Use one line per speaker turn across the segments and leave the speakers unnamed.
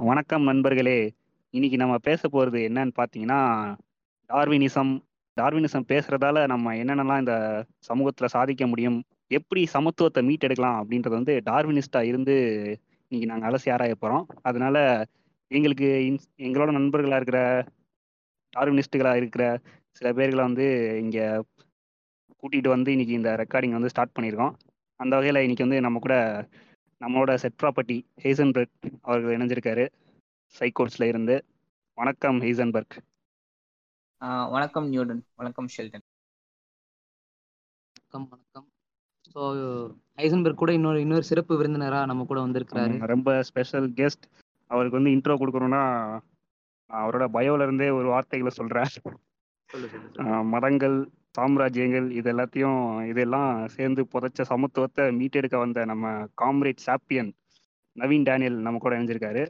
வணக்கம் நண்பர்களே. இன்னைக்கு நம்ம பேச போகிறது என்னன்னு பார்த்தீங்கன்னா டார்வினிசம். டார்வினிசம் பேசுகிறதால நம்ம என்னென்னலாம் இந்த சமூகத்தில் சாதிக்க முடியும் எப்படி சமத்துவத்தை மீட்டெடுக்கலாம் அப்படின்றது வந்து டார்வினிஸ்டாக இருந்து இன்னைக்கு நாங்கள் அலசி ஆராய போகிறோம் அதனால எங்களுக்கு இன்ஸ் எங்களோட நண்பர்களாக இருக்கிற டார்வினிஸ்டுகளாக இருக்கிற சில பேர்களை வந்து இங்கே கூட்டிகிட்டு வந்து இன்னைக்கு இந்த ரெக்கார்டிங் வந்து ஸ்டார்ட் பண்ணியிருக்கோம் அந்த வகையில் இன்னைக்கு வந்து நம்ம கூட நம்மளோட செட் ப்ராப்பர்ட்டி ஹேசன்பர்க் அவர்கள் இணைஞ்சிருக்காரு. சைக்கோட்ஸ்ல இருந்து. வணக்கம் ஹேசன்பர்க்
ஆஹ் வணக்கம் நியூடன் வணக்கம் ஷெல்டன்.
வணக்கம் வணக்கம். ஸோ ஐசன்பர்க் கூட இன்னொரு இன்னொரு சிறப்பு விருந்தினரா நம்ம கூட வந்திருக்கிறாரு.
ரொம்ப ஸ்பெஷல் கெஸ்ட் அவருக்கு வந்து இன்ட்ரோ கொடுக்கணும்னா நான் அவரோட பயோல இருந்தே ஒரு வார்த்தைகளை சொல்றேன்
சொல்லு சொல்லு
ஆஹ் மதங்கள் சாம்ராஜ்யங்கள் இது எல்லாத்தையும் இதெல்லாம் சேர்ந்து புதைச்ச சமத்துவத்தை மீட்டெடுக்க வந்த நம்ம காம்ரேட் சாப்பியன் நவீன் டேனியல் நம்ம கூட இணைஞ்சிருக்காரு.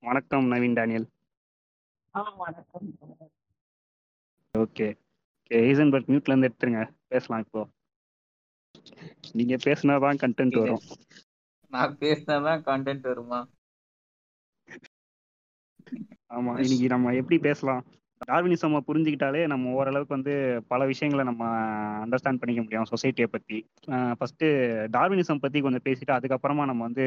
வணக்கம் Naveen Daniel. Okay. Okay Heisenberg மியூட்ல இருந்து எடுத்துருங்க. பேசலாம் இப்போ. நீங்க பேசினாதான் கண்டென்ட் வரும்.
நான் பேசினாதான் கான்டென்ட் வருமா?
ஆமா இன்னைக்கு நம்ம எப்படி பேசலாம்? டார்வினிசம் புரிஞ்சுக்கிட்டாலே நம்ம ஓரளவுக்கு வந்து பல விஷயங்களை நம்ம அண்டர்ஸ்டாண்ட் பண்ணிக்க முடியும் சொசைட்டியை பத்தி. ஃபர்ஸ்ட் டார்வினிசம் பத்தி கொஞ்சம் பேசிட்டு அதுக்கப்புறமா நம்ம வந்து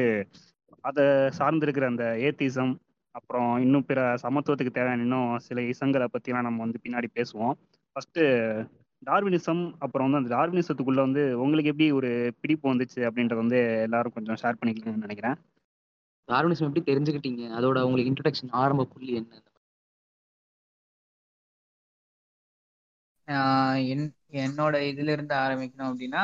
அதை சார்ந்திருக்கிற அந்த ஏத்திசம் அப்புறம் இன்னும் பிற சமத்துவத்துக்கு தேவையான இன்னும் சில இசங்களை பத்திலாம் நம்ம வந்து பின்னாடி பேசுவோம். ஃபர்ஸ்ட் டார்வினிசம் அப்புறம் வந்து அந்த டார்வினிசத்துக்குள்ள வந்து உங்களுக்கு எப்படி ஒரு பிடிப்பு வந்துச்சு அப்படின்றத வந்து எல்லாரும் கொஞ்சம் ஷேர் பண்ணிக்கலாம்னு நினைக்கிறேன்.
டார்வினிசம் எப்படி தெரிஞ்சுக்கிட்டீங்க? அதோட உங்களுக்கு இன்ட்ரடக்ஷன் ஆரம்ப புள்ளி என்ன?
என் என்னோட இதுல இருந்து ஆரம்பிக்கணும் அப்படின்னா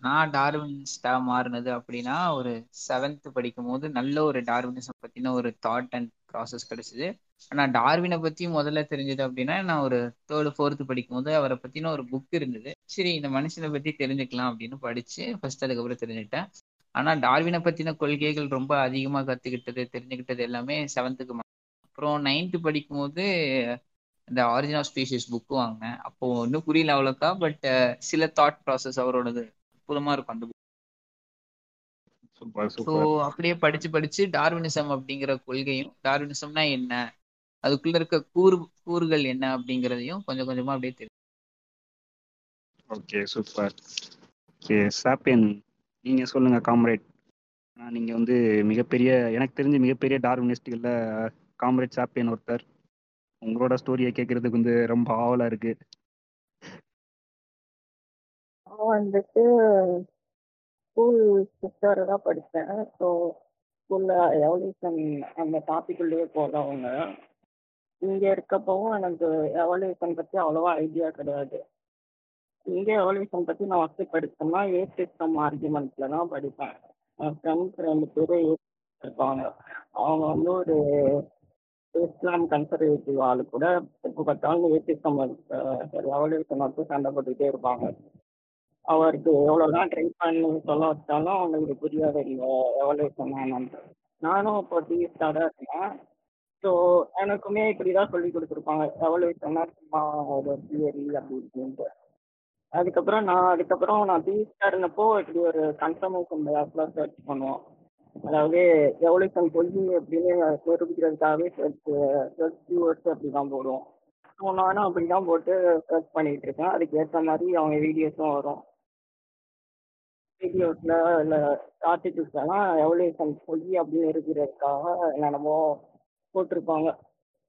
நான் டார்வினிஸ்டா மாறினது அப்படின்னா ஒரு செவன்த் படிக்கும் போது நல்ல ஒரு டார்வினிசம் பத்தின ஒரு தாட் அண்ட் ப்ராசஸ் கிடைச்சிது. ஆனா டார்வினை பத்தி முதல்ல தெரிஞ்சது அப்படின்னா நான் ஒரு தேர்டு ஃபோர்த்து படிக்கும் போது அவரை பத்தின ஒரு புக் இருந்தது. சரி இந்த மனுஷனை பத்தி தெரிஞ்சுக்கலாம் அப்படின்னு படிச்சு ஃபர்ஸ்ட் அதுக்கப்புறம் தெரிஞ்சுக்கிட்டேன். ஆனா டார்வினை பத்தின கொள்கைகள் ரொம்ப அதிகமா கத்துக்கிட்டது தெரிஞ்சுக்கிட்டது எல்லாமே செவன்த்துக்கு அப்புறம் நைன்த்து படிக்கும் போது இந்த ஆரிஜின் ஆஃப் ஸ்பீஷிஸ் புக் வாங்கினேன். அப்போ ஒன்றும் புரியல அவ்வளோக்கா பட் சில தாட் ப்ராசஸ் அவரோடது அற்புதமா இருக்கும் அந்த புக்
சூப்பர்
ஸோ அப்படியே படிச்சு படிச்சு டார்வினிசம் அப்படிங்கிற கொள்கையும் டார்வினிசம்னா என்ன? அதுக்குள்ள இருக்க கூறு கூறுகள் என்ன அப்படிங்கிறதையும் கொஞ்சம் கொஞ்சமா அப்படியே தெரியும்
ஓகே சூப்பர். ஓகே சாப்பியன் நீங்க சொல்லுங்க காம்ரேட். நீங்க வந்து மிகப்பெரிய எனக்கு தெரிஞ்ச மிகப்பெரிய டார்வினிஸ்டுகள்ல காம்ரேட் சாப்பியன் ஒருத்தர். உங்களோட ஸ்டோரியை கேட்கறதுக்கு வந்து ரொம்ப ஆவலா இருக்கு.
நான் வந்துட்டு ஸ்கூல் சிஸ்டர் தான் படித்தேன் ஸோ ஸ்கூலில் எவல்யூஷன் அந்த டாபிக்குள்ளேயே போகிறவங்க இங்கே இருக்கப்பவும் எனக்கு எவல்யூஷன் பற்றி அவ்வளோவா ஐடியா கிடையாது. இங்கே எவல்யூஷன் பற்றி நான் ஃபஸ்ட்டு படித்தோம்னா ஏ சிஸ்டம் ஆர்குமெண்ட்டில் தான் படிப்பேன். என் ஃப்ரெண்ட்ஸ் ரெண்டு பேரும் இருப்பாங்க அவங்க வந்து ஒரு இஸ்லாம் கன்சர்வேட்டிவ் ஆளு கூட எப்போ பார்த்தாலும் ஏசிசம் எவல்யூஷன் வந்து சண்டை போட்டுக்கிட்டே இருப்பாங்க. அவருக்கு எவ்வளோதான் ட்ரை பண்ணி சொல்ல வச்சாலும் அவங்களுக்கு புரியாத இல்லை எவல்யூஷன் நானும் இப்போ டீஸ்டாக தான் இருக்கேன். ஸோ எனக்குமே இப்படி தான் சொல்லி கொடுத்துருப்பாங்க எவல்யூஷன்னா சும்மா ஒரு தியரி அப்படி இப்படின்ட்டு. அதுக்கப்புறம் நான் அதுக்கப்புறம் நான் டீஸ்டாக இருந்தப்போ இப்படி ஒரு கன்ஃபர்மேஷன் பேஸ்லாம் சர்ச் பண்ணுவோம். அதாவது எவல்யூஷன் பொய் அப்படின்னு நிரூபிக்கிறதுக்காகவே சர்ச் சர்ச் கீவேர்ட்ஸ் அப்படி தான் போடுவோம். ஸோ நானும் அப்படி தான் போட்டு சர்ச் பண்ணிட்டு இருக்கேன். அதுக்கு ஏற்ற மாதிரி அவங்க வீடியோஸும் வரும். வீடியோஸில் இல்லை ஆர்டிகிள்ஸ்லாம் எவல்யூஷன் பொய் அப்படின்னு இருக்கிறதுக்காக என்னென்னமோ போட்டிருப்பாங்க.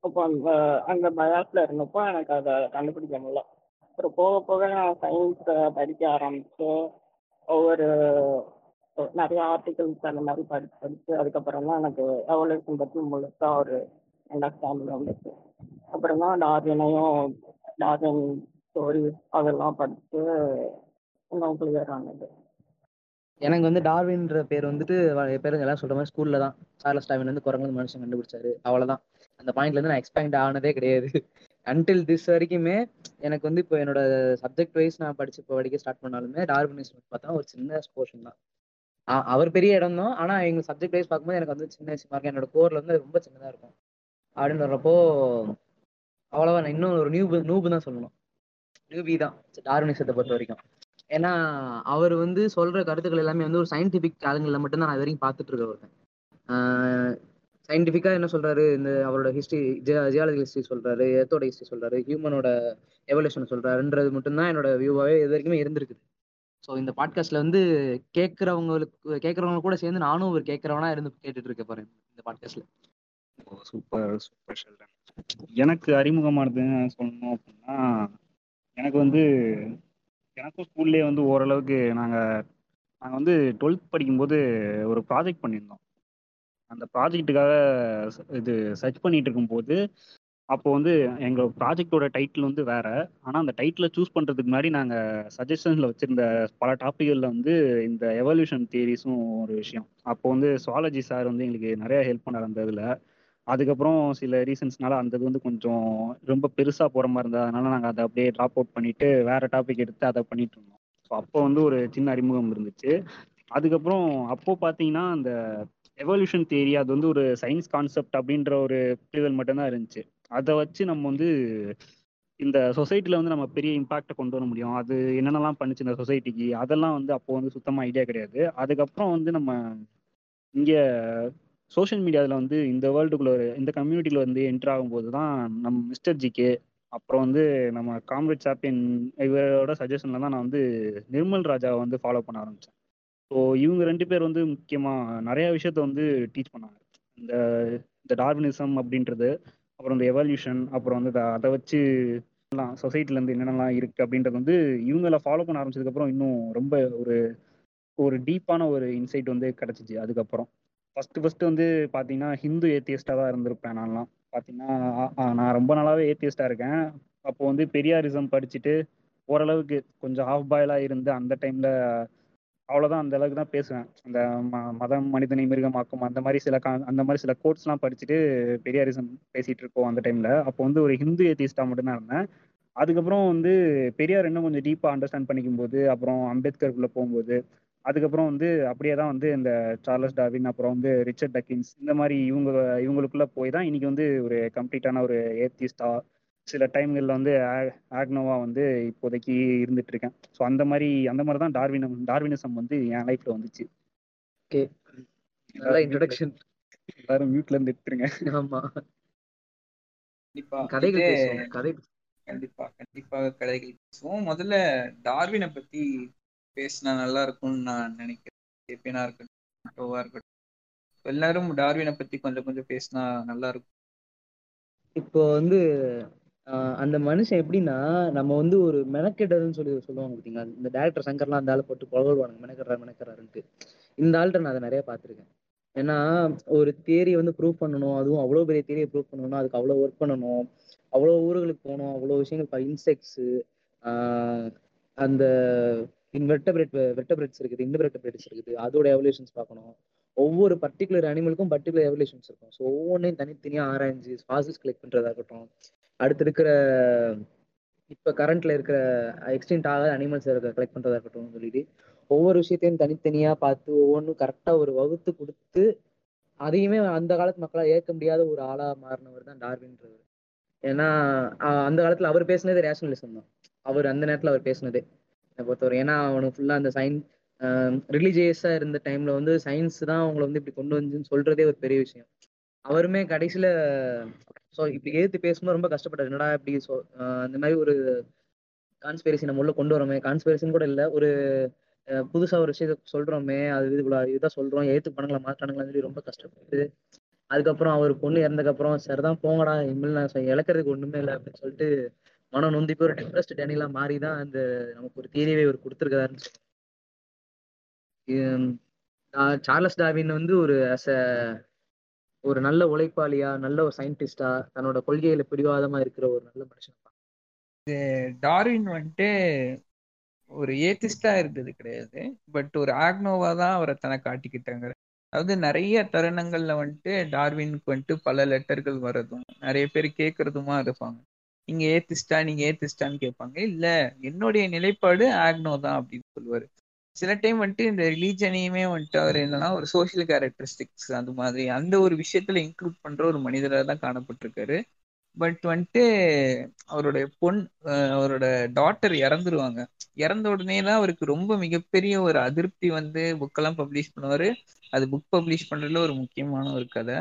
அப்போ அந்த அந்த பயாஸில் இருந்தப்போ எனக்கு அதை கண்டுபிடிக்க முடியல. அப்புறம் போக போக நான் சயின்ஸை படிக்க ஆரம்பித்தோம் ஒவ்வொரு நிறைய ஆர்டிகல்ஸ் அந்த மாதிரி படிச்சு படிச்சு அதுக்கப்புறம் தான் எனக்கு எவல்யூஷன் பற்றி முழுசா ஒரு அண்டர்ஸ்டாண்டிங் வந்துச்சு. அப்புறம் தான் டார்வினையும் டார்வின் ஸ்டோரிஸ் அதெல்லாம் படிச்சு இன்னும் கிளியர் ஆனது.
எனக்கு வந்து டார்வின்ற பேர் வந்துட்டு வ- பேர் எல்லாம் சொல்ற மாதிரி ஸ்கூல்ல தான். சார்லஸ் டார்வின் வந்து குரங்கு மனுஷன் கண்டுபிடிச்சாரு. அவ்வளவுதான். அந்த பாயிண்ட்ல இருந்து நான் எக்ஸ்பேண்ட் ஆனதே கிடையாது. அன்டில் திஸ் வரைக்குமே எனக்கு வந்து இப்போ என்னோட சப்ஜெக்ட் வைஸ் நான் படிச்சு இப்போ படிக்க ஸ்டார்ட் பண்ணாலுமே டார்வினிசம் பார்த்தா ஒரு சின்ன போர்ஷன் தான். அவர் பெரிய இடம் தான் ஆனா எங்க சப்ஜெக்ட் வைஸ் பார்க்கும்போது எனக்கு வந்து சின்ன விஷயமா இருக்கும் என்னோட கோர்ல வந்து ரொம்ப சின்னதா இருக்கும். அப்படின்னு வர்றப்போ அவ்வளவா நான் இன்னும் ஒரு நியூபு நியூபு தான் சொல்லணும். நியூபி தான். டார்வினிசத்தை பொறுத்த வரைக்கும். ஏன்னா அவர் வந்து சொல்ற கருத்துக்கள் எல்லாமே வந்து ஒரு சயின்டிபிக் ஆளுங்களில் மட்டும்தான் நான் இது வரைக்கும் பார்த்துட்டு இருக்க ஒருத்தன் சயின்டிஃபிக்கா என்ன சொல்றாரு? இந்த அவரோட ஹிஸ்டரி ஜியாலஜி ஹிஸ்டரி சொல்றாரு எர்த்தோட ஹிஸ்டரி சொல்றாரு ஹியூமனோட எவல்யூஷன் சொல்றாருன்றது மட்டும்தான் என்னோட வியூவாவே இது வரைக்குமே இருந்திருக்குது. ஸோ இந்த பாட்காஸ்ட்ல வந்து கேட்கறவங்களுக்கு கேட்கறவங்க கூட சேர்ந்து நானும் ஒரு கேட்கறவனா இருந்து கேட்டுட்டு இருக்க பாருங்க இந்த பாட்காஸ்ட்ல
சூப்பர் சூப்பர் ஷெல்டன் எனக்கு அறிமுகமானதுன்னு சொல்லணும் அப்படின்னா எனக்கு வந்து எனக்கும் ஸ்கூல்லேயே வந்து ஓரளவுக்கு நாங்கள் நாங்கள் வந்து டுவெல்த் படிக்கும்போது ஒரு ப்ராஜெக்ட் பண்ணியிருந்தோம். அந்த ப்ராஜெக்ட்டுக்காக இது சர்ச் பண்ணிட்டு இருக்கும்போது அப்போ வந்து எங்களோட ப்ராஜெக்டோட டைட்டில் வந்து வேற. ஆனால் அந்த டைட்டிலை சூஸ் பண்ணுறதுக்கு முன்னாடி நாங்கள் சஜஷன்ஸில் வச்சுருந்த பல டாப்பிக்களில் வந்து இந்த எவல்யூஷன் தியரிஸும் ஒரு விஷயம். அப்போ வந்து சுவாலஜி சார் வந்து எங்களுக்கு நிறைய ஹெல்ப் பண்ணார் அந்த இதில். அதுக்கப்புறம் சில ரீசன்ஸ்னால அந்த இது வந்து கொஞ்சம் ரொம்ப பெருசாக போகிற மாதிரி இருந்தது. அதனால நாங்கள் அதை அப்படியே ட்ராப் அவுட் பண்ணிட்டு வேற டாபிக் எடுத்து அதை பண்ணிட்டு இருந்தோம். ஸோ அப்போ வந்து ஒரு சின்ன அறிமுகம் இருந்துச்சு. அதுக்கப்புறம் அப்போ பார்த்தீங்கன்னா அந்த எவல்யூஷன் தியரி அது வந்து ஒரு சயின்ஸ் கான்செப்ட் அப்படின்ற ஒரு புரிதல் மட்டும்தான் இருந்துச்சு. அதை வச்சு நம்ம வந்து இந்த சொசைட்டில வந்து நம்ம பெரிய இம்பாக்டை கொண்டு வர முடியும். அது என்னென்னலாம் பண்ணுச்சு இந்த சொசைட்டிக்கு அதெல்லாம் வந்து அப்போ வந்து சுத்தமாக ஐடியா கிடையாது. அதுக்கப்புறம் வந்து நம்ம இங்கே சோஷியல் மீடியாவில் வந்து இந்த வேர்ல்டுக்குள்ள இந்த கம்யூனிட்டியில் வந்து என்டர் ஆகும்போது தான் நம்ம மிஸ்டர் ஜிகே அப்புறம் வந்து நம்ம காம்ரேட் சாப்பியன் இவரோட சஜஷனில் தான் நான் வந்து நிர்மல் ராஜாவை வந்து ஃபாலோ பண்ண ஆரம்பித்தேன் ஸோ இவங்க ரெண்டு பேர் வந்து முக்கியமாக நிறையா விஷயத்த வந்து டீச் பண்ணாங்க. இந்த இந்த டார்வினிசம் அப்படின்றது அப்புறம் இந்த எவல்யூஷன் அப்புறம் வந்து அதை வச்சு சொசைட்டில இருந்து என்னென்னலாம் இருக்கு அப்படின்றது வந்து இவங்கள ஃபாலோ பண்ண ஆரம்பிச்சதுக்கப்புறம் இன்னும் ரொம்ப ஒரு ஒரு டீப்பான ஒரு இன்சைட் வந்து கிடைச்சிச்சு. அதுக்கப்புறம் ஃபர்ஸ்ட் ஃபர்ஸ்ட் வந்து பார்த்தீங்கன்னா ஹிந்து ஏத்தியஸ்டாக தான் இருந்திருப்பேன் நான்லாம். பார்த்தீங்கன்னா நான் ரொம்ப நாளாவே ஏத்தியஸ்டாக இருக்கேன். அப்போ வந்து பெரியாரிசம் படிச்சுட்டு ஓரளவுக்கு கொஞ்சம் ஆஃப் பாயிலாக இருந்து அந்த டைமில் அவ்வளோதான் அந்த அளவுக்கு தான் பேசுவேன். அந்த ம மதம் மனிதனை மிருகமாக்கும் அந்த மாதிரி சில கா அந்த மாதிரி சில கோட்ஸ்லாம் படிச்சுட்டு பெரியாரிசம் பேசிகிட்டு இருக்கோம் அந்த டைமில் அப்போ வந்து ஒரு ஹிந்து ஏத்திஸ்டாக மட்டும்தான் இருந்தேன். அதுக்கப்புறம் வந்து பெரியார் இன்னும் கொஞ்சம் டீப்பாக அண்டர்ஸ்டாண்ட் பண்ணிக்கும் போது அப்புறம் அம்பேத்கருக்குள்ளே போகும்போது அதுக்கப்புறம் வந்து அப்படியே தான் வந்து இந்த சார்லஸ் டாவின் அப்புறம் வந்து ரிச்சர்ட் டக்கின்ஸ் இந்த மாதிரி இவங்க இவங்களுக்குள்ள போய் தான் இன்னைக்கு வந்து ஒரு கம்ப்ளீட்டான ஒரு ஏத்திஸ்டா சில டைம்களில் வந்து ஆக்னோவா வந்து இப்போதைக்கு இருந்துட்டு இருக்கேன் ஸோ அந்த மாதிரி அந்த மாதிரி தான் டார்வினம் டார்வினிசம் வந்து என் லைஃப்ல வந்துச்சு.
ஓகே. நல்ல இன்ட்ரோடக்ஷன்
எல்லாரும் மியூட்ல இருந்து எடுத்துருங்க.
ஆமா.
கண்டிப்பா
கதைகள் பேசுவோம். கதை
கண்டிப்பா கண்டிப்பாக கதைகள் பேசுவோம். முதல்ல டார்வினை பத்தி பேசினா நல்லா இருக்கும்னு நான் நினைக்கிறேன். எப்பனா இருக்கட்டும் இருக்கட்டும். எல்லாரும் டார்வினை பத்தி கொஞ்சம் கொஞ்சம் பேசினா நல்லா இருக்கும்.
இப்போ வந்து ஆஹ் அந்த மனுஷன் எப்படின்னா நம்ம வந்து ஒரு மெனக்கெட்டதுன்னு சொல்லி சொல்லுவாங்க பார்த்தீங்களா இந்த டேரக்டர் சங்கர்லாம் அந்த ஆளை போட்டு புகழ்வானுங்க மெனக்கெடுறா மெனக்கெடுறாருன்ட்டு. இந்த ஆள்கிட்ட நான் அதை நிறைய பார்த்துருக்கேன். ஏன்னா ஒரு தேரியை வந்து ப்ரூவ் பண்ணணும். அதுவும் அவ்வளோ பெரிய தேரியை ப்ரூவ் பண்ணணும் அதுக்கு அவ்வளோ ஒர்க் பண்ணணும். அவ்வளோ ஊர்களுக்கு போகணும். அவ்வளோ விஷயங்கள் இன்செக்ட்ஸு அந்த இன்வெர்டபிரேட் வெர்டபிரேட்ஸ் இருக்குது இன்வெர்டபிரேட்ஸ் இருக்குது. அதோட எவல்யூஷன்ஸ் பார்க்கணும். ஒவ்வொரு பர்டிகுலர் அனிமலுக்கும் பர்டிகுலர் எவல்யூஷன்ஸ் இருக்கும். ஸோ ஒவ்வொன்றையும் தனித்தனியாக ஆராய்ஞ்சு ஃபாசில்ஸ் கலெக்ட் பண்ணுறதா இருக்கட்டும் அடுத்து இருக்கிற இப்போ கரண்ட்ல இருக்கிற எக்ஸ்டென்ட் ஆகாத அனிமல்ஸ் கலெக்ட் பண்ணுறதா இருக்கட்டும் சொல்லிட்டு ஒவ்வொரு விஷயத்தையும் தனித்தனியாக பார்த்து ஒவ்வொன்றும் கரெக்டாக ஒரு வகுத்து கொடுத்து அதையுமே அந்த காலத்து மக்களால் ஏற்க முடியாத ஒரு ஆளாக மாறினவர் தான் டார்வின்றவர். ஏன்னா அந்த காலத்தில் அவர் பேசினது ரேஷனலிசம் தான். அவர் அந்த நேரத்தில் அவர் பேசினது. என்னை பொறுத்தவரை ஏன்னா அவனுக்கு ஃபுல்லாக அந்த சயின்ஸ் ரிலீஜியஸாக இருந்த டைம்ல வந்து சயின்ஸ் தான் அவங்கள வந்து இப்படி கொண்டு வந்துன்னு சொல்றதே ஒரு பெரிய விஷயம். அவருமே கடைசியில ஸோ இப்படி ஏத்து பேசும்போது ரொம்ப கஷ்டப்பட்டார். என்னடா இப்படி ஸோ அந்த மாதிரி ஒரு கான்ஸ்பெரிசி நம்ம உள்ள கொண்டு வரோமே கான்ஸ்பெரிசின்னு கூட இல்லை. ஒரு புதுசா ஒரு விஷயத்த சொல்றோமே. அது இது இதுதான் சொல்றோம். ஏத்து பணங்களை மாற்றானுங்களான்னு சொல்லி ரொம்ப கஷ்டப்பட்டு அதுக்கப்புறம் அவர் பொண்ணு இறந்ததுக்கப்புறம் சரிதான் போங்கடா. இனிமேல் நான் இழக்கிறதுக்கு ஒண்ணுமே இல்லை. அப்படின்னு சொல்லிட்டு மனம் நொந்தி போய் ஒரு டிப்ரெஸ்ட் டேனிலாம் மாறி தான் அந்த நமக்கு ஒரு தீரியவே அவர் கொடுத்துருக்காருன்னு சார்லஸ் டாவின் வந்து ஒரு அஸ் அ ஒரு நல்ல உழைப்பாளியா நல்ல ஒரு சயின்டிஸ்டா தன்னோட கொள்கையில பிடிவாதமா இருக்கிற ஒரு நல்ல மனுஷன்
டார்வின் வந்துட்டு ஒரு ஏத்திஸ்டா இருந்தது கிடையாது. பட் ஒரு ஆக்னோவா தான் அவரை தன்னை காட்டிக்கிட்டாங்க. அதாவது நிறைய தருணங்கள்ல வந்துட்டு டார்வினுக்கு வந்துட்டு பல லெட்டர்கள் வர்றதும் நிறைய பேர் கேட்கறதுமா இருப்பாங்க. நீங்க ஏத்திஸ்டா நீங்க ஏத்திஸ்டான்னு கேட்பாங்க. இல்ல என்னுடைய நிலைப்பாடு ஆக்னோ தான் அப்படின்னு சொல்லுவாரு. சில டைம் வந்துட்டு இந்த ரிலீஜனையுமே வந்துட்டு அவர் என்னன்னா ஒரு சோசியல் கேரக்டரிஸ்டிக்ஸ் அந்த மாதிரி அந்த ஒரு விஷயத்துல இன்க்ளூட் பண்ற ஒரு மனிதராக தான் காணப்பட்டிருக்காரு. பட் வந்துட்டு அவருடைய பொன் அவரோட டாட்டர் இறந்துருவாங்க. இறந்த உடனே தான் அவருக்கு ரொம்ப மிகப்பெரிய ஒரு அதிருப்தி வந்து புக்கெல்லாம் பப்ளிஷ் பண்ணுவாரு. அது புக் பப்ளிஷ் பண்றதுல ஒரு முக்கியமான ஒரு கதை.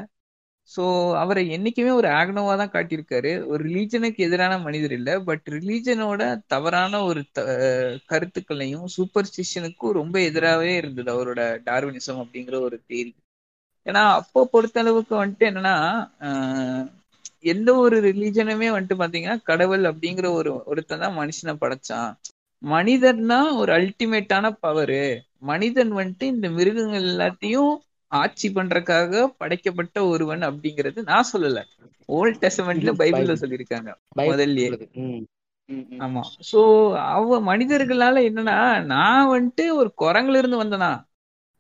ஸோ அவரை என்னைக்குமே ஒரு ஆக்னோவா தான் காட்டியிருக்காரு. ஒரு ரிலீஜனுக்கு எதிரான மனிதர் இல்லை. பட் ரிலீஜனோட தவறான ஒரு த- கருத்துக்களையும் சூப்பர்ஸ்டிஷனுக்கும் ரொம்ப எதிராகவே இருந்தது அவரோட டார்வினிசம் அப்படிங்கிற ஒரு தேரி ஏன்னா அப்போ பொறுத்த அளவுக்கு வந்துட்டு என்னன்னா ஆஹ், எந்த ஒரு ரிலீஜனுமே வந்துட்டு பாத்தீங்கன்னா கடவுள் அப்படிங்கிற ஒரு ஒருத்தன் தான் மனுஷனை படைச்சான். மனிதன்னா ஒரு அல்டிமேட்டான பவரு மனிதன் வந்துட்டு இந்த மிருகங்கள் எல்லாத்தையும் ஆட்சி பண்றதுக்காக படைக்கப்பட்ட ஒருவன் அப்படிங்கிறது நான் சொல்லல. ஓல்ட் டெஸ்டமெண்ட்ல பைபிள்ல
பைபிள்.
சொல்லியிருக்காங்க. முதல்லயே. ஆமா. சோ அவ மனிதர்களால என்னன்னா நான் வந்துட்டு ஒரு குரங்குல இருந்து வந்தனா.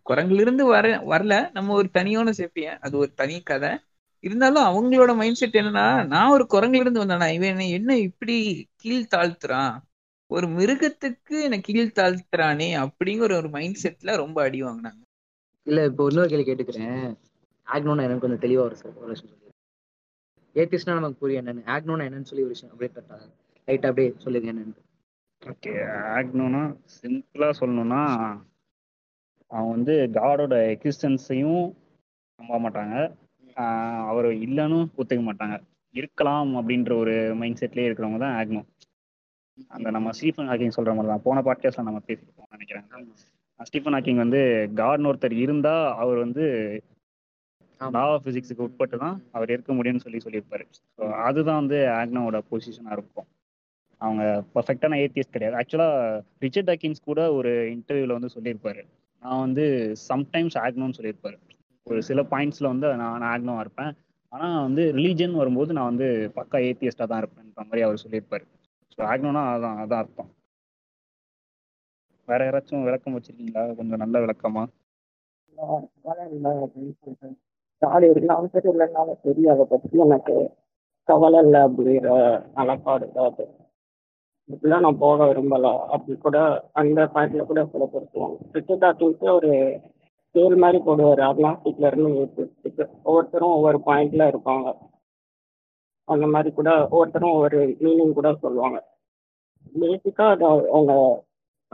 குரங்குல இருந்து வர வரல. நம்ம ஒரு தனியான செப்பியன் அது ஒரு தனி கதை. இருந்தாலும் அவங்களோட மைண்ட் செட் என்னன்னா நான் ஒரு குரங்குல இருந்து வந்தனா இவன் என்னை என்ன இப்படி கீழ் தாழ்த்துறான்? ஒரு மிருகத்துக்கு என்ன கீழ் தாழ்த்துறானே அப்படிங்கிற ஒரு மைண்ட் செட்ல ரொம்ப அடி வாங்கினாங்க.
இல்ல இப்போ இன்னொரு கேள்வி கேட்டுக்கிறேன். ஆக்னோனா எனக்கு கொஞ்சம் தெளிவா ஒரு ஒரு விஷயம் சொல்லி ஏத்திஸ்ட்னா நமக்கு புரியும் என்னன்னு. ஆக்னோனா என்னன்னு சொல்லி ஒரு விஷயம் அப்படியே கரெக்டாக லைட்டா அப்படியே சொல்லுங்க என்னன்னு.
ஓகே ஆக்னோனா சிம்பிளா சொல்லணும்னா அவன் வந்து காடோட எக்ஸிஸ்டன்ஸையும் நம்ப மாட்டாங்க. அவர் இல்லைன்னு ஒத்துக்க மாட்டாங்க. இருக்கலாம் அப்படின்ற ஒரு மைண்ட் செட்லயே இருக்கிறவங்க தான் ஆக்னோ. அந்த நம்ம ஸ்டீஃபன் ஹாக்கிங் சொல்ற மாதிரி தான் போன பாட்காஸ்ட்ல நம்ம பேசிருப்போம் நினைக்கிறேன். ஸ்டீஃபன் ஹாக்கிங் வந்து காட்னு ஒருத்தர் இருந்தா அவர் வந்து லா ஆஃப் பிசிக்ஸுக்கு உட்பட்டு தான் அவர் இருக்க முடியும்னு சொல்லி சொல்லியிருப்பாரு. ஸோ அதுதான் வந்து ஆக்னோவோட பொசிஷனாக இருக்கும். அவங்க பர்ஃபெக்டான ஏத்தியஸ்ட் கிடையாது. ஆக்சுவலாக ரிச்சர்ட் டாக்கின்ஸ் கூட ஒரு இன்டர்வியூவில் வந்து சொல்லியிருப்பாரு. நான் வந்து சம்டைம்ஸ் ஆக்னோன்னு சொல்லியிருப்பாரு. ஒரு சில பாயிண்ட்ஸில் வந்து நான் ஆக்னோவாக இருப்பேன். ஆனால் வந்து ரிலீஜன் வரும்போது நான் வந்து பக்கா ஏத்தியஸ்டாக தான் இருப்பேன்ற மாதிரி அவர் சொல்லியிருப்பாரு. ஸோ ஆக்னோனா அதான் அதான் அர்த்தம். வேற யாராச்சும் விளக்கம் வச்சிருக்கீங்களா? கொஞ்சம் நல்ல விளக்கமா?
வளரல அப்படின்னு சரி இல்லைனாலும் சரி அதை பத்தி எனக்கு கவலை இல்லை அப்படிங்கிற நிலப்பாடு அது இப்படிலாம் நான் போக விரும்பல அப்படி கூட அந்த பாயிண்ட்ல கூட சில பேர் சொல்லுவாங்க ஒரு ஸ்கேல் மாதிரி போடுவார் அட்லாஸ்டிக்ல இருந்து ஒவ்வொருத்தரும் ஒவ்வொரு பாயிண்ட்ல இருப்பாங்க அந்த மாதிரி கூட ஒவ்வொருத்தரும் ஒவ்வொரு மீனிங் கூட சொல்லுவாங்க பேசிக்கா அது அவங்க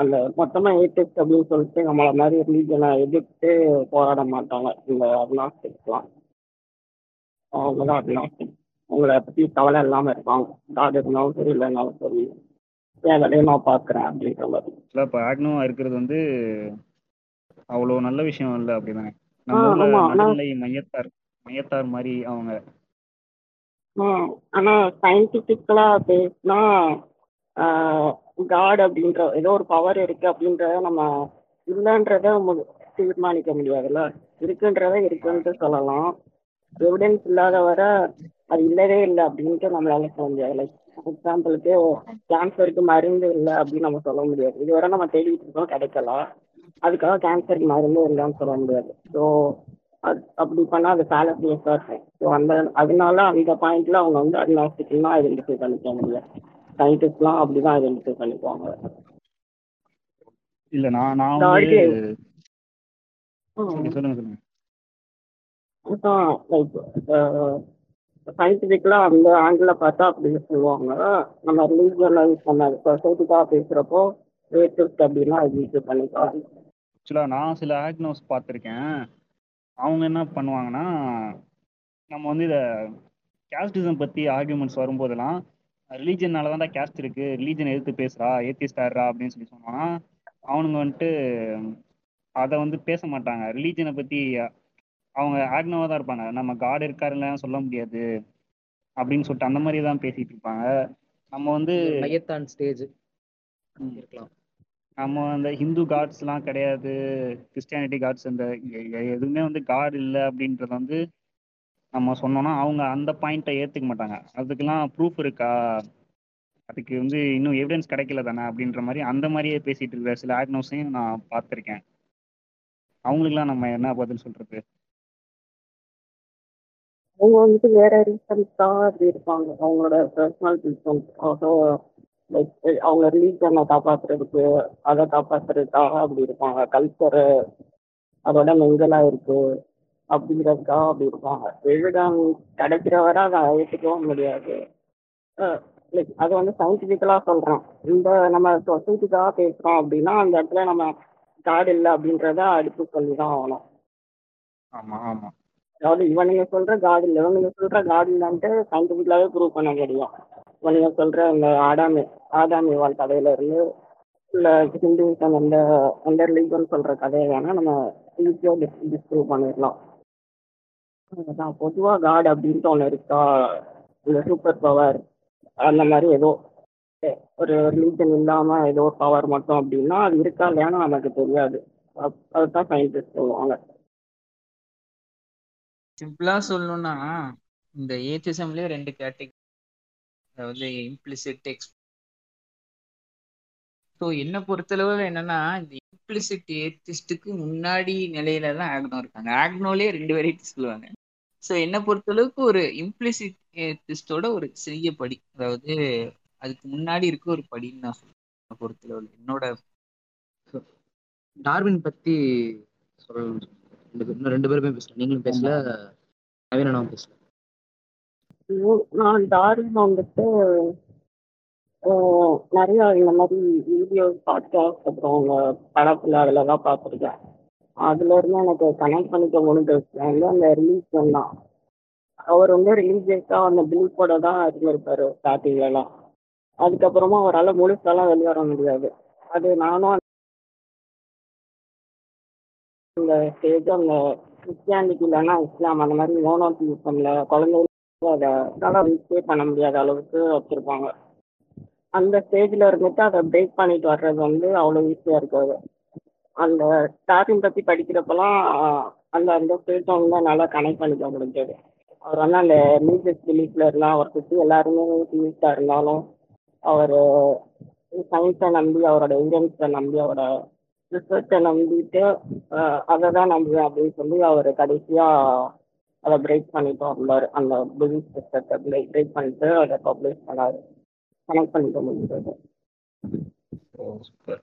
அந்த மொத்தமா ஏத்திஸ்ட் அப்படின்னு சொல்லிட்டு நம்மள மாதிரி ரிலீஜனை எதிர்த்து போராட மாட்டாங்க. இந்த அக்னாஸ்டிக்ஸ்லாம் அவங்க தான் அக்னாஸ்டிக் உங்களை பத்தி கவலை இல்லாம இருப்பாங்க. காடு இருந்தாலும் சரி இல்லைனாலும் சரி. என் வேலையை நான் பாக்குறேன் அப்படின்ற மாதிரி.
ஆக்சுவலாக இப்போ ஆக்னோவா இருக்கிறது வந்து அவ்வளோ நல்ல விஷயம் இல்லை
ஆனா-
நடுநிலை மையத்தார் மையத்தார் மாதிரி அவங்க.
ஆனா சயின்டிபிக்கலா பேசினா காட் அப்படின்ற ஏதோ ஒரு பவர் இருக்கு அப்படின்றத நம்ம இல்லைன்றத மு- தீர்மானிக்க முடியாதுல்ல? இருக்குன்றத இருக்குன்ட்டு சொல்லலாம். எவிடன்ஸ் இல்லாத வர அது இல்லவே இல்லை அப்படின்ட்டு நம்மளால சொல்ல முடியாது. லைக் எக்ஸாம்பிளுக்கு கேன்சருக்கு மருந்து இல்லை அப்படின்னு நம்ம சொல்ல முடியாது. இதுவரை நம்ம தேடிட்டு இருக்கோம் கிடைக்கல. அதுக்காக கேன்சருக்கு மருந்து இல்லைன்னு சொல்ல முடியாது. ஸோ அது அப்படி பண்ணா அது ஃபேலசியஸாக இருக்கும் ஸோ அந்த அதனால அந்த பாயிண்ட்ல அவங்க வந்து அக்னாஸ்டிக்லாம் ஐடென்டிஃபை பண்ணிக்க முடியாது. சயின்டிஸ்ட்லாம் அப்படிதான் ஐடென்டிஃபை பண்ணிக்குவாங்க.
இல்ல நான் நான் சொல்லுங்க சொல்லுங்க.
லைக் சயின்டிஃபிக்கலாக அந்த ஆங்கிள் பார்த்தா அப்படி சொல்லுவாங்க. நம்ம ரிலீஜியனைஸ் பண்ண சொசைட்டிக்காக பேசுகிறப்போ ரேசிஸ்ட் அப்படின்னா ஐடென்டிஃபை பண்ணிக்கலாம்
ஆக்சுவலாக நான் சில ஆக்னோஸ் பார்த்துருக்கேன். அவங்க என்ன பண்ணுவாங்கன்னா நம்ம வந்து இதை கேஸ்டிசம் பற்றி ஆர்கியூமெண்ட்ஸ் வரும்போதெல்லாம் ரிலீஜன்னால தான்டா கேஸ்ட் இருக்கு. ரிலீஜன் எதிர்த்து பேசுறா ஏத்திஸ்ட் ஆடுறா அப்படின்னு சொல்லி சொன்னாங்கன்னா அவனுங்க வந்துட்டு அதை வந்து பேச மாட்டாங்க. ரிலீஜனை பற்றி அவங்க ஆக்னோவாக தான் இருப்பாங்க. நம்ம காட் இருக்காருலாம் சொல்ல முடியாது அப்படின்னு சொல்லிட்டு அந்த மாதிரி தான் பேசிட்டு இருப்பாங்க. நம்ம வந்து
மையத்தான் ஸ்டேஜ். இருக்கலாம்.
நம்ம அந்த ஹிந்து காட்ஸ்லாம் கிடையாது கிறிஸ்டியானிட்டி காட்ஸ் எ- எதுவுமே வந்து காட் இல்லை அப்படின்றத வந்து நம்ம சொன்னோம்னா அவங்க அந்த பாயிண்ட்டை ஏற்றுக்க மாட்டாங்க. அதுக்கெல்லாம் ப்ரூஃப் இருக்கா? அதுக்கு வந்து இன்னும் எவிடன்ஸ் கிடைக்கல தானே அப்படின்ற மாதிரி அந்த மாதிரியே பேசிட்டு இருக்கிற சில ஆக்னோஸையும் நான் பார்த்துருக்கேன். அவங்களுக்குலாம் நம்ம என்ன பதில் சொல்றது?
அவங்க வந்துட்டு வேற ரீசன்ஸாக அப்படி இருப்பாங்க. அவங்களோட பர்சனல் ரீசன்ஸ் ஸோ லைக் அவங்க ரிலீஜனை காப்பாத்துறதுக்கு அதை காப்பாத்துறதுக்காக அப்படி இருப்பாங்க. கல்ச்சரு அதோட மெங்கலா இருக்கு. அப்படிங்கிறதுக்காக அப்படி இருப்பாங்க. எவிடன் கிடைக்கிற வரை அதை ஏற்றுக்கவும் முடியாது. லைக் அது வந்து சயின்டிஃபிக்கலாக சொல்கிறேன் இந்த நம்ம சொசைட்டிக்காக பேசுகிறோம் அப்படின்னா அந்த இடத்துல நம்ம காடு இல்லை அப்படின்றத அடுத்து சொல்லி தான் ஆகணும்.
ஆமாம் ஆமாம்
அதாவது இவனுங்க சொல்ற காடு இல்லை இவனுங்க சொல்ற காடு இல்லைன்ட்டு சயின்டிஃபிக்கலாவே ப்ரூவ் பண்ண முடியும். இவனுங்க சொல்ற இந்த ஆடாமி ஆடாமி வாழ் கதையில இருந்து இல்ல ஹிந்துவிசம் எந்த எந்த ரிலீஜன் சொல்ற கதையை வேணா நம்ம ஈஸியா டிஸ்ப்ரூவ் பண்ணிடலாம். அதான் பொதுவா காட் அப்படின்ட்டு ஒண்ணு இருக்கா? இல்ல சூப்பர் பவர் அந்த மாதிரி ஏதோ ஒரு ரிலீஜன் இல்லாம ஏதோ பவர் மட்டும் அப்படின்னா அது இருக்கா இல்லையான்னு நமக்கு தெரியாது. அதுதான் சயின்டிஸ்ட் சொல்லுவாங்க.
சிம்பிளா சொல்லணும்னா இந்த ஏத்திசம்லயே ரெண்டு கேட்டகரி அதாவது இம்ப்ளிசிட் எக்ஸ் ஸோ என்ன பொறுத்தளவு என்னன்னா இந்த இம்ப்ளிசிட் ஏத்திஸ்டுக்கு முன்னாடி நிலையில தான் ஆக்னோ இருக்காங்க ஆக்னோலேயே ரெண்டு வெரைட்டி சொல்லுவாங்க. ஸோ என்ன பொறுத்தளவுக்கு ஒரு இம்ப்ளிசிட் ஏத்திஸ்டோட ஒரு சிறிய படி. அதாவது அதுக்கு முன்னாடி இருக்க ஒரு படின்னு நான் சொல்லுவேன் என்னை பொறுத்தளவு என்னோட
டார்வின் பத்தி சொல்லணும். இன்னும் ரெண்டு பேருமே பேசல. நீங்களும் பேசல நவீனனும் பேசல.
நான் டார்வின் வந்துட்டு நிறைய இந்த மாதிரி வீடியோ பாட்காஸ்ட் அப்புறம் அவங்க படத்துல அதுல தான் பார்த்துருக்கேன். அதுல இருந்து எனக்கு கனெக்ட் பண்ணிக்க முடிஞ்சது. வந்து அந்த ரிலீஜன் தான் அவர் வந்து ரிலீஜியஸா அந்த பிலீஃபோட தான் இருந்திருப்பாரு ஸ்டார்டிங்ல எல்லாம். அதுக்கப்புறமா அவரால் முழுசாலாம் வெளியே வர முடியாது. அது நானும் அந்த ஸ்டேஜ் அந்த கிறிஸ்டியானிட்டி இல்லைன்னா இஸ்லாம் அந்த மாதிரி மோனோத்திசம்ல குழந்தைகளுக்கு அதை நல்லா ரீச்சே பண்ண முடியாத அளவுக்கு வச்சிருப்பாங்க. அந்த ஸ்டேஜ்ல இருந்துட்டு அதை பிரேக் பண்ணிட்டு வர்றது வந்து அவ்வளோ ஈஸியா இருக்காது. அந்த ஸ்டார்டிங் பத்தி படிக்கிறப்பெல்லாம் அந்த அந்த அந்த ஸ்டேஜ் தான் நல்லா கனெக்ட் பண்ணிக்க முடிஞ்சது. அவர் வந்து அந்த மியூசிக் ரிலீஃப்ல இருந்தால் அவர் சுற்றி எல்லாருமே யூஸ்டா இருந்தாலும் அவர் சயின்ஸை நம்பி அவரோட எவிடன்ஸை நம்பி அவரோட ரிசர்ச்சை நம்பிட்டு அதை தான் நம்புவேன் அப்படின்னு சொல்லி அவர் கடைசியா அதை பிரேக் பண்ணிட்டு வந்தார். அந்த பிலீஃப் சிஸ்டத்தை பிரேக் பண்ணிட்டு அதை பப்ளிஷ் பண்ணார். கனெக்ட் பண்ணிக்க முடிஞ்சது.
சூப்பர்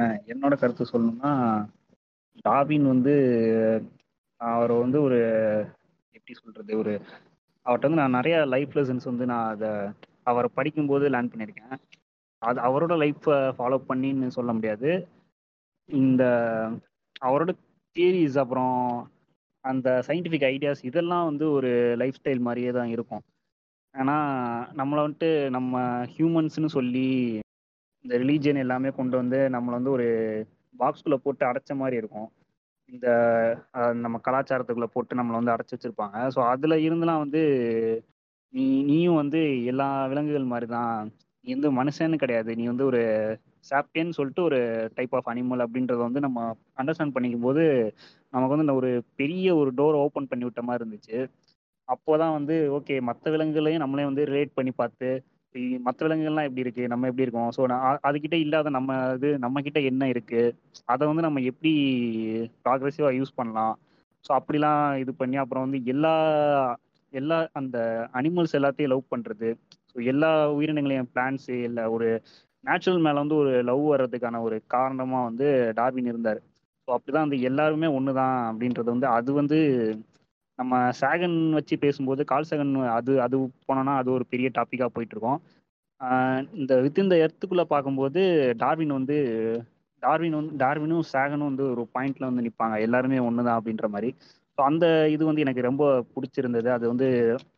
ஏன் என்னோட கருத்து சொல்லணும்னா டாபின் வந்து அவரை வந்து ஒரு எப்படி சொல்றது ஒரு அவர்கிட்ட வந்து நான் நிறைய லைஃப் லெசன்ஸ் வந்து நான் அதை அவரை படிக்கும்போது லேர்ன் பண்ணியிருக்கேன். அது அவரோட லைஃப்பை ஃபாலோ பண்ணின்னு சொல்ல முடியாது. இந்த அவரோட தியரிஸ் அப்புறம் அந்த சயின்டிஃபிக் ஐடியாஸ் இதெல்லாம் வந்து ஒரு லைஃப் ஸ்டைல் மாதிரியே தான் இருக்கும். ஏன்னா நம்மளை வந்துட்டு நம்ம ஹியூமன்ஸ்னு சொல்லி இந்த ரிலீஜியன் எல்லாமே கொண்டு வந்து நம்மளை வந்து ஒரு பாக்ஸ்குள்ளே போட்டு அடைச்ச மாதிரி இருக்கும். இந்த நம்ம கலாச்சாரத்துக்குள்ளே போட்டு நம்மளை வந்து அடைச்சி வச்சுருப்பாங்க. ஸோ அதில் இருந்துலாம் வந்து நீ நீயும் வந்து எல்லா விலங்குகள் மாதிரி தான் நீ வந்து மனுஷன்னு கிடையாது. நீ வந்து ஒரு சாப்டேன்னு சொல்லிட்டு ஒரு டைப் ஆஃப் அனிமல் அப்படின்றத வந்து நம்ம அண்டர்ஸ்டாண்ட் பண்ணிக்கும் போது நமக்கு வந்து இந்த ஒரு பெரிய ஒரு டோர் ஓப்பன் பண்ணி விட்ட மாதிரி இருந்துச்சு. அப்போதான் வந்து ஓகே மற்ற விலங்குகளையும் நம்மளே வந்து ரிலேட் பண்ணி பார்த்து மற்ற விலங்குகள்லாம் எப்படி இருக்கு? நம்ம எப்படி இருக்கோம்? ஸோ அதுகிட்ட இல்லாத நம்ம இது நம்ம கிட்ட என்ன இருக்கு? அதை வந்து நம்ம எப்படி ப்ராக்ரெசிவாக யூஸ் பண்ணலாம்? ஸோ அப்படிலாம் இது பண்ணி அப்புறம் வந்து எல்லா எல்லா அந்த அனிமல்ஸ் எல்லாத்தையும் லவ் பண்ணுறது ஸோ எல்லா உயிரினங்களையும் பிளான்ஸு இல்லை ஒரு நேச்சுரல் மேலே வந்து ஒரு லவ் வர்றதுக்கான ஒரு காரணமாக வந்து டார்வின் இருந்தார். ஸோ அப்படிதான் வந்து எல்லாருமே ஒன்று தான் அப்படின்றது வந்து அது வந்து நம்ம சாகன் வச்சு பேசும்போது கால் சாகன் அது அது போனோம்னா அது ஒரு பெரிய டாப்பிக்காக போயிட்டு இருக்கோம் இந்த வித் இந்த எர்த்துக்குள்ளே பார்க்கும்போது டார்வின் வந்து டார்வின் வந்து டார்வினும் சாகனும் வந்து ஒரு பாயிண்ட்ல வந்து நிற்பாங்க எல்லாருமே ஒன்று தான் அப்படின்ற மாதிரி. ஸோ அந்த இது வந்து எனக்கு ரொம்ப பிடிச்சிருந்தது. அது வந்து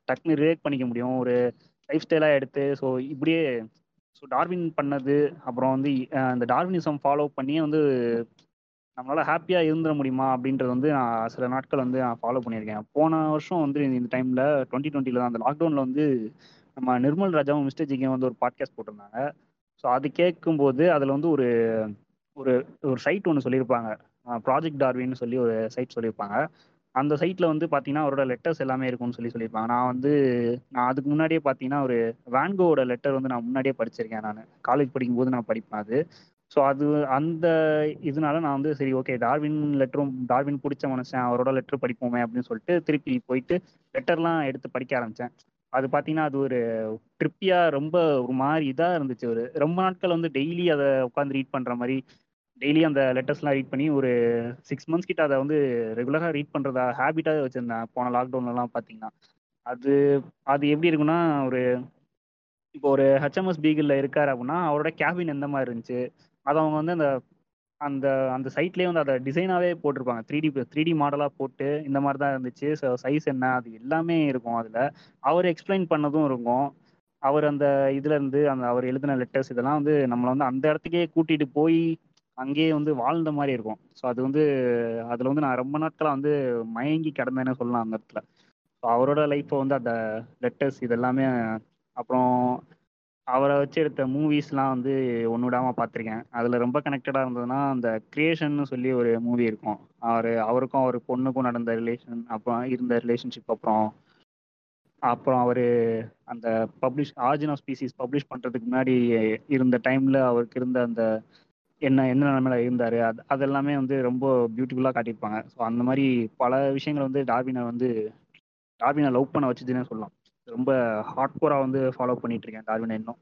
டக்குன்னு ரிலேட் பண்ணிக்க முடியும். ஒரு லைஃப் ஸ்டைலாக எடுத்து ஸோ இப்படியே ஸோ டார்வின் பண்ணது அப்புறம் வந்து அந்த டார்வினிசம் ஃபாலோ பண்ணியே வந்து நம்மளால ஹாப்பியாக இருந்துட முடியுமா அப்படின்றது வந்து நான் சில நாட்கள் வந்து நான் ஃபாலோ பண்ணியிருக்கேன். போன வருஷம் வந்து இந்த டைமில் டுவெண்ட்டி டுவெண்ட்டில தான் அந்த லாக்டவுனில் வந்து நம்ம நிர்மல் ராஜாவும் மிஸ்டர் ஜிக்கும் வந்து ஒரு பாட்காஸ்ட் போட்டிருந்தாங்க. ஸோ அது கேட்கும்போது அதில் வந்து ஒரு ஒரு ஒரு சைட் ஒன்று சொல்லியிருப்பாங்க. ப்ராஜெக்ட் டார்வின்னு சொல்லி ஒரு சைட் சொல்லியிருப்பாங்க. அந்த சைட்டில் வந்து பார்த்தீங்கன்னா அவரோட லெட்டர்ஸ் எல்லாமே இருக்கும்னு சொல்லி சொல்லியிருப்பாங்க. நான் வந்து நான் அதுக்கு முன்னாடியே பார்த்தீங்கன்னா ஒரு வேன்கோவோட லெட்டர் வந்து நான் முன்னாடியே படிச்சிருக்கேன் நான். காலேஜ் படிக்கும்போது நான் படிப்பேன் அது. ஸோ அது அந்த இதனால நான் வந்து சரி ஓகே டார்வின் லெட்டரும் டார்வின் பிடிச்ச மனுஷன் அவரோட லெட்டர் படிப்போமே அப்படின்னு சொல்லிட்டு திருப்பி போயிட்டு லெட்டர்லாம் எடுத்து படிக்க ஆரம்பித்தேன் அது பார்த்தீங்கன்னா அது ஒரு ட்ரிப்பியாக ரொம்ப ஒரு மாதிரி இதாக இருந்துச்சு. ஒரு ரொம்ப நாட்கள் வந்து டெய்லி அதை உட்காந்து ரீட் பண்ணுற மாதிரி டெய்லி அந்த லெட்டர்ஸ்லாம் ரீட் பண்ணி ஒரு சிக்ஸ் மந்த்ஸ் கிட்ட அதை வந்து ரெகுலராக ரீட் பண்ணுறதா ஹேபிட்டாக வச்சுருந்தேன். போன லாக்டவுன்லலாம் பார்த்தீங்கன்னா அது அது எப்படி இருக்குன்னா ஒரு இப்போ ஒரு ஹெச்எம்எஸ் பீகிளில் இருக்கார் அப்படின்னா அவரோட கேபின் எந்த மாதிரி இருந்துச்சு? அதை அவங்க வந்து அந்த அந்த அந்த சைட்லேயே வந்து அதை டிசைனாகவே போட்டிருப்பாங்க. த்ரீ டி த்ரீ டி மாடலாக போட்டு இந்த மாதிரி தான் இருந்துச்சு. ஸோ சைஸ் என்ன? அது எல்லாமே இருக்கும் அதில். அவர் எக்ஸ்பிளைன் பண்ணதும் இருக்கும். அவர் அந்த இதுலேருந்து அந்த அவர் எழுதின லெட்டர்ஸ் இதெல்லாம் வந்து நம்மளை வந்து அந்த இடத்துக்கே கூட்டிகிட்டு போய் அங்கேயே வந்து வாழ்ந்த மாதிரி இருக்கும். ஸோ அது வந்து அதில் வந்து நான் ரொம்ப நாட்களாக வந்து மயங்கி கிடந்தேன்னு சொல்லலாம் அந்த இடத்துல. ஸோ அவரோட லைஃப்பை வந்து அந்த லெட்டர்ஸ் இதெல்லாமே அப்புறம் அவரை வச்சு எடுத்த மூவிஸ்லாம் வந்து ஒன்று விடாமல் பார்த்துருக்கேன் அதில் ரொம்ப கனெக்டடாக இருந்ததுன்னா அந்த கிரியேஷன்னு சொல்லி ஒரு மூவி இருக்கும். அவர் அவருக்கும் அவர் பொண்ணுக்கும் நடந்த ரிலேஷன் அப்புறம் இருந்த ரிலேஷன்ஷிப் அப்புறம் அப்புறம் அவர் அந்த publish origin of species publish பண்ணுறதுக்கு முன்னாடி இருந்த டைமில் அவருக்கு இருந்த அந்த என்ன என்ன நிலமையில இருந்தார் அது அதெல்லாமே வந்து ரொம்ப பியூட்டிஃபுல்லாக காட்டியிருப்பாங்க. ஸோ அந்த மாதிரி பல விஷயங்கள் வந்து டார்வினை வந்து டார்வினை லவ் பண்ண வச்சுதுன்னே சொல்லலாம். ரொம்ப ஹார்ட் கோராக வந்து ஃபாலோ பண்ணிட்டு இருக்கேன் டார்வினை இன்னும்.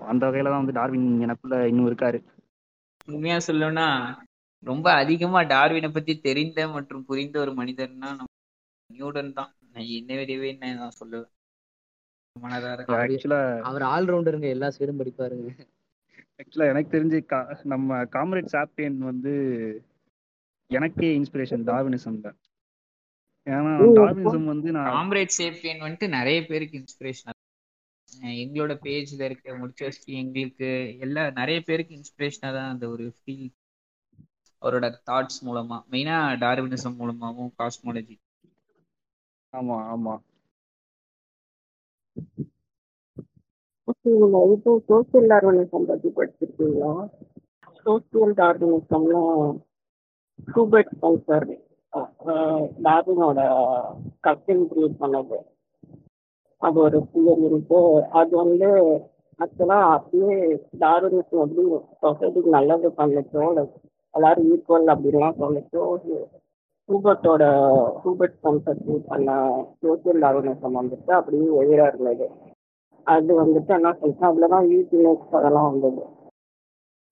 அந்த வகையில் தான் வந்து டார்வின் எனக்குள்ள இன்னும் இருக்காரு.
உண்மையா சொல்லணும்னா ரொம்ப அதிகமா டார்வினை பத்தி தெரிந்த மற்றும் புரிந்த ஒரு மனிதர்னா நம்ம நியூடன் தான். நான் என்ன வரையவே நான் சொல்லுவேன்
அவர் ஆல்ரவுண்டருங்க எல்லா சைடும் படிப்பாருங்க.
ஆக்சுவலாக எனக்கு தெரிஞ்சு கா நம்ம காம்ரேட் சாப்பியன் வந்து எனக்கே இன்ஸ்பிரேஷன் டார்வினிசம்ல ஏன்னா
ம்.
டார்வினிசம் வந்து நான்
காம்ரேட் சேப்பியன் வந்துட்டு நிறைய பேருக்கு இன்ஸ்பிரேஷன் எங்களோட பேஜ்ல இருக்க முடிச்சு எங்களுக்கு எல்லா நிறைய பேருக்கு இன்ஸ்பிரேஷனா தான் அந்த ஒரு ஃபீல் அவரோட தாட்ஸ் மூலமா மெயினா டார்வினிசம் மூலமாவும் காஸ்மாலஜி
ஆமா ஆமா.
இது சோசியல் டார்வினிசம் பத்தி படிச்சிருக்கீங்களா? சோசியல் டார்வினிசம்லாம் ஹூபர்ட் ஸ்பென்சர் டார்வினோட கஸ்டிங் கிரியேட் பண்ணது. அது ஒரு தியரி இருக்கு அது வந்து ஆக்சுவலா அப்பயே டார்வினிசம் எப்படி சொசைட்டிக்கு நல்லது பண்ணுச்சோ எல்லாரும் ஈக்குவல் அப்படின்லாம் சொல்லிச்சோ ஹூபர்ட்டோட ஹூபர்ட் ஸ்பென்சர் பண்ண சோசியல் டார்வினிசம் வந்துட்டு அப்படியே எதிராக இருந்தது. அது வந்துட்டு என்ன சொல்லிச்சு அதுலதான் யூடியூப்ஸ் அதெல்லாம் வந்தது.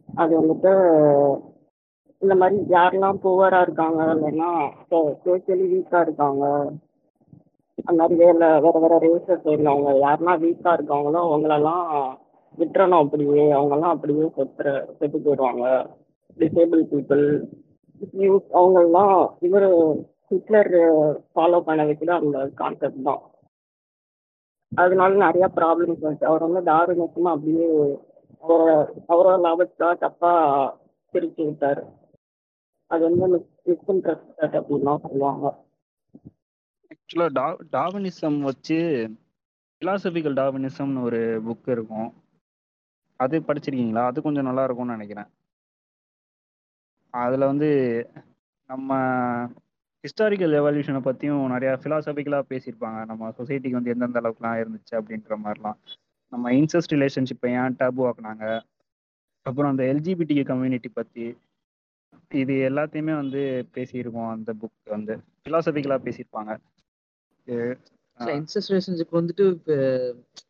அது வந்துட்டு இந்த மாதிரி யாரெல்லாம் புவரா இருக்காங்க இல்லைன்னா சோசியலி வீக்கா இருக்காங்க அந்த மாதிரி வேற வேற வேற ரேசஸ் இருந்தவங்க யாரெல்லாம் வீக்கா இருக்காங்களோ அவங்களெல்லாம் விட்டுறணும் அப்படியே அவங்கெல்லாம் அப்படியே செத்துற செத்து போயிடுவாங்க. டிசேபிள் பீப்புள் யூஸ் அவங்கெல்லாம் இவர் ஹிட்லர் ஃபாலோ பண்ண வைக்கிற அந்த கான்செப்ட் தான். அதனால நிறைய ப்ராப்ளம்ஸ் வந்துச்சு. அவர் வந்து டார்வினிசம் அப்படியே அவரோட அவரோட லாபத்துக்காக தப்பா பிரிச்சு விட்டாரு. அது வந்து மிஸ்இன்ட்ரெஸ்டட் அப்படின்லாம் சொல்லுவாங்க.
ஆக்சுவலாக டா டாவினிசம் வச்சு ஃபிலாசபிக்கல் டாவினிசம்னு ஒரு புக் இருக்கும். அது படிச்சிருக்கீங்களா? அது கொஞ்சம் நல்லா இருக்கும்னு நினைக்கிறேன். அதில் வந்து நம்ம ஹிஸ்டாரிக்கல் எவல்யூஷனை பற்றியும் நிறையா ஃபிலாசபிக்கலாக பேசியிருப்பாங்க. நம்ம சொசைட்டிக்கு வந்து எந்தெந்த அளவுக்குலாம் இருந்துச்சு அப்படின்ற மாதிரிலாம். நம்ம இன்சஸ்ட் ரிலேஷன்ஷிப்பை ஏன் டேபு ஆக்குனாங்க? அப்புறம் அந்த எல்ஜிபிடி கம்யூனிட்டி பற்றி இது எல்லாத்தையுமே வந்து பேசியிருக்கோம். அந்த புக் வந்து ஃபிலாசபிக்கலாக பேசியிருப்பாங்க.
இன்சஸ்ட் ரிலேஷன்ஷிப் வந்துட்டு இப்போ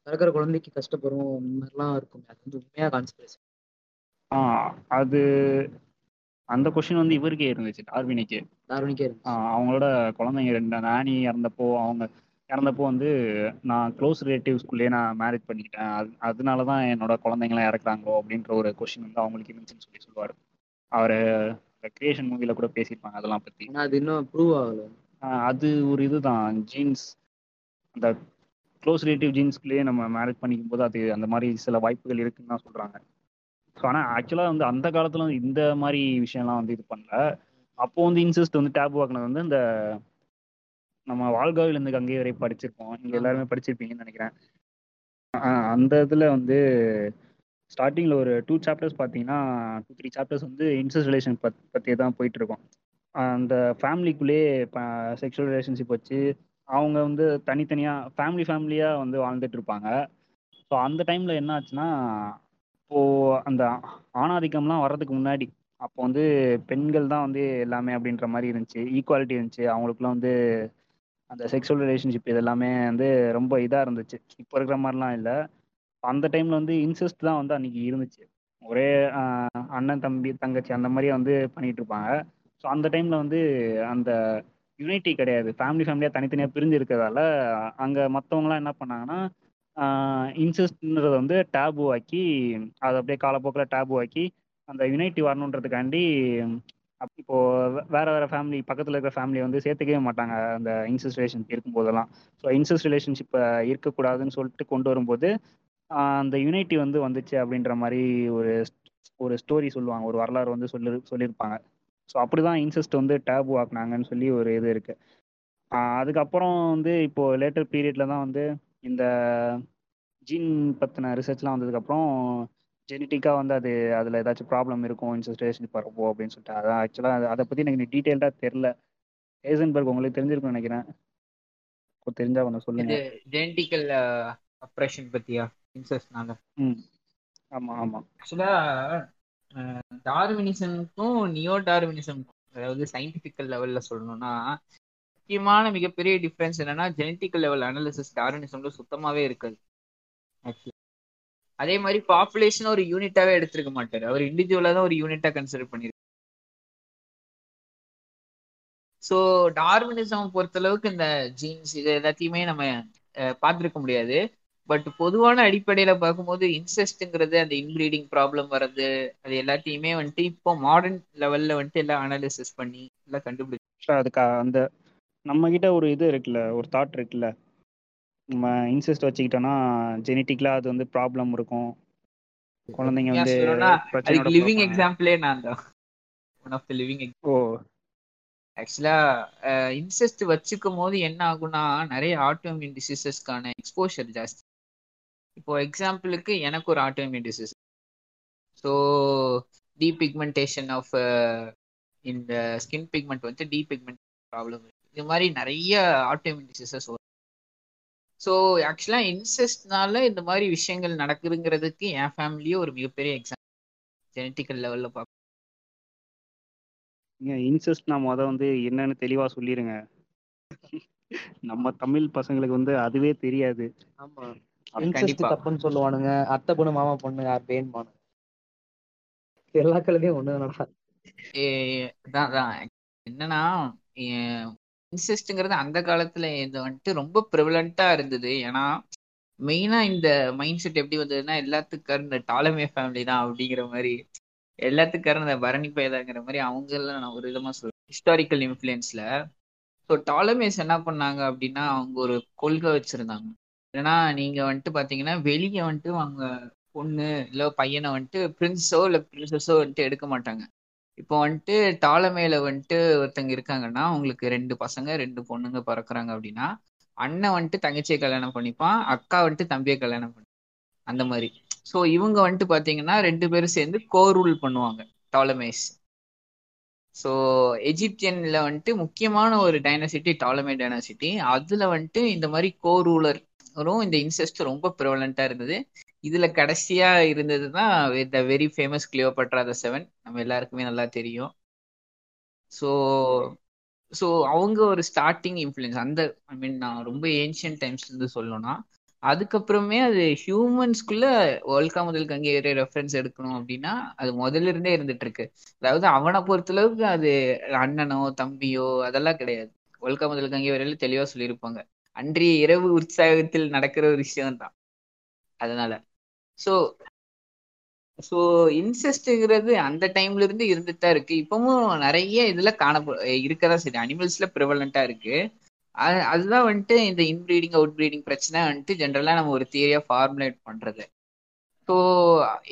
பிறக்கிற குழந்தைக்கு கஷ்டப்படும் மாதிரிலாம் இருக்கும். அது வந்து உண்மையா கான்ஸ்பிரசி
ஆ அது அந்த கொஷின் வந்து இவருக்கே இருந்துச்சு டார்வினிக்கு.
டார்வினிக்கே
அவங்களோட குழந்தைங்க ரெண்டு ஆனி இறந்தப்போ அவங்க இறந்தப்போ வந்து நான் க்ளோஸ் ரிலேட்டிவ்ஸ்குள்ளேயே நான் மேரேஜ் பண்ணிக்கிட்டேன். அது அதனால தான் என்னோட குழந்தைங்களாம் இறக்குறாங்களோ அப்படின்ற ஒரு கொஷின் வந்து அவங்களுக்கு இருந்துச்சுன்னு சொல்லி சொல்லுவார். அவர் கிரியேஷன் மூவியில் கூட பேசியிருப்பாங்க அதெல்லாம்
ஆனா அது இன்னும் ப்ரூவ் ஆகல.
அது ஒரு இதுதான். ஜீன்ஸ் அந்த க்ளோஸ் ரிலேட்டிவ் ஜீன்ஸ்குள்ளேயே நம்ம மேரேஜ் பண்ணிக்கும் போது அது அந்த மாதிரி சில வாய்ப்புகள் இருக்குன்னு தான் சொல்கிறாங்க ஸோ ஆனால் ஆக்சுவலாக வந்து அந்த காலத்தில் இந்த மாதிரி விஷயம்லாம் வந்து இது பண்ணல. அப்போ வந்து இன்சிஸ்ட் வந்து டேப் வாக்குனது வந்து இந்த நம்ம வாழ்காவில் இருந்து கங்கை வரை படிச்சிருப்போம். நீங்க. எல்லாருமே படிச்சிருப்பீங்கன்னு நினைக்கிறேன். அந்த இதுல வந்து ஸ்டார்டிங்கில் ஒரு டூ சாப்டர்ஸ் பார்த்தீங்கன்னா டூ த்ரீ சாப்டர்ஸ் வந்து இன்சஸ் ரிலேஷன் பத் தான் போயிட்டு இருக்கும் அந்த ஃபேமிலிக்குள்ளேயே செக்ஷுவல் ரிலேஷன்ஷிப் வச்சு அவங்க வந்து தனித்தனியாக ஃபேமிலி ஃபேமிலியாக வந்து வாழ்ந்துட்டு இருப்பாங்க ஸோ அந்த டைமில் என்ன ஆச்சுன்னா இப்போது அந்த ஆணாதிக்கம்லாம் வர்றதுக்கு முன்னாடி அப்போ வந்து பெண்கள் தான் வந்து எல்லாமே அப்படின்ற மாதிரி இருந்துச்சு. ஈக்குவாலிட்டி இருந்துச்சு. அவங்களுக்குலாம் வந்து அந்த செக்ஷுவல் ரிலேஷன்ஷிப் இது எல்லாமே வந்து ரொம்ப இதாக இருந்துச்சு. இப்போ இருக்கிற மாதிரிலாம் இல்லை. அந்த டைமில் வந்து இன்செஸ்ட் தான் வந்து அன்னைக்கு இருந்துச்சு. ஒரே அண்ணன் தம்பி தங்கச்சி அந்த மாதிரியே வந்து பண்ணிட்டு இருப்பாங்க. ஸோ அந்த டைமில் வந்து அந்த யூனிட்டி கிடையாது. ஃபேமிலி ஃபேமிலியாக தனித்தனியாக பிரிஞ்சு இருக்கிறதால அங்கே மற்றவங்களாம் என்ன பண்ணாங்கன்னா இன்செஸ்ட்ன்றதை வந்து டேபு ஆக்கி அதை அப்படியே காலப்போக்கில் டேபு ஆக்கி அந்த யுனைட்டி வரணுன்றதுக்காண்டி இப்போ வே- வேற வேற ஃபேமிலி பக்கத்தில் இருக்கிற ஃபேமிலியை வந்து சேர்த்துக்கவே மாட்டாங்க அந்த இன்சஸ்ட் ரிலேஷன்ஷிப் இருக்கும்போதெல்லாம். ஸோ இன்சஸ்ட் ரிலேஷன்ஷிப்பை இருக்கக்கூடாதுன்னு சொல்லிட்டு கொண்டு வரும்போது அந்த யுனைட்டி வந்து வந்துச்சு அப்படின்ற மாதிரி ஒரு ஒரு ஸ்டோரி சொல்லுவாங்க. ஒரு வரலாறு வந்து சொல்லி சொல்லியிருப்பாங்க. ஸோ அப்படிதான் இன்செஸ்ட் வந்து டேபு ஆக்குனாங்கன்னு சொல்லி ஒரு இது இருக்கு. அதுக்கப்புறம் வந்து இப்போ லேட்டர் பீரியட்ல தான் வந்து இந்த ஜீன் பற்றின ரிசர்ச்லாம் வந்ததுக்கப்புறம் ஜெனட்டிக்காக வந்து அது அதில் ஏதாச்சும் ப்ராப்ளம் இருக்கும் இன்சஸ்டேஷன் பரப்போ அப்படின்னு சொல்லிட்டு. அதான் ஆக்சுவலாக அதை பற்றி எனக்கு டீட்டெயில்டாக தெரில ஏசன்பர்க் உங்களுக்கு தெரிஞ்சிருக்கும்னு நினைக்கிறேன். தெரிஞ்சால் தெரிஞ்சா கொஞ்சம் சொல்லுங்க.
ஜெனட்டிக்கல் அப்ரேஷன் பற்றியா இன்சஸ்ட்னால
ம். ஆமாம் ஆமாம்
ஆக்சுவலா டார்வினிசனுக்கும் நியோ டார்வினிசனுக்கும் அதாவது சயின்டிபிக்கல் லெவல்ல சொல்லணும்னா முக்கியமான மிகப்பெரிய டிஃபரன்ஸ் என்னன்னா ஜெனட்டிக்கல் லெவல் அனாலிசிஸ் டார்வினிசம்ல சுத்தமாவே இருக்காது. அதே மாதிரி பாப்புலேஷன் ஒரு யூனிட்டாவே எடுத்திருக்க மாட்டாரு. அவர் இண்டிவிஜுவலா தான் ஒரு யூனிட்டா கன்சிடர் பண்ணிருக்காரு ஸோ டார்வினிசம் பொறுத்தளவுக்கு இந்த ஜீன்ஸ் இது எல்லாத்தையுமே நம்ம பார்த்துருக்க முடியாது. பட் பொதுவான அடிப்படையில பார்க்கும்போது இன்செஸ்ட்ங்கிறது அந்த இன்பிரீடிங் ப்ராப்ளம் வர்றது அது எல்லாத்தையுமே வந்துட்டு இப்போ மாடர்ன் லெவல்ல வந்துட்டு எல்லாம் அனாலிசிஸ் பண்ணி எல்லாம் கண்டுபிடிச்சு
அதுக்கு அந்த நம்ம கிட்ட ஒரு இது இருக்குல்ல ஒரு தாட் இருக்குல்ல. நம்ம இன்செஸ்ட் வச்சுக்கிட்டோம்னா ஜெனட்டிக்கலா அது வந்து ப்ராப்ளம் இருக்கும். குழந்தைங்க வந்து
அதுக்கு லிவிங். எக்ஸாம்பிளே நான் தான். One of the living
oh.
ஆக்சுவலா இன்செஸ்ட் வச்சுக்கும் போது என்ன ஆகும்னா நிறைய ஆட்டோமின் டிசீசஸ்க்கான எக்ஸ்போஷர் ஜாஸ்தி. இப்போ எக்ஸாம்பிளுக்கு எனக்கு ஒரு autoimmune disease so depigmentation of இந்த ஸ்கின் பிக்மெண்ட் வந்து டீபிக்மெண்ட் ப்ராப்ளம் இது மாதிரி நிறைய ஆட்டோமின் டிசீசஸ் வரும். ஸோ ஆக்சுவலாக இன்செஸ்ட்னால இந்த மாதிரி விஷயங்கள் நடக்குதுங்கிறதுக்கு என் ஃபேமிலியே ஒரு மிகப்பெரிய எக்ஸாம்பிள் ஜெனட்டிக்கல் லெவலில் பார்க்க
இன்செஸ்ட் நான் முத வந்து என்னன்னு தெளிவா சொல்லிருங்க. நம்ம தமிழ் பசங்களுக்கு வந்து அதுவே தெரியாது.
ஆமா. தப்புன்னு சொல்லுவானுங்க. அத்தை பொண்ணு மாமா பொண்ணு யார் பேன்பானு எல்லா கழுதையும்
அதான் என்னன்னா இன்செஸ்ட்ங்கிறது அந்த காலத்துல இது வந்துட்டு ரொம்ப ப்ரிவலண்டா இருந்தது. ஏன்னா மெயினா இந்த மைண்ட் செட் எப்படி வந்ததுன்னா எல்லாத்துக்கும் இந்த டாலமே ஃபேமிலி தான் அப்படிங்கிற மாதிரி. எல்லாத்துக்கும் இந்த பரணி பேதாங்கிற மாதிரி அவங்க எல்லாம் நான் ஒரு விதமா சொல்றேன். ஹிஸ்டாரிக்கல் இன்ஃப்ளூயன்ஸ்ல ஸோ டாலமேஸ் என்ன பண்ணாங்க அப்படின்னா அவங்க ஒரு கொள்கை வச்சிருந்தாங்க. ஏன்னா நீங்க வந்துட்டு பாத்தீங்கன்னா வெளியே வந்துட்டு அவங்க பொண்ணு இல்ல பையனை வந்துட்டு பிரின்ஸோ இல்ல பிரின்சஸோ வந்துட்டு எடுக்க மாட்டாங்க. இப்போ வந்துட்டு டாலமேல வந்துட்டு ஒருத்தங்க இருக்காங்கன்னா அவங்களுக்கு ரெண்டு பசங்க ரெண்டு பொண்ணுங்க பிறக்குறாங்க அப்படின்னா அண்ணன் வந்துட்டு தங்கச்சியை கல்யாணம் பண்ணிப்பான் அக்கா வந்துட்டு தம்பியை கல்யாணம் பண்ணி அந்த மாதிரி. ஸோ இவங்க வந்துட்டு பாத்தீங்கன்னா ரெண்டு பேரும் சேர்ந்து கோ ரூல் பண்ணுவாங்க டாலமேஸ் ஸோ எஜிப்தியன்ல வந்துட்டு முக்கியமான ஒரு டைனசிட்டி டாலமே டைனசிட்டி அதுல வந்துட்டு இந்த மாதிரி கோ ரூலர் இந்த இன்செஸ்ட் ரொம்ப ப்ரிவலண்டா இருந்தது. இதுல கடைசியா இருந்தது தான் the very famous Cleopatra the seven நம்ம எல்லாருக்குமே நல்லா தெரியும். ஸோ ஸோ அவங்க ஒரு ஸ்டார்டிங் இன்ஃப்ளூயன்ஸ் அந்த ஐ மீன் நான் ரொம்ப ஏன்ஷியன் டைம்ஸ்ல இருந்து சொல்லணும்னா அதுக்கப்புறமே அது ஹியூமன்ஸ்குள்ள ஒல்கா முதல் கங்கை வரை ரெஃபரன்ஸ் எடுக்கணும் அப்படின்னா அது முதல்ல இருந்தே இருந்துட்டு இருக்கு அதாவது அவனை பொறுத்தளவுக்கு அது அண்ணனோ தம்பியோ அதெல்லாம் கிடையாது. ஒல்கா முதல் கங்கை வரையில தெளிவா சொல்லியிருப்பாங்க. அன்றைய இரவு உற்சாகத்தில் நடக்கிற ஒரு விஷயம் தான் அதனால. ஸோ ஸோ இன்செஸ்ட்ங்கிறது அந்த டைம்ல இருந்து இருந்துட்டு தான் இருக்கு. இப்பவும் நிறைய இதுல காணப்ப இருக்கதான் சரி அனிமல்ஸ்ல ப்ரிவலண்டா இருக்கு. அது- அதுதான் வந்துட்டு இந்த இன்பிரீடிங் அவுட் பிரீடிங் பிரச்சனை வந்துட்டு ஜென்ரலா நம்ம ஒரு தியரியா ஃபார்முலேட் பண்றது. ஸோ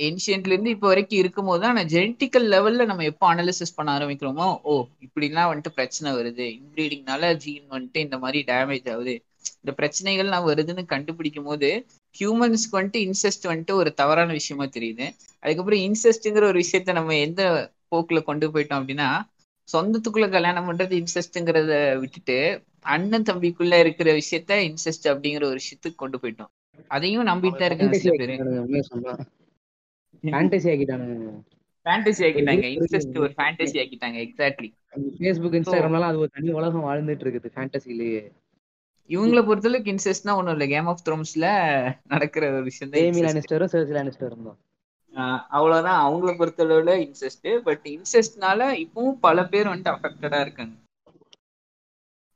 ஏன்ஷியன்ட்ல இருந்து இப்போ வரைக்கும் இருக்கும்போது தான் ஆனால் ஜெனட்டிக்கல் லெவல்ல நம்ம எப்போ அனாலிசிஸ் பண்ண ஆரம்பிக்கிறோமோ ஓ இப்படிலாம் வந்துட்டு பிரச்சனை வருது. இன்பிரீடிங்னால ஜீன் வந்துட்டு இந்த மாதிரி டேமேஜ் ஆகுது. இந்த பிரச்சனைகள்லாம் வருதுன்னு கண்டுபிடிக்கும் போது ஹியூமன்ஸ்க்கு வந்துட்டு இன்செஸ்ட் வந்துட்டு ஒரு தவறான விஷயமா தெரியுது. அதுக்கப்புறம் இன்செஸ்ட்ங்கிற ஒரு விஷயத்த நம்ம எந்த போக்குல கொண்டு போயிட்டோம் அப்படின்னா சொந்தத்துக்குள்ள கல்யாணம் பண்றது இன்செஸ்ட்ங்கிறத விட்டுட்டு அண்ணன் தம்பிக்குள்ள இருக்கிற விஷயத்த இன்செஸ்ட் அப்படிங்கிற ஒரு விஷயத்துக்கு கொண்டு போயிட்டோம். அதையும் நம்பிட்டு தான் இருக்காங்க
ஃபேண்டசி ஆக்கிட்டானுங்க சொன்னா ஃபேண்டசி
ஆக்கிட்டாங்க
இருக்கு,
இன்செஸ்ட்
இருக்கு.
ஒரு ஃபேண்டசி ஆக்கிட்டாங்க எக்ஸாக்ட்லி
ஃபேஸ்புக் இன்ஸ்டாகிராம்லாம் அது ஒரு தனி உலகம் வாழ்ந்துட்டு இருக்குது ஃபேண்டசிலேயே
இவங்கள பொறுத்தளவுக்கு இன்செஸ்ட்னா ஒண்ணும் இல்ல. கேம் ஆஃப் த்ரோன்ஸ்ல நடக்கிற ஒரு விஷயம் தான் incest.
லானிஸ்டரும் சர்சி லானிஸ்டரும் தான்
அவ்வளவுதான். அவங்கள பொறுத்தளவுல இன்செஸ்ட் பட் இன்செஸ்ட்னால இப்பவும் பல பேர் வந்துட்டு அஃபெக்டடா இருக்காங்க.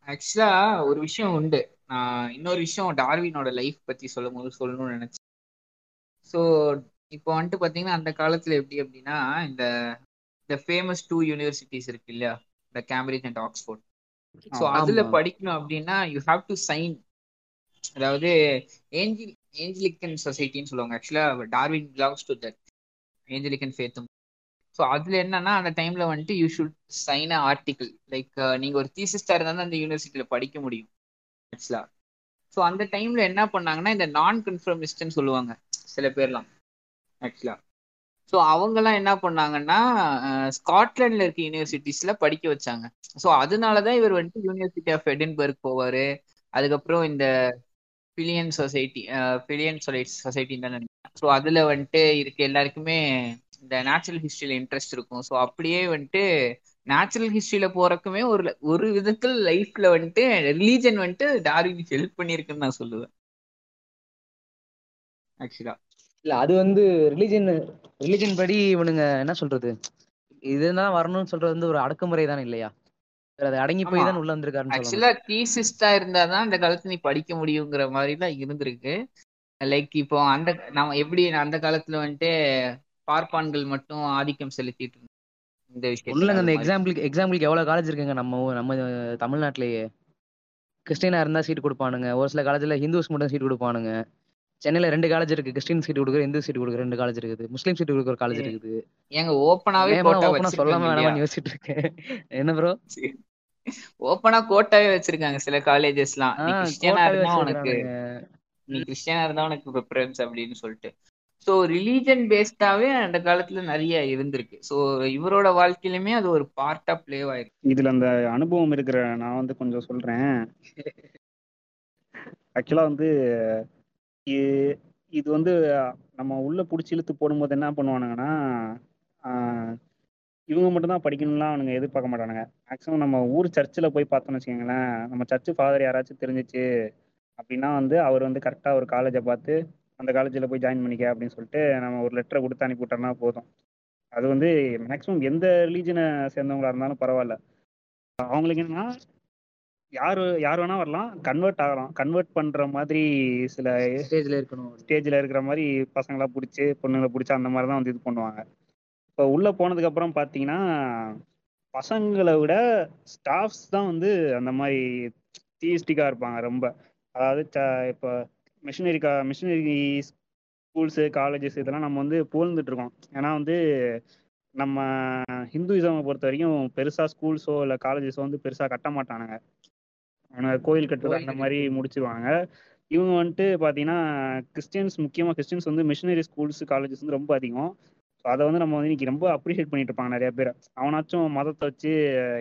ஆக்சுவலா ஒரு விஷயம் உண்டு. நான் இன்னொரு விஷயம் டார்வினோட லைஃப் பத்தி சொல்லும் போது சொல்லணும்னு நினைச்சேன். ஸோ இப்போ வந்துட்டு பாத்தீங்கன்னா அந்த காலத்துல எப்படி அப்படின்னா இந்த இந்த ஃபேமஸ் டூ யூனிவர்சிட்டிஸ் இருக்கு இல்லையா? இந்த கேம்பிரிட்ஜ் அண்ட் ஆக்ஸ்போர்ட் ஸோ அதுல. படிக்கணும் அப்படின்னா யூ ஹாவ் டு சைன் அதாவது ஏஞ்சில் ஏஞ்சலிக்கன் சொசைட்டின்னு சொல்லுவாங்க. Actually Darwin belongs to that Anglican ஃபேத்தும் so அதுல என்னன்னா அந்த டைம்ல வந்துட்டு you should sign a article like நீங்க ஒரு தீசிஸ்டா இருந்தா தான் அந்த யூனிவர்சிட்டியில படிக்க முடியும். ஆக்சுவலா ஸோ அந்த டைம்ல என்ன பண்ணாங்கன்னா இந்த நான் கன்ஃபர்மிஸ்ட்னு சொல்லுவாங்க சில பேர்லாம். ஆக்சுவலா ஸோ அவங்கெல்லாம் என்ன பண்ணாங்கன்னா ஸ்காட்லாண்ட்ல இருக்க யூனிவர்சிட்டிஸ்ல படிக்க வச்சாங்க. ஸோ அதனாலதான் இவர் வந்துட்டு யூனிவர்சிட்டி ஆஃப் எடின்பர்க் போவாரு. அதுக்கப்புறம் இந்த பிலியன் சொசைட்டி பிலியன் சொசைட்டின்னு தான் நினைக்கிறேன். ஸோ அதுல வந்துட்டு இருக்க எல்லாருக்குமே இந்த நேச்சுரல் ஹிஸ்டரியில இன்ட்ரெஸ்ட் இருக்கும். ஸோ அப்படியே வந்துட்டு நேச்சுரல் ஹிஸ்டரியில போறக்குமே ஒரு ஒரு விதத்தில் லைஃப்ல வந்துட்டு ரிலீஜன் வந்துட்டு டார்வினுக்கு ஹெல்ப் பண்ணியிருக்குன்னு நான் சொல்லுவேன். ஆக்சுவலா
இல்ல அது வந்து ரிலிஜன் ரிலிஜன் படி இவனுங்க என்ன சொல்றது? இதுதான் வரணும்னு சொல்றது வந்து ஒரு அடக்குமுறை தானே இல்லையா? அது அடங்கி போய். தான் உள்ள வந்திருக்காருன்னு சொல்லணும்.
ஆக்சுவலா தீசிஸ்டா இருந்தாதான் அந்த காலத்துல நீ படிக்க முடியுங்கிற மாதிரி தான் இருந்திருக்கு. லைக் இப்போ அந்த நம்ம எப்படி அந்த காலத்துல வந்துட்டு பார்ப்பான்கள் மட்டும் ஆதிக்கம் செலுத்திட்டு இந்த விஷயத்துல
சொல்லுங்க
அது
அந்த. எக்ஸாம்பிளுக்கு எக்ஸாம்பிளுக்கு எவ்வளவு காலேஜ் இருக்குங்க? நம்ம நம்ம தமிழ்நாட்டிலேயே. கிறிஸ்டினா இருந்தா சீட் கொடுப்பானுங்க. ஒரு சில காலேஜ்ல ஹிந்துஸ் மட்டும் சீட் கொடுப்பானுங்க. சென்னையில ரெண்டு காலேஜ் இருக்கு. கிறிஸ்டின் சீட் கொடுக்குற இந்து சீட் கொடுக்குற ரெண்டு காலேஜ் இருக்குது. முஸ்லீம் சீட் கொடுக்குற காலேஜ் இருக்குது.
ஏங்க ஓப்பனாவே
ஓப்பனா சொல்லாம வேணாமான்னு யோசிச்சுட்டு இருக்கேன். என்ன ப்ரோ
ஓப்பனா கோட்டாவே வச்சிருக்காங்க சில காலேஜஸ்லாம் நீ கிறிஸ்டியனா இருந்தா உனக்கு நீ கிறிஸ்டியனா இருந்தா உனக்கு ப்ரிஃபரன்ஸ் அப்படின்னு சொல்லிட்டு. ஸோ ரிலீஜன் பேஸ்டாவே அந்த காலத்துல நிறைய இருந்திருக்கு. ஸோ இவரோட வாழ்க்கையிலுமே அது ஒரு பார்ட்டா பிளே ஆயிருக்கு.
இதுல அந்த அனுபவம் இருக்கிற நான் வந்து கொஞ்சம் சொல்றேன். ஆக்சுவலா வந்து இது வந்து நம்ம உள்ள பிடிச்சி இழுத்து போடும்போது என்ன பண்ணுவானுங்கன்னா இவங்க மட்டும் தான் படிக்கணும்லாம் அவனுங்க எதிர்பார்க்க மாட்டானுங்க. மேக்ஸிமம் நம்ம ஊர் சர்ச்சில் போய் பார்த்தோம்னு வச்சுக்கோங்களேன் நம்ம சர்ச்சு ஃபாதர் யாராச்சும் தெரிஞ்சிச்சு அப்படின்னா வந்து அவர் வந்து கரெக்டாக ஒரு காலேஜை பார்த்து அந்த காலேஜில் போய் ஜாயின் பண்ணிக்க அப்படின்னு சொல்லிட்டு நம்ம ஒரு லெட்டரை கொடுத்து அனுப்பி விட்டோம்னா போதும். அது வந்து மேக்ஸிமம் எந்த ரிலீஜனை சேர்ந்தவங்களா இருந்தாலும் பரவாயில்ல. அவங்களுக்கு என்னன்னா யார் யார் வேணா வரலாம் கன்வெர்ட் ஆகலாம். கன்வெர்ட் பண்ற மாதிரி சில
ஸ்டேஜ்ல இருக்கணும்.
ஸ்டேஜில் இருக்கிற மாதிரி பசங்களா பிடிச்சி பொண்ணுங்களை பிடிச்சி அந்த மாதிரி தான் வந்து இது பண்ணுவாங்க. இப்போ உள்ளே போனதுக்கு அப்புறம் பார்த்தீங்கன்னா பசங்களை விட ஸ்டாஃப்ஸ் தான் வந்து அந்த மாதிரி தீஸ்டிக்காக இருப்பாங்க ரொம்ப. அதாவது இப்போ மிஷினரி கா மிஷினரி ஸ்கூல்ஸு காலேஜஸ் இதெல்லாம் நம்ம வந்து புகழ்ந்துட்டு இருக்கோம் ஏன்னா வந்து நம்ம ஹிந்துயிசமை பொறுத்த வரைக்கும் பெருசாக ஸ்கூல்ஸோ இல்லை காலேஜஸோ வந்து பெருசாக கட்ட மாட்டானுங்க. அவனுங்க கோயில் கட்டுறது அந்த மாதிரி முடிச்சிருவாங்க. இவங்க வந்துட்டு பார்த்தீங்கன்னா கிறிஸ்டியன்ஸ் முக்கியமாக கிறிஸ்டியன்ஸ் வந்து மிஷினரி ஸ்கூல்ஸ் காலேஜஸ் வந்து ரொம்ப அதிகம். ஸோ அதை வந்து நம்ம வந்து இன்னைக்கு ரொம்ப அப்ரிஷியேட் பண்ணிட்டு இருப்பாங்க நிறைய பேர். அவனாச்சும் மதத்தை வச்சு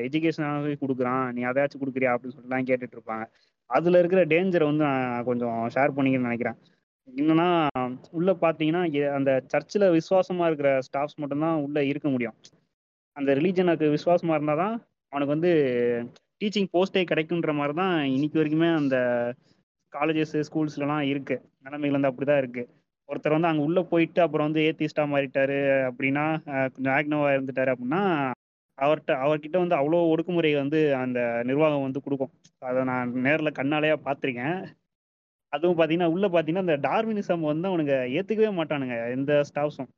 எஜுகேஷனாகவே கொடுக்குறான். நீ அதையாச்சும் கொடுக்குறியா அப்படின்னு சொல்லிட்டுலாம் கேட்டுட்டு இருப்பாங்க அதில் இருக்கிற டேஞ்சரை வந்து நான் கொஞ்சம் ஷேர் பண்ணிக்கணும்னு நினைக்கிறேன். என்னன்னா உள்ள பார்த்தீங்கன்னா அந்த சர்ச்சில் விசுவாசமா இருக்கிற ஸ்டாஃப்ஸ் மட்டும்தான் உள்ள இருக்க முடியும். அந்த ரிலீஜனுக்கு விசுவாசமா இருந்தால் தான் அவனுக்கு வந்து டீச்சிங் போஸ்டே கிடைக்குன்ற மாதிரி தான் இன்னைக்கு வரைக்குமே அந்த காலேஜஸ் ஸ்கூல்ஸ்லலாம் இருக்கு. நிலைமைகள் வந்து அப்படிதான் இருக்கு. ஒருத்தர் வந்து அங்கே உள்ளே போயிட்டு அப்புறம் வந்து ஏத்திஸ்டா மாறிட்டாரு அப்படின்னா கொஞ்சம் ஆக்னோவாக இருந்துட்டாரு அப்படின்னா அவர்கிட்ட அவர்கிட்ட வந்து அவ்வளோ ஒடுக்குமுறை வந்து அந்த நிர்வாகம் வந்து கொடுக்கும். அதை நான் நேரில் கண்ணாலேயே பார்த்துருக்கேன் அதுவும் பார்த்தீங்கன்னா உள்ள பார்த்தீங்கன்னா அந்த டார்வினிசம் வந்து அவனுங்க ஏற்றுக்கவே மாட்டானுங்க எந்த ஸ்டாஃப்ஸும்.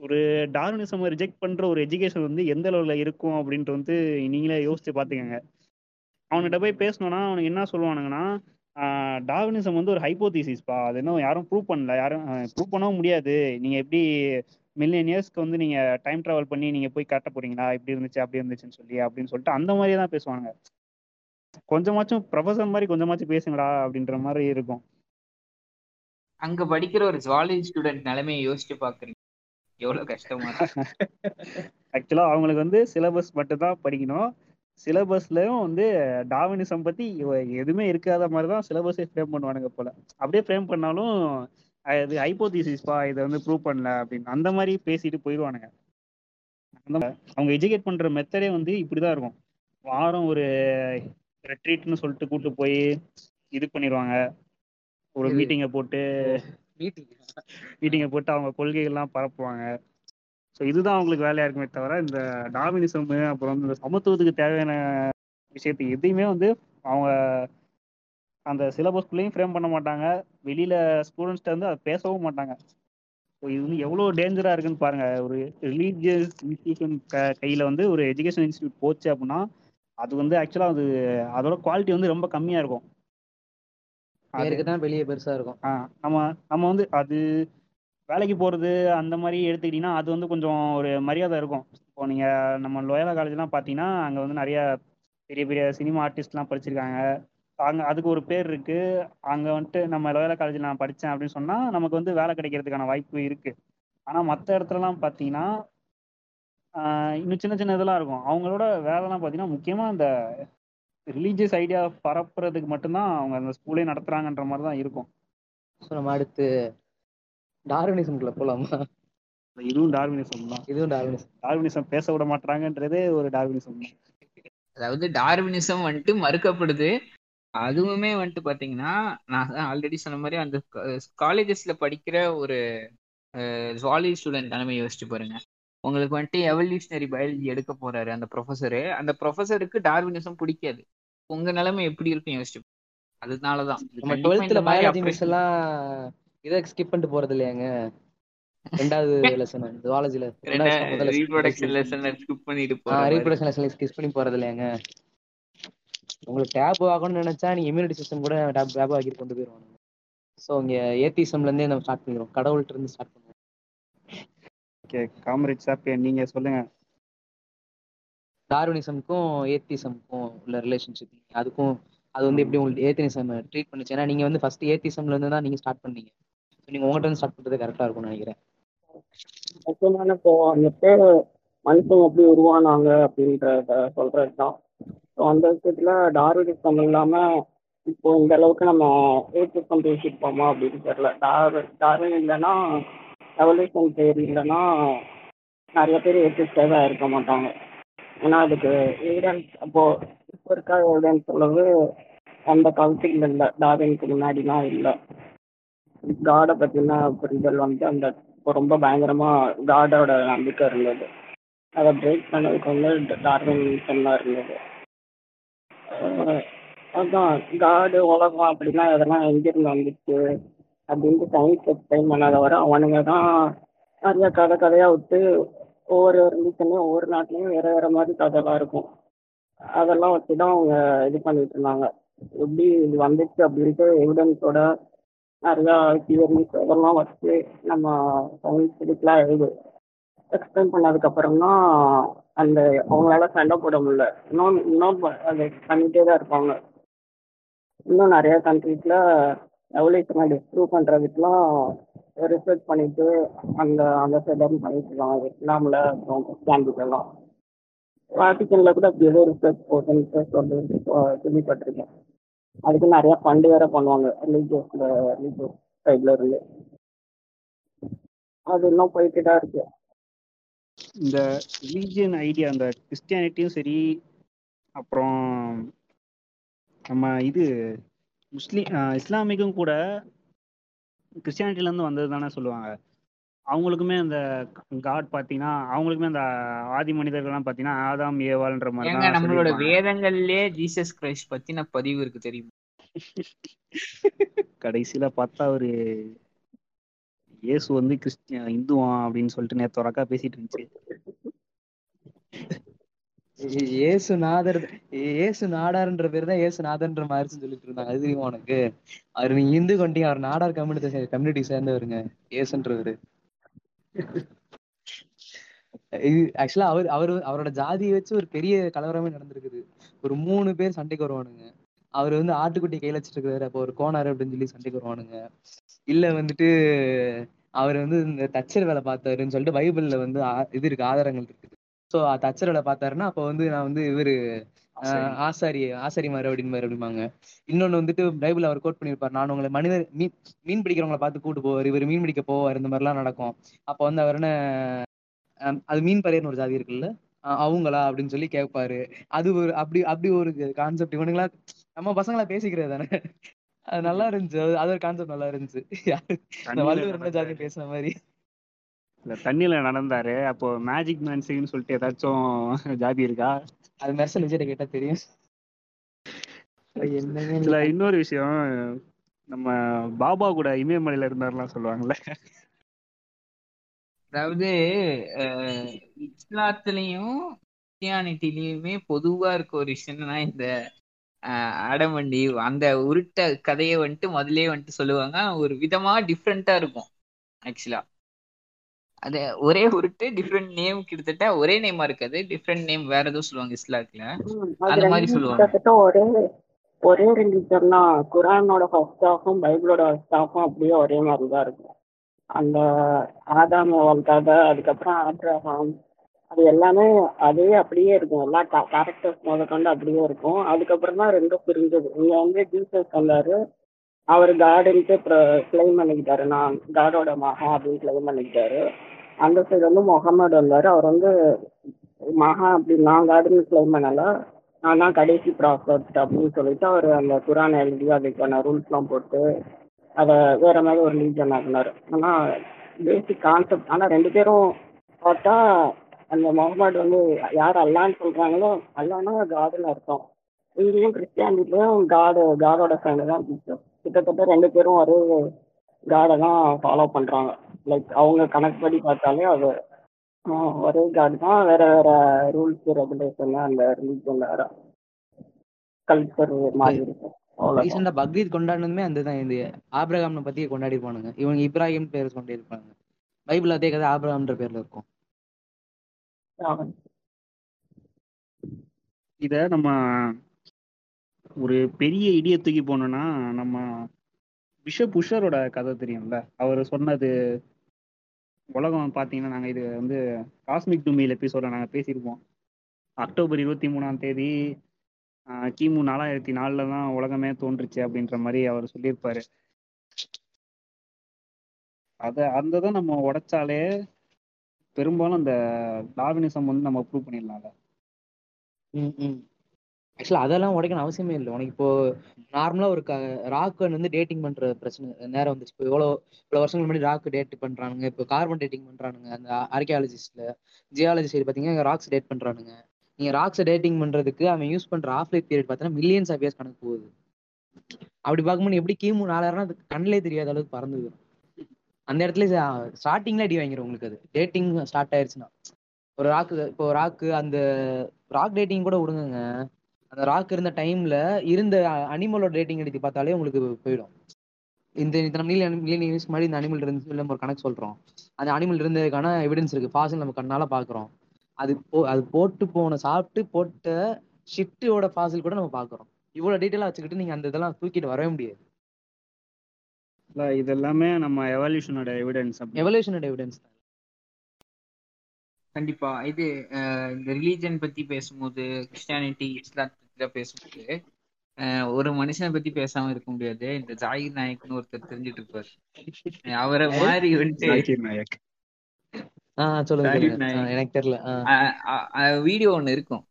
ஒரு டார்வினிசம் ரிஜெக்ட் பண்ணுற ஒரு எஜுகேஷன் வந்து எந்த லெவலில் இருக்கும் அப்படின்ட்டு வந்து நீங்களே யோசிச்சு பார்த்துக்கங்க அவன்கிட்ட போய் பேசணும்னா அவனுக்கு என்ன சொல்லுவானுங்கன்னா டார்வினிசம் வந்து ஒரு ஹைப்போதீசிஸ்ப்பா அது இன்னும் யாரும் ப்ரூவ் பண்ணல. யாரும் ப்ரூவ் பண்ணவும் முடியாது. நீங்கள் எப்படி மில்லியன் இயர்ஸ்க்கு வந்து நீங்கள் டைம் ட்ராவல் பண்ணி நீங்கள் போய் காட்ட போறீங்களா? இப்படி இருந்துச்சு அப்படி இருந்துச்சுன்னு சொல்லி அப்படின்னு சொல்லிட்டு அந்த மாதிரியே தான் பேசுவானுங்க. கொஞ்சமாச்சும் ப்ரொஃபஸர் மாதிரி கொஞ்சமாச்சும் பேசுங்கடா அப்படின்ற மாதிரி இருக்கும்.
அங்க படிக்கிற ஒரு ஜுவாலஜி ஸ்டூடெண்ட் நிலைமையை யோசிச்சு பாக்குறீங்க. எவ்வளவு கஷ்டமா இருக்கு.
ஆக்சுவலாக அவங்களுக்கு வந்து சிலபஸ் மட்டும் தான் படிக்கணும். சிலபஸ்லயும் வந்து டாவினிசம் பத்தி எதுவுமே இருக்காத மாதிரி தான் சிலபஸே ஃப்ரேம் பண்ணுவானுங்க போல. அப்படியே ஃப்ரேம் பண்ணாலும் இது ஹைப்போதிசிஸ்பா இதை வந்து ப்ரூவ் பண்ணல அப்படின்னு அந்த மாதிரி பேசிட்டு போயிடுவானுங்க. அந்த அவங்க எஜுகேட் பண்ற மெத்தடே வந்து இப்படிதான் இருக்கும். வாரம் ஒரு ரெட்ரீட்னு சொல்லிட்டு கூட்டு போய் இது பண்ணிடுவாங்க. ஒரு மீட்டிங்கை போட்டு
மீட்டிங்
மீட்டிங்கை போட்டு அவங்க கொள்கைகள்லாம் பரப்புவாங்க. ஸோ இதுதான் அவங்களுக்கு வேலையா இருக்குமே தவிர இந்த டாமினிசம் அப்புறம் இந்த சமத்துவத்துக்கு தேவையான விஷயத்தை எதையுமே வந்து அவங்க அந்த சிலபஸ்குள்ளேயும் ஃப்ரேம் பண்ண மாட்டாங்க. வெளியில ஸ்டூடெண்ட்ஸ்ட்ட வந்து அதை பேசவும் மாட்டாங்க. இது வந்து எவ்வளோ டேஞ்சரா இருக்குன்னு பாருங்க. ஒரு ரிலீஜியஸ் இன்ஸ்டியூஷன் கையில வந்து ஒரு எஜுகேஷன் இன்ஸ்டியூட் போச்சு அப்படின்னா அது வந்து ஆக்சுவலா அது அதோட குவாலிட்டி வந்து ரொம்ப கம்மியா இருக்கும். அது
பேருக்கு தான் வெளியே பெருசா இருக்கும்.
ஆ, நம்ம நம்ம வந்து அது வேலைக்கு போறது அந்த மாதிரி எடுத்துக்கிட்டீங்கன்னா அது வந்து கொஞ்சம் ஒரு மரியாதை இருக்கும். இப்போ நீங்க நம்ம லோயலா காலேஜ்லாம் பார்த்தீங்கன்னா அங்க வந்து நிறைய பெரிய பெரிய சினிமா ஆர்டிஸ்ட்லாம் படிச்சிருக்காங்க. அங்க அதுக்கு ஒரு பேர் இருக்கு. அங்க வந்துட்டு நம்ம லோயலா காலேஜில் நான் படித்தேன் அப்படின்னு சொன்னா நமக்கு வந்து வேலை கிடைக்கிறதுக்கான வாய்ப்பு இருக்கு. ஆனா மற்ற இடத்துலலாம் பார்த்தீங்கன்னா ஆஹ் இன்னும் சின்ன சின்ன இதெல்லாம் இருக்கும். அவங்களோட வேலைலாம் பார்த்தீங்கன்னா முக்கியமா இந்த ரிலீஜியஸ் ஐடியா பரப்புறதுக்கு மட்டும்தான் அவங்க அந்த ஸ்கூலே நடத்துறாங்கன்ற மாதிரி தான் இருக்கும்.
ஸோ நம்ம அடுத்து டார்வினிசம்குள்ள போலாமா?
இதுவும் டார்வினிசம் தான்.
இதுவும் டார்வினிசம்
டார்வினிசம் பேச விட மாட்டாங்கன்றதே ஒரு டார்வினிசம் தான்.
அதாவது டார்வினிசம் வந்துட்டு மறுக்கப்படுது. அதுவுமே வந்துட்டு பாத்தீங்கன்னா நான் ஆல்ரெடி சொன்ன மாதிரி அந்த காலேஜஸ்ல படிக்கிற ஒரு ஜுவாலஜி ஸ்டூடெண்ட் நிலைமை யோசிச்சு பாருங்க. உங்களுக்கு வந்துட்டு எவல்யூஷனரி பயாலஜி எடுக்க போறாரு அந்த ப்ரொஃபஸரு அந்த ப்ரொஃபஸருக்கு டார்வினிசம் பிடிக்காது. உங்க நிலைமை எப்படி இருக்கும் யோசிச்சு. அதனாலதான். இது
நம்ம
கண்டிப்பா இந்த
டுவெல்த்ல
மாதிரி
பயாலஜி மிஸ்
oppression-
எல்லாம் இதை ஸ்கிப் பண்ணிட்டு போறது இல்லையாங்க? ரெண்டாவது லெசன் ஜுவாலஜில
ரீப்ரொடக்ஷன் லெசன் ஸ்கிப் பண்ணிட்டு போறாரு
ரீப்ரொடக்ஷன் லெசன்ல ஸ்கிப் பண்ணி போறது இல்லையாங்க? உங்களுக்கு டேப் ஆகணும்னு நினைச்சா நீங்க இம்யூனிட்டி சிஸ்டம் கூட டேப் டேப் ஆக்கி கொண்டு போயிருவாங்க ஸோ இங்க ஏத்திசம்ல இருந்தே நம்ம ஸ்டார்ட் பண்ணிடுவோம். கடவுள்கிட்ட இருந்து ஸ்டார்ட் பண்ணுவோம்.
ஓகே காமரேட் சாப்பிய நீங்க சொல்லுங்க.
டார்வினிசம்க்கும் ஏத்திசம்க்கும் உள்ள ரிலேஷன்ஷிப் அதுக்கும் அது வந்து எப்படி உங்களுக்கு ஏத்தினிசம் ட்ரீட் பண்ணுச்சு? ஏன்னா நீங்க வந்து ஃபர்ஸ்ட் ஏத்திசம்ல இருந்து தான் நீங்க ஸ்டார்ட் பண்ணீங்க. So, நீங்க உங்கள்கிட்ட இருந்து ஸ்டார்ட் பண்றது கரெக்டா இருக்கும்னு நினைக்கிறேன்.
முக்கியமான இப்போ வந்துட்டு மனுஷன் எப்படி உருவானாங்க அப்படின்றத சொல்றது தான் ஸோ அந்த விஷயத்துல டார்வினிசம் இல்லாம இப்போ இந்த அளவுக்கு நம்ம ஏற்றுக்கம் பேசியிருப்போமா அப்படின்னு தெரியல. டார் டார்வின் இல்லைன்னா எவல்யூஷன் தேரி இல்லைன்னா நிறைய பேர் ஏற்றுக்காக இருக்க மாட்டாங்க. ஏன்னா அதுக்கு எவிடன்ஸ் அப்போ இப்போ இருக்க எவிடன்ஸ் அளவு அந்த காலத்துக்கு இல்லை. டார்வினுக்கு முன்னாடிலாம் இல்லை. காடை பற்றின புரிதல் வந்து அந்த இப்போ ரொம்ப பயங்கரமா காடோட நம்பிக்கை இருந்தது. அதை பிரேக் பண்ணதுக்கு வந்து டார்வின் சொன்னா இருந்தது. அதான் காடு உலகம் அப்படின்னா அதெல்லாம் எங்கிருந்து வந்துச்சு அப்படின்ட்டு சயின்ஸ் எக்ஸ்பிளைன் பண்ணாத வர அவனுங்க தான் நிறைய கதை கதையா விட்டு ஒவ்வொரு ரிலீஜன்லையும் ஒவ்வொரு நாட்டிலையும் வேற வேற மாதிரி கதைலாம் இருக்கும். அதெல்லாம் வச்சு தான் அவங்க இது பண்ணிட்டு இருந்தாங்க. எப்படி இது வந்துச்சு அப்படின்ட்டு எவிடன்ஸோட நிறையா தியரிஸ் அதெல்லாம் வச்சு நம்ம சயின்ஸ் இதுக்கெலாம் எழுது. எக்ஸ்பிளைன் பண்ணதுக்கப்புறம் தான் அந்த அவங்களால சண்டை போட முடியல. இன்னும் இன்னும் அது பண்ணிட்டே தான் இருப்பாங்க. இன்னும் நிறைய கண்ட்ரீஸ்ல எவல்யூஷனை டிஸ்ப்ரூவ் பண்ணுறதுக்குலாம் ரிசர்ச் பண்ணிட்டு அந்த அந்த சைட்லேருந்து பண்ணிட்டு இருக்காங்க இஸ்லாமில் அப்புறம் கிறிஸ்டியானிட்டிலாம் வாட்டிக்கனில் கூட அப்படி ஏதோ ரிசர்ச் போட்டு சொல்லி கேள்விப்பட்டிருக்கேன். அதுக்கு நிறைய ஃபண்டு வேற பண்ணுவாங்க. ரிலீஜியஸ்ல ரிலீஜியஸ் சைட்ல இருந்து. அது இன்னும் போயிட்டு தான் இருக்கு.
இந்த ரிலீஜியன் ஐடியா அந்த கிறிஸ்டியானிட்டியும் சரி அப்புறம் நம்ம இது முஸ்லீம் இஸ்லாமிக்கும் கூட கிறிஸ்டியானிட்டில இருந்து வந்தது தானே சொல்லுவாங்க அவங்களுக்குமே அந்த காட் பார்த்தீங்கன்னா அவங்களுக்குமே அந்த ஆதி மனிதர்கள்லாம் பார்த்தீங்கன்னா ஆதாம் ஏவாள்ன்ற மாதிரி
நம்மளோட. வேதங்கள்லயே ஜீசஸ் கிரைஸ்ட் பத்தின பதிவு இருக்கு தெரியுமா
கடைசியில பார்த்தா ஒரு இயேசு வந்து கிறிஸ்டிய இந்துவான் அப்படின்னு சொல்லிட்டு நேத்து ஒரு அக்கா பேசிட்டு இருந்துச்சு.
ஏ- ஏசு நாதர் இயேசு நாடார்ன்ற பேர் தான் ஏசு நாதர்ன்ற மாதிரி சொல்லிட்டு இருந்தாங்க. அது தெரியுமா உனக்கு? அவர் நீங்க இந்து கொண்டீங்க அவர் நாடார் கம்யூனிட்டி கம்யூனிட்டி சேர்ந்தவருங்க ஏசுன்றவரு இது ஆக்சுவலா அவர் அவர் அவரோட ஜாதியை வச்சு ஒரு பெரிய கலவரமே நடந்திருக்குது. ஒரு மூணு பேர் சண்டைக்கு வருவானுங்க. அவர் வந்து ஆட்டுக்குட்டி கையில வச்சிட்டு இருக்காரு. அப்போ ஒரு கோனாரு அப்படின்னு சொல்லி சண்டைக்கு வருவானுங்க. இல்ல வந்துட்டு அவர் வந்து இந்த தச்சர் வேலை பார்த்தாருன்னு சொல்லிட்டு பைபிள்ல வந்து இது இருக்கு ஆதாரங்கள் இருக்குது. ஸோ தச்சர் வேலை பார்த்தாருன்னா அப்போ வந்து நான் வந்து இவரு ஆஹ், ஆசாரி. ஆசாரிமாரு அப்படின்பாரு அப்படிம்பாங்க. இன்னொன்னு வந்துட்டு பைபிள் அவர் கோட் பண்ணியிருப்பார் நான் உங்களை மனிதர் மீன் மீன் பிடிக்கிறவங்கள பார்த்து கூட்டு போவார் இவர் மீன் பிடிக்க போவார் இந்த மாதிரிலாம் நடக்கும். அப்போ வந்து அவர் என்ன அது மீன் பறையர்னு ஒரு ஜாதி இருக்குல்ல அவங்களா அப்படின்னு சொல்லி கேட்பாரு அது ஒரு அப்படி அப்படி ஒரு கான்செப்ட் இவனுங்களா நம்ம பசங்களா பேசிக்கிறது தானே. அது நல்லா இருந்துச்சு. அது- ஒரு கான்செப்ட் நல்லா இருந்துச்சு. இந்த
தண்ணியில
வள்ளுவர் என்ன ஜாதி. பேசுன மாதிரி.
இல்ல, தண்ணியில நடந்தாரு. அப்போ மேஜிக் மேன்சின்னு சொல்லிட்டு ஏதாச்சும் ஜாதி இருக்கா?
அது மெர்சல் விஜய் கேட்டா தெரியும்?
இதுல இன்னொரு விஷயம். நம்ம பாபா கூட இமயமலையில இருந்தாருலாம் சொல்லுவாங்கல்ல.
அதாவது இஸ்லாத்துலயும் கிறிஸ்டியானிட்டிலயுமே பொதுவா இருக்க ஒரு விஷயம்னா இந்த ஆடம் அண்ட் ஈவ் அந்த உருட்ட கதையை வந்துட்டு முதல்லயே வந்துட்டு சொல்லுவாங்க. ஒரு விதமா டிஃப்ரெண்டா இருக்கும் ஆக்சுவலா அது ஒரே உருட்டு டிஃப்ரெண்ட் நேம் கிட்டத்தட்ட ஒரே நேமா இருக்காது. டிஃப்ரெண்ட் நேம் வேற ஏதோ சொல்லுவாங்க இஸ்லாத்துல. அந்த மாதிரி சொல்லுவாங்க.
ஒரே ஒரே ரிலீஜன் தான் குரானோட ஃபர்ஸ்ட் ஹாஃபும் பைபிளோட ஃபர்ஸ்ட் ஹாஃபும் அப்படியே ஒரே மாதிரி தான் இருக்கும். அந்த ஆதாம் அவள் கதை அதுக்கப்புறம் ஆப்ரஹாம் அது எல்லாமே அதே அப்படியே இருக்கும். எல்லா கேரக்டர்ஸ் முதற்கொண்டு அப்படியே இருக்கும். அதுக்கப்புறம் தான் ரெண்டும் பிரிஞ்சது. இங்க வந்து ஜீசஸ் வந்தாரு அவர் காடுன்ட்டு கிளைம் பண்ணிக்கிட்டாரு. நான் காடோட மகன் அப்படின்னு கிளைம் பண்ணிக்கிட்டாரு. அந்த சைடு வந்து முகமது வந்தார். அவர் வந்து மகா அப்படி நான் காடுன்னு கிளைம் பண்ணல. நான் தான் கடைசி ப்ராஃபட் அப்படின்னு சொல்லிட்டு அவர் அந்த குரான் எழுதி அதுக்கான ரூல்ஸ்லாம் போட்டு அதை வேற மாதிரி ஒரு லீஜன் ஆகினார் ஆனால் பேசிக் கான்செப்ட் ஆனால் ரெண்டு பேரும் பார்த்தா அந்த முகமது வந்து யார் அல்லான்னு சொல்றாங்களோ அல்லான்னா காடுன்னு அர்த்தம். இங்கேயும் கிறிஸ்டியானிட்டிலையும் காடு காடோட ஃப்ரெண்டு தான் ஜீசஸ். கிட்டத்தட்ட ரெண்டு பேரும் ஒரே காடை தான் ஃபாலோ பண்றாங்க. லைக் அவங்க கணக்கு படி பார்த்தாலே அது ஒரே காடு தான். வேற வேற ரூல்ஸ் ரெகுலேஷன் அந்த ரிலீஜன் வேற. கல்ச்சர் மாதிரி இருக்கும்.
ரீசெண்டா பக்ரீத் கொண்டாடினதுமே அந்த தான் இந்த ஆப்ரகாம்னு பத்தி கொண்டாடி போனாங்க இவங்க இப்ராஹிம் பேர் கொண்டாடி இருப்பாங்க பைபிள் அதே கதை ஆபிரகாம்ன்ற பேர்ல இருக்கும்.
இத நம்ம ஒரு பெரிய இடிய தூக்கி போனோம்னா நம்ம பிஷப் புஷரோட கதை தெரியும்ல? அவர் சொன்னது உலகம் பார்த்தீங்கன்னா நாங்கள் இது வந்து காஸ்மிக் டூமியில் எபிசோட நாங்கள் பேசியிருப்போம். அக்டோபர் இருபத்தி மூணாம் தேதி கிமு நாலாயிரத்தி நாலில் தான் உலகமே தோன்றுச்சு அப்படின்ற மாதிரி அவர் சொல்லியிருப்பாரு. அதை அந்த தான் நம்ம உடைச்சாலே பெரும்பாலும் அந்த டார்வினிசம் வந்து நம்ம ப்ரூவ் பண்ணிடலாம்ல.
ம் ம். அதெல்லாம் உடைக்கணும் அவசியமே இல்லை. உனக்கு இப்போ நார்மலாக ஒரு ராக் வந்து டேட்டிங் பண்ணுற பிரச்சனை நேரம் வந்துச்சு. இப்போ எவ்வளோ இவ்வளோ வருஷங்கள் முன்னாடி ராக்கு டேட் பண்ணுறானுங்க இப்போ கார்பன் டேட்டிங் பண்ணுறானுங்க அந்த ஆர்கியாலஜிஸ்டில் ஜியாலஜி சைடு பார்த்தீங்கன்னா ராக்ஸ் டேட் பண்ணுறானுங்க நீங்கள் ராக்ஸை டேட்டிங் பண்ணுறதுக்கு அவன் யூஸ் பண்ணுற ஆஃப் லைஃப் பீரியட் பார்த்தீங்கன்னா மில்லியன்ஸ் ஆஃப் இயர்ஸ் கணக்கு போகுது. அப்படி பார்க்கும்போது எப்படி கிமு நாலாயிரம் அது கண்ணிலே தெரியாத அளவுக்கு பறந்து அந்த இடத்துல ஸ்டார்டிங்ல அடி வாங்கிடும் உங்களுக்கு அது. டேட்டிங் ஸ்டார்ட் ஆயிருச்சுன்னா. ஒரு ராக்கு இப்போ ராக்கு அந்த ராக் டேட்டிங் கூட விடுங்க அந்த ராக் இருந்த டைம்ல இருந்த அனிமலோட டேட்டிங் எடுத்து பார்த்தாலே உங்களுக்கு போயிடும். இந்த இத்தனை மில்லியன் மில்லியன் இயர்ஸ் மாதிரி இந்த அனிமல் இருந்து நம்ம ஒரு கணக்கு சொல்றோம். அந்த அனிமல் இருந்ததுக்கான எவிடன்ஸ் இருக்கு. ஃபாசில் நம்ம கண்ணால பாக்குறோம் அது போ அது போட்டு போன சாப்பிட்டு போட்ட ஷிஃப்டோட ஃபாசில் கூட நம்ம பாக்குறோம் இவ்வளவு டீட்டெயிலாக வச்சுக்கிட்டு நீங்க அந்த இதெல்லாம் தூக்கிட்டு வரவே முடியாது.
இல்ல, இது எல்லாமே நம்ம எவல்யூஷனோட எவிடன்ஸ்
எவல்யூஷனோட எவிடன்ஸ்
கண்டிப்பா. இது அஹ், இந்த ரிலீஜன் பத்தி பேசும்போது கிறிஸ்டியானிட்டி இஸ்லாம் பத்தி பேசும்போது ஒரு மனுஷனை பத்தி பேசாம இருக்க முடியாது. இந்த ஜாகிர் நாயக்னு ஒருத்தர் தெரிஞ்சிட்டு இருப்பாரு அவரை மாதிரி வந்துட்டு
நாயக்.
எனக்கு தெரியல.
வீடியோ ஒண்ணு இருக்கும்.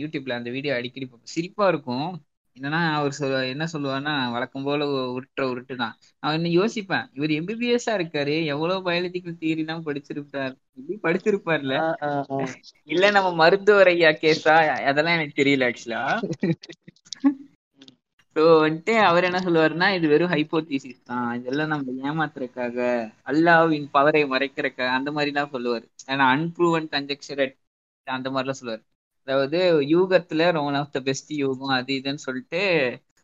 யூடியூப்ல அந்த வீடியோ அடிக்கடி. சிரிப்பா இருக்கும். என்னன்னா அவர் சொல்ல என்ன சொல்லுவாருன்னா வழக்கம் போல உருட்டுற உருட்டு தான் அவன் இன்னும் யோசிப்பேன். இவர் எம்பிபிஎஸ்ஸா இருக்காரு. எவ்வளவு பயாலஜிக்கல் தியரி எல்லாம் படிச்சிருப்பார். இப்படி படிச்சிருப்பார்ல இல்ல நம்ம மருத்துவர் ஐயா கேஸா? அதெல்லாம் எனக்கு தெரியல ஆக்சுவலா ஸோ வந்துட்டு அவர் என்ன சொல்லுவாருன்னா இது வெறும் ஹைப்போதீசிஸ் தான். இதெல்லாம் நம்ம ஏமாத்துறதுக்காக அல்லாவின் பவரை மறைக்கிறதுக்காக அந்த மாதிரி எல்லாம் சொல்லுவாரு. ஏன்னா அன்ப்ரூவன் கன்ஜெக்சர் அந்த மாதிரிலாம் சொல்லுவாரு. அதாவது யூகத்துல ஒன் ஆஃப் த பெஸ்ட் யூகம் அது இதுன்னு சொல்லிட்டு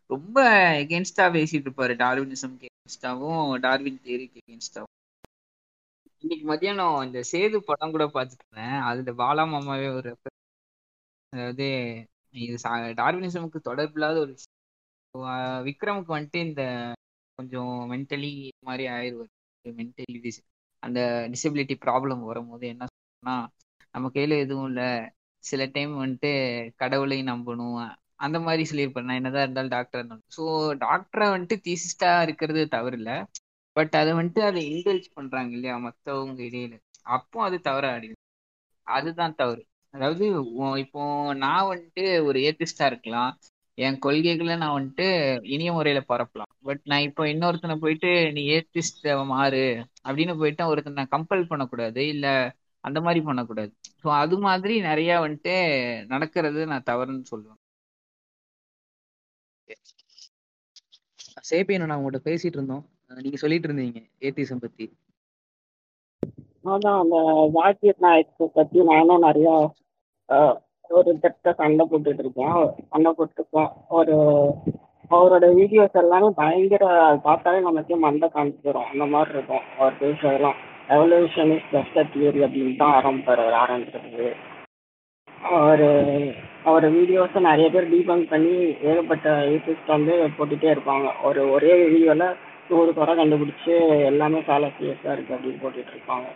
ரொம்ப எகென்ஸ்டா பேசிட்டு இருப்பாரு. டார்வினிசம் எகென்ஸ்டாவும் டார்வின் தேரிக்கு எகென்ஸ்டாவும் இன்னைக்கு மதியானம் இந்த சேது படம் கூட பார்த்துட்டு அதுல பாலா மாமாவே ஒரு அதாவது இது சா- டார்வினிசமுக்கு தொடர்பில்லாத ஒரு விஷயம். விக்ரமுக்கு வந்துட்டு இந்த கொஞ்சம் மென்டலி மாதிரி ஆயிடுவார் மென்டலி அந்த டிசபிலிட்டி ப்ராப்ளம் வரும்போது என்ன சொன்னா நம்ம கையில எதுவும் இல்லை. சில டைம் வந்துட்டு கடவுளையும் நம்பணும். அந்த மாதிரி சொல்லியிருப்பேன். நான் என்னதான் இருந்தாலும் டாக்டர் இருந்தாலும். ஸோ டாக்டரை வந்துட்டு தீசிஸ்டா இருக்கிறது தவறு இல்லை பட் அதை வந்துட்டு அதை இன்டெல்ஜ் பண்றாங்க இல்லையா மற்றவங்க இடையில. அப்போ அது தவற ஆடிடும் அதுதான் தவறு. அதாவது இப்போ நான் வந்துட்டு ஒரு ஏத்திஸ்டா இருக்கலாம். என் கொள்கைகளை நான் வந்துட்டு இனிய முறையில பரப்பலாம். பட் நான் இப்போ இன்னொருத்தனை போயிட்டு நீ ஏத்திஸ்ட மாறு அப்படின்னு போயிட்டு ஒருத்தனை நான் கம்பல் பண்ணக்கூடாது. இல்லை அந்த மாதிரி பண்ணக்கூடாது. ஸோ அது மாதிரி நிறைய வந்துட்டு நடக்கிறது நான் தவறுன்னு சொல்லுவேன்.
சேப்பியன் நான் உங்கள்கிட்ட பேசிட்டு இருந்தோம் நீங்க சொல்லிட்டு இருந்தீங்க ஏத்திசம் பத்தி.
அதான் அந்த ஜாக்கிர் நாயக் பத்தி நானும் நிறைய ஆஹ், ஒரு திட்ட சண்டை போட்டுட்டு இருக்கேன் சண்டை போட்டுருக்கேன் ஒரு அவரோட வீடியோஸ் எல்லாமே பயங்கர பார்த்தாலே நமக்கே மண்டை காமிச்சிடும் அந்த மாதிரி இருக்கும். அவர் பேசுறதெல்லாம். எவல்யூஷன் இஸ் தியரி அப்படின்னு தான் ஆரம்பிப்பார் அவர் ஆரம்பிக்கிறது அவர் அவர் வீடியோஸை நிறைய பேர் டீபங்க் பண்ணி ஏகப்பட்ட யூடியூப்ஸ் வந்து போட்டுகிட்டே இருப்பாங்க. ஒரு ஒரே வீடியோவில் நூறு குறை கண்டுபிடிச்சி எல்லாமே ஃபேலசியஸாக இருக்குது அப்படின்னு போட்டுட்டு இருப்பாங்க.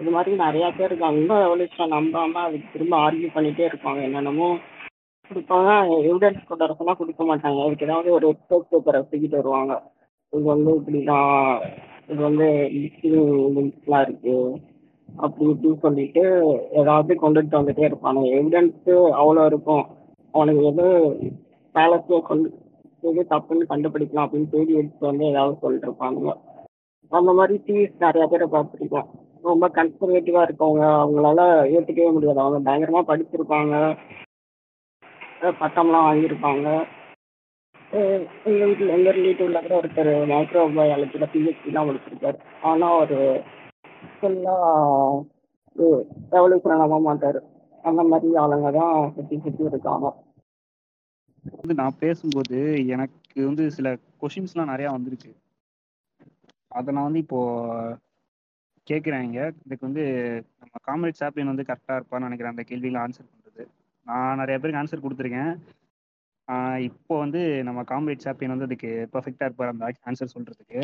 இது மாதிரி நிறையா பேர் இருக்காங்க இன்னும் எவல்யூஷன் நம்பாமல் அதுக்கு திரும்ப ஆர்கியூ பண்ணிகிட்டே இருப்பாங்க. என்னென்னமோ கொடுப்பாங்க. எவிடன்ஸ் கொண்டு சொன்னா கொடுக்க மாட்டாங்க. அதுக்கு ஏதாவது ஒரு எக்ஸ்போர்ட் பேப்பரை தூக்கிட்டு வருவாங்க. இது வந்து இப்படி தான் இது வந்து லிங்க்ஸ்லாம் இருக்கு. அப்படி இப்படின்னு சொல்லிட்டு ஏதாவது கொண்டுட்டு வந்துட்டே இருப்பாங்க. எவிடன்ஸு அவ்வளோ இருக்கும். அவனுக்கு எது பேலஸில் கொண்டு எது தப்புன்னு கண்டுபிடிக்கலாம் அப்படின்னு தேடி எடுத்து வந்து ஏதாவது சொல்லிட்டு இருப்பானுங்க அந்த மாதிரி டிவிஸ் நிறைய பேரை பார்த்துருக்கோம். ரொம்ப கன்சர்வேட்டிவாக இருக்கவங்க அவங்களால ஏற்றுக்கவே முடியாது. அவங்க பயங்கரமாக படிச்சிருப்பாங்க. பட்டம்லாம் வாங்கியிருப்பாங்க. அஹ் எங்க வீட்டில் எங்க ரிலேட்டிவ்ல கூட ஒருத்தர் மைக்ரோ பயாலஜியில் பிஹெச்டிலாம் முடிச்சிருக்காரு ஆனால் அவர் ஃபுல்லாக ரெவல்யூஷனை ஆக மாட்டார். அந்த மாதிரி ஆளுங்க தான் சுற்றி சுற்றி இருக்காங்க.
வந்து நான் பேசும்போது எனக்கு வந்து சில கொஷின்ஸ்லாம் நிறையா வந்திருக்கு. அதை நான் வந்து இப்போ கேட்குறேன் இதுக்கு வந்து நம்ம காமெடி சாப்ளின் வந்து கரெக்டாக இருப்பான்னு நினைக்கிறேன். அந்த கேள்வியில் ஆன்சர் பண்ணுறது நான் நிறைய பேருக்கு ஆன்சர் கொடுத்துருக்கேன். இப்போ வந்து நம்ம காம்ரேட் சாப்பியன் வந்து அதுக்கு பர்ஃபெக்டாக இருப்பார் அந்த ஆன்சர் சொல்கிறதுக்கு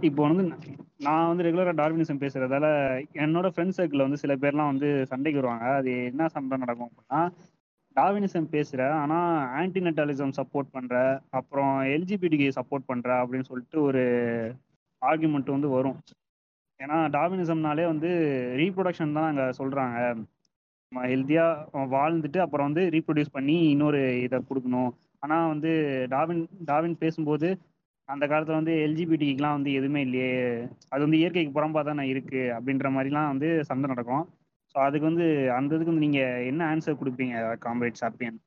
இப்போ வந்து நான் வந்து ரெகுலராக டார்வினிசம் பேசுகிறதால என்னோட ஃப்ரெண்ட் சர்க்கிளில் வந்து சில பேர்லாம் வந்து சண்டைக்கு வருவாங்க. அது என்ன சண்டை நடக்கும் அப்படின்னா டார்வினிசம் பேசுகிற ஆனால் ஆன்டிநெட்டாலிசம் சப்போர்ட் பண்ணுற அப்புறம் எல்ஜிபிடிக்கு சப்போர்ட் பண்ணுற அப்படின்னு சொல்லிட்டு ஒரு ஆர்குமெண்ட் வந்து வரும். ஏன்னா டார்வினிசம்னாலே வந்து ரீப்ரொடக்ஷன் தான் அங்கே சொல்கிறாங்க நம்ம ஹெல்த்தியாக வாழ்ந்துட்டு அப்புறம் வந்து ரீப்ரொடியூஸ் பண்ணி இன்னொரு இதை கொடுக்கணும். ஆனால் வந்து டாவின் டாவின் பேசும்போது அந்த காலத்தில் வந்து எல்ஜிபிடிக்கெலாம் வந்து எதுவுமே இல்லையே. அது வந்து இயற்கைக்கு புறம்பாக தானே இருக்குது அப்படின்ற மாதிரிலாம் வந்து சண்டை நடக்கும். ஸோ அதுக்கு வந்து அந்த இதுக்கு வந்து நீங்கள் என்ன ஆன்சர் கொடுப்பீங்க காம்ரேட் சாப்பியன்?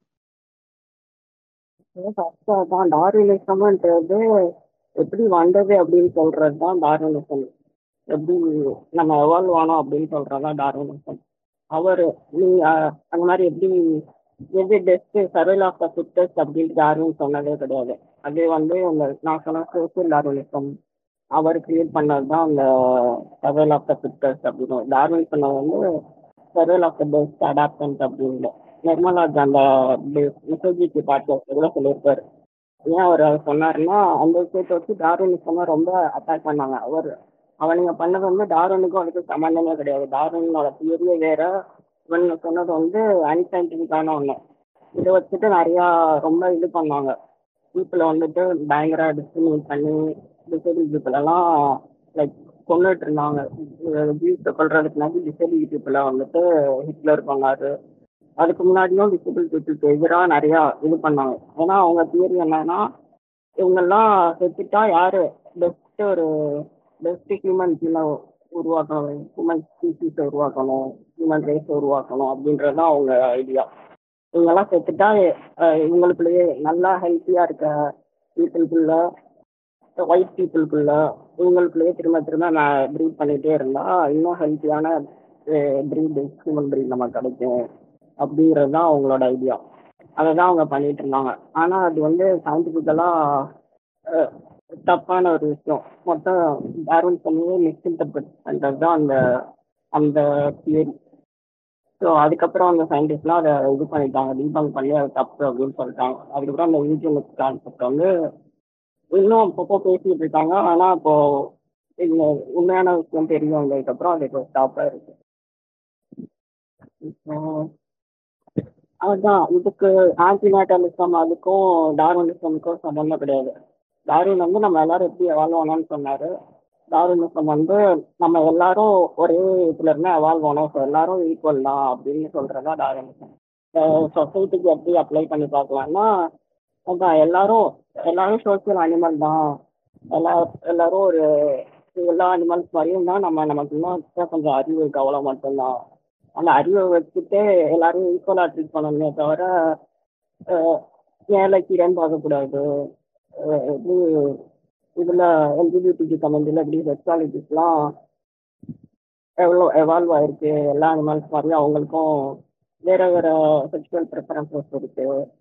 ஃபர்ஸ்ட் டார்வினிசம்ன்றது எப்படி வந்தது அப்படின்னு சொல்றது தான் டார்வினிசம் எப்படி நம்ம எவால்வ் ஆனோம் அப்படின்னு சொல்றது தான் டார்வினிசம் அவர் நீ அந்த மாதிரி எப்படி எது test survival of the fittest அப்படின்ட்டு யாரும் சொன்னதே கிடையாது. அது வந்து அந்த நான் சொன்ன சோசியல் டார்வினிசம் அவர் கிரியேட் பண்ணது தான் அந்த சர்வைல் ஆஃப் த ஃபிட்டஸ்ட் அப்படின்னு. டார்வின் சொன்னது வந்து சர்வைல் ஆஃப் த பெஸ்ட் அடாப்டன்ட் அப்படின்னு. நிர்மலாஜ் அந்த மிசோஜிக்கு பாட்காஸ்ட் கூட சொல்லியிருப்பாரு. ஏன் அவர் சொன்னாருன்னா அந்த விஷயத்தை வச்சு டார்வினிசமா ரொம்ப அட்டாக் பண்ணாங்க. அவர் அவனுங்க பண்ணது வந்து டார்வனுக்கும் அதுக்கு சம்மந்தமே கிடையாது. டார்வனோட தியரியே வேற இவனுங்க சொன்னது வந்து அன்சைன்டிஃபிக்கான ஒண்ணு. இதை வச்சுட்டு நிறையா ரொம்ப இது பண்ணாங்க பீப்புளை வந்துட்டு பயங்கர டிஸ்கிரிமினேட் பண்ணி டிசேபிள் பீப்புளெல்லாம் லைக் கொண்டுட்டு இருந்தாங்க. ஜீவ்ஸை கொள்றதுக்கு டிசேபிள் பீப்புளை வந்துட்டு ஹிட்லர் பண்ணாரு. அதுக்கு முன்னாடியும் டிசேபிள் பீப்புளுக்கு எதிராக நிறையா இது பண்ணாங்க. ஏன்னா அவங்க தியரி என்னன்னா இவங்கெல்லாம் செத்துட்டா யாரு? பெஸ்ட் ஒரு பெஸ்ட் ஹியூமன்ஸ் எல்லாம் உருவாக்கணும் ஹியூமன் ஸ்பீசிஸை உருவாக்கணும் ஹியூமன் ரேஸை உருவாக்கணும் அப்படின்றது தான் அவங்க ஐடியா இவங்கெல்லாம் செத்துட்டா இவங்களுக்குள்ளேயே நல்லா ஹெல்த்தியா இருக்க பீப்புளுக்குள்ள ஒயிட் பீப்புளுக்குள்ள இவங்களுக்குள்ளேயே திரும்ப திரும்ப நான் ப்ரீட் பண்ணிட்டே இருந்தா இன்னும் ஹெல்த்தியான ப்ரீட் ஹியூமன் ப்ரீட் நமக்கு கிடைக்கும் அப்படிங்கிறது தான் அவங்களோட ஐடியா அதை தான் அவங்க பண்ணிட்டு இருந்தாங்க. ஆனால் அது வந்து சயின்டிஃபிக்கலாக தப்பான ஒரு விஷயம். மொத்தம் டார்வின் சொன்னதே மிஸ்இன்டர்பிரட் பண்ணுறது தான் அந்த அந்த தியரி ஸோ அதுக்கப்புறம் அந்த சயின்டிஸ்ட்லாம் அதை இது பண்ணிட்டாங்க டீபங் பண்ணி அது தப்பு அப்படின்னு சொல்லிட்டாங்க. அதுக்கப்புறம் அந்த யூஜிஎம்எஸ் கான்செப்ட் வந்து இன்னும் அப்பப்போ பேசிட்டு இருக்காங்க. ஆனால் இப்போ இந்த உண்மையான விஷயம் தெரிய வந்ததுக்கப்புறம் அது இப்போ ஸ்டாப்பாக இருக்கு. இப்போ இதுக்கு இதுக்கு ஆன்டிநேட்டலிசம் அதுக்கும் டார்வினிசமுக்கும் சம்மந்தம் கிடையாது. டார்வின் வந்து நம்ம எல்லாரும் எப்படி எவால்வ் ஆனோம்னு சொன்னாரு. டார்வினிசம் வந்து நம்ம எல்லாரும் ஒரே இதுல இருந்து எவால்வ் ஆனோம் ஸோ எல்லாரும் ஈக்குவல் தான் அப்படின்னு சொல்றதா டார்வினிசம் சொசைட்டிக்கு எப்படி அப்ளை பண்ணி பார்க்கலாம்னா அதான் எல்லாரும் எல்லாரும் சோசியல் அனிமல் தான். எல்லா எல்லாரும் ஒரு எல்லா அனிமல்ஸ் மாதிரியும் தான் நம்ம நமக்கு இன்னும் கொஞ்சம் அறிவு இருக்கு அவ்வளோ மட்டும்தான். அந்த அறிவை வச்சுட்டு எல்லாரும் ஈக்குவலாக ட்ரீட் பண்ணணுமே தவிர ஏழை கீரைன்னு பார்க்கக்கூடாது. இது எப்படி இதுல எல்ஜிபிடிக்கு கமெண்ட்ல எப்படி செக்ஸாலிட்டிஸ்லாம் எவ்வளோ எவால்வ் ஆயிருக்கு எல்லா அனிமல்ஸ் மாதிரி அவங்களுக்கும் வேற வேற செக்ஷுவல் ப்ரிஃபரன்சஸ் இருக்கு.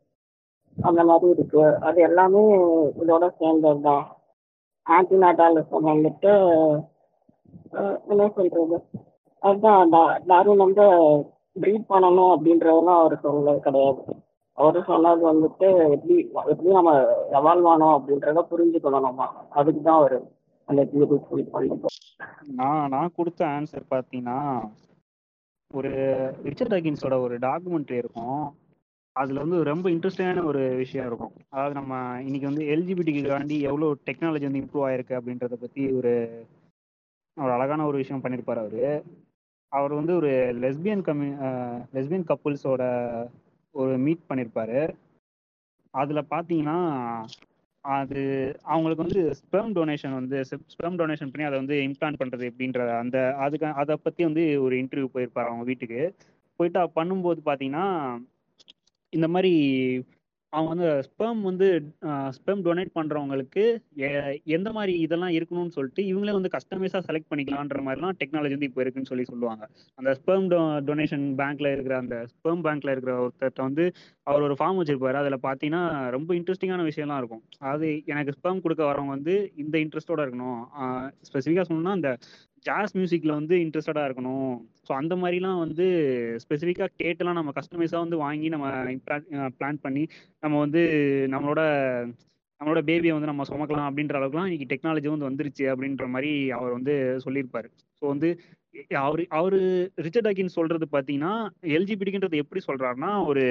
அந்த மாதிரி இருக்கு. அது எல்லாமே இதோட சேர்ந்தது தான். ஆன்டிநாட்டாலிசம் வந்துட்டு என்ன சொல்றது? அதுதான் டா- டார்வின் வந்து ப்ரீட் பண்ணணும் அப்படின்றதெல்லாம் அவர் சொல்ல கிடையாது. அவர் சொன்னது வந்துட்டு எப்படி எப்படி நம்ம எவால்வ் ஆனோம் அப்படின்றத புரிஞ்சுக்கணும் நம்ம. அதுக்கு தான் அவர் அந்த
நான் நான் கொடுத்த ஆன்சர் பார்த்தீங்கன்னா ஒரு ரிச்சர்ட் டக்கின்ஸோட ஒரு டாக்குமெண்ட்ரி இருக்கும். அதில் வந்து ரொம்ப இன்ட்ரெஸ்டிங்கான ஒரு விஷயம் இருக்கும். அதாவது நம்ம இன்னைக்கு வந்து எல்ஜிபிடிக்கு காண்டி எவ்வளோ டெக்னாலஜி வந்து இம்ப்ரூவ் ஆயிருக்கு அப்படின்றத பற்றி ஒரு ஒரு அழகான ஒரு விஷயம் பண்ணியிருப்பார் அவர். அவர் வந்து ஒரு லெஸ்பியன் கம்யூ லெஸ்பியன் கப்புள்ஸோட ஒரு மீட் பண்ணியிருப்பாரு அதில் பார்த்தீங்கன்னா அது அவங்களுக்கு வந்து ஸ்பெர்ம் டொனேஷன் வந்து ஸ்பெர்ம் டொனேஷன் பண்ணி அதை வந்து இம்ப்ளான்ட் பண்ணுறது எப்படின்ற அந்த அதுக்கு அதை பற்றி வந்து ஒரு இன்டர்வியூ போயிருப்பார் அவங்க வீட்டுக்கு. போயிட்டு பண்ணும்போது பார்த்தீங்கன்னா இந்த மாதிரி அவங்க வந்து ஸ்பெர்ம் வந்து ஸ்பெர்ம் டொனேட் பண்ணுறவங்களுக்கு எந்த மாதிரி இதெல்லாம் இருக்கணும்னு சொல்லிட்டு இவங்களே வந்து கஸ்டமைஸாக செலக்ட் பண்ணிக்கலான்ற மாதிரிலாம் டெக்னாலஜி வந்து இப்போ இருக்குன்னு சொல்லி சொல்லுவாங்க. அந்த ஸ்பெர்ம் டொனேஷன் பேங்க்ல இருக்கிற அந்த ஸ்பெர்ம் பேங்க்ல இருக்கிற ஒருத்தர்கிட்ட வந்து அவர் ஒரு ஃபார்ம் வச்சிருப்பாரு. அதில் பார்த்தீங்கன்னா ரொம்ப இன்ட்ரெஸ்டிங்கான விஷயம்லாம் இருக்கும். அது எனக்கு ஸ்பெர்ம் கொடுக்க வரவங்க வந்து இந்த இன்ட்ரெஸ்டோட இருக்கணும். ஸ்பெசிஃபிக்காக சொல்லணும்னா அந்த ஜாஸ் மியூசிக்ல வந்து இன்ட்ரெஸ்டடாக இருக்கணும். ஸோ அந்த மாதிரிலாம் வந்து ஸ்பெசிஃபிக்காக கேட்டுலாம் நம்ம கஸ்டமைஸாக வந்து வாங்கி நம்ம பிளான் பண்ணி நம்ம வந்து நம்மளோட நம்மளோட பேபியை வந்து நம்ம சுமக்கலாம் அப்படின்ற அளவுக்குலாம் இன்னைக்கு டெக்னாலஜி வந்து வந்துருச்சு அப்படின்ற மாதிரி அவர் வந்து சொல்லியிருப்பாரு. ஸோ வந்து அவர் அவர் ரிச்சர்ட் அகின் சொல்றது பார்த்தீங்கன்னா எல்ஜிபிடிக்குன்றது எப்படி சொல்றாருன்னா ஒரு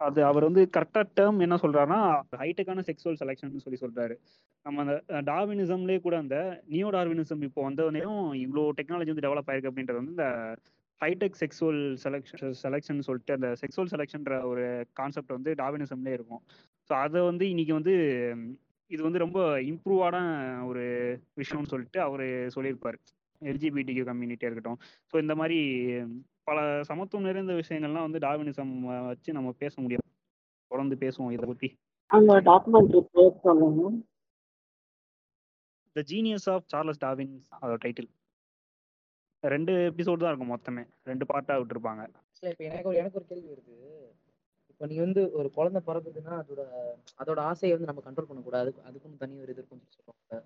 அது அவர் வந்து கரெக்டாக டேர்ம் என்ன சொல்றாருன்னா ஹைடெக்கான செக்ஸுவல் செலெக்ஷன் சொல்லி சொல்றாரு. நம்ம அந்த டார்வினிசம்லேயே கூட அந்த நியோ டார்வினிசம் இப்போ வந்தவனையும் இவ்வளோ டெக்னாலஜி வந்து டெவலப் ஆயிருக்கு அப்படின்றது வந்து இந்த ஹைடெக் செக்ஸுவல் செலெக்ஷன் செலெக்ஷன் சொல்லிட்டு அந்த செக்ஸுவல் செலெக்ஷன்ற ஒரு கான்செப்ட் வந்து டார்வினிசம்லேயே இருக்கும். ஸோ அதை வந்து இன்னைக்கு வந்து இது வந்து ரொம்ப இம்ப்ரூவான ஒரு விஷயம்னு சொல்லிட்டு அவர் சொல்லியிருப்பார். எல்ஜிபிடிக்கு கம்யூனிட்டியாக இருக்கட்டும். ஸோ இந்த மாதிரி பல சமத்துவம் நிறைந்த விஷயங்கள்லாம் வந்து டார்வினிசம் வச்சு நம்ம பேச முடியும். தொடர்ந்து பேசுவோம் இதை
சொல்லுங்க.
The genius of Charles Darwin அதோட டைட்டில் ரெண்டு எபிசோடு தான் இருக்கும் மொத்தமே. ரெண்டு பார்ட்டாக விட்டுருப்பாங்க.
இப்போ எனக்கு ஒரு எனக்கு ஒரு கேள்வி வருது. இப்போ நீங்க வந்து ஒரு குழந்தை பிறக்குதுன்னா அதோட அதோட ஆசையை வந்து நம்ம கண்ட்ரோல் பண்ணக்கூடாது. அதுக்கும் தனி ஒரு இது இருக்கும்னு சொல்லி சொல்லுவாங்க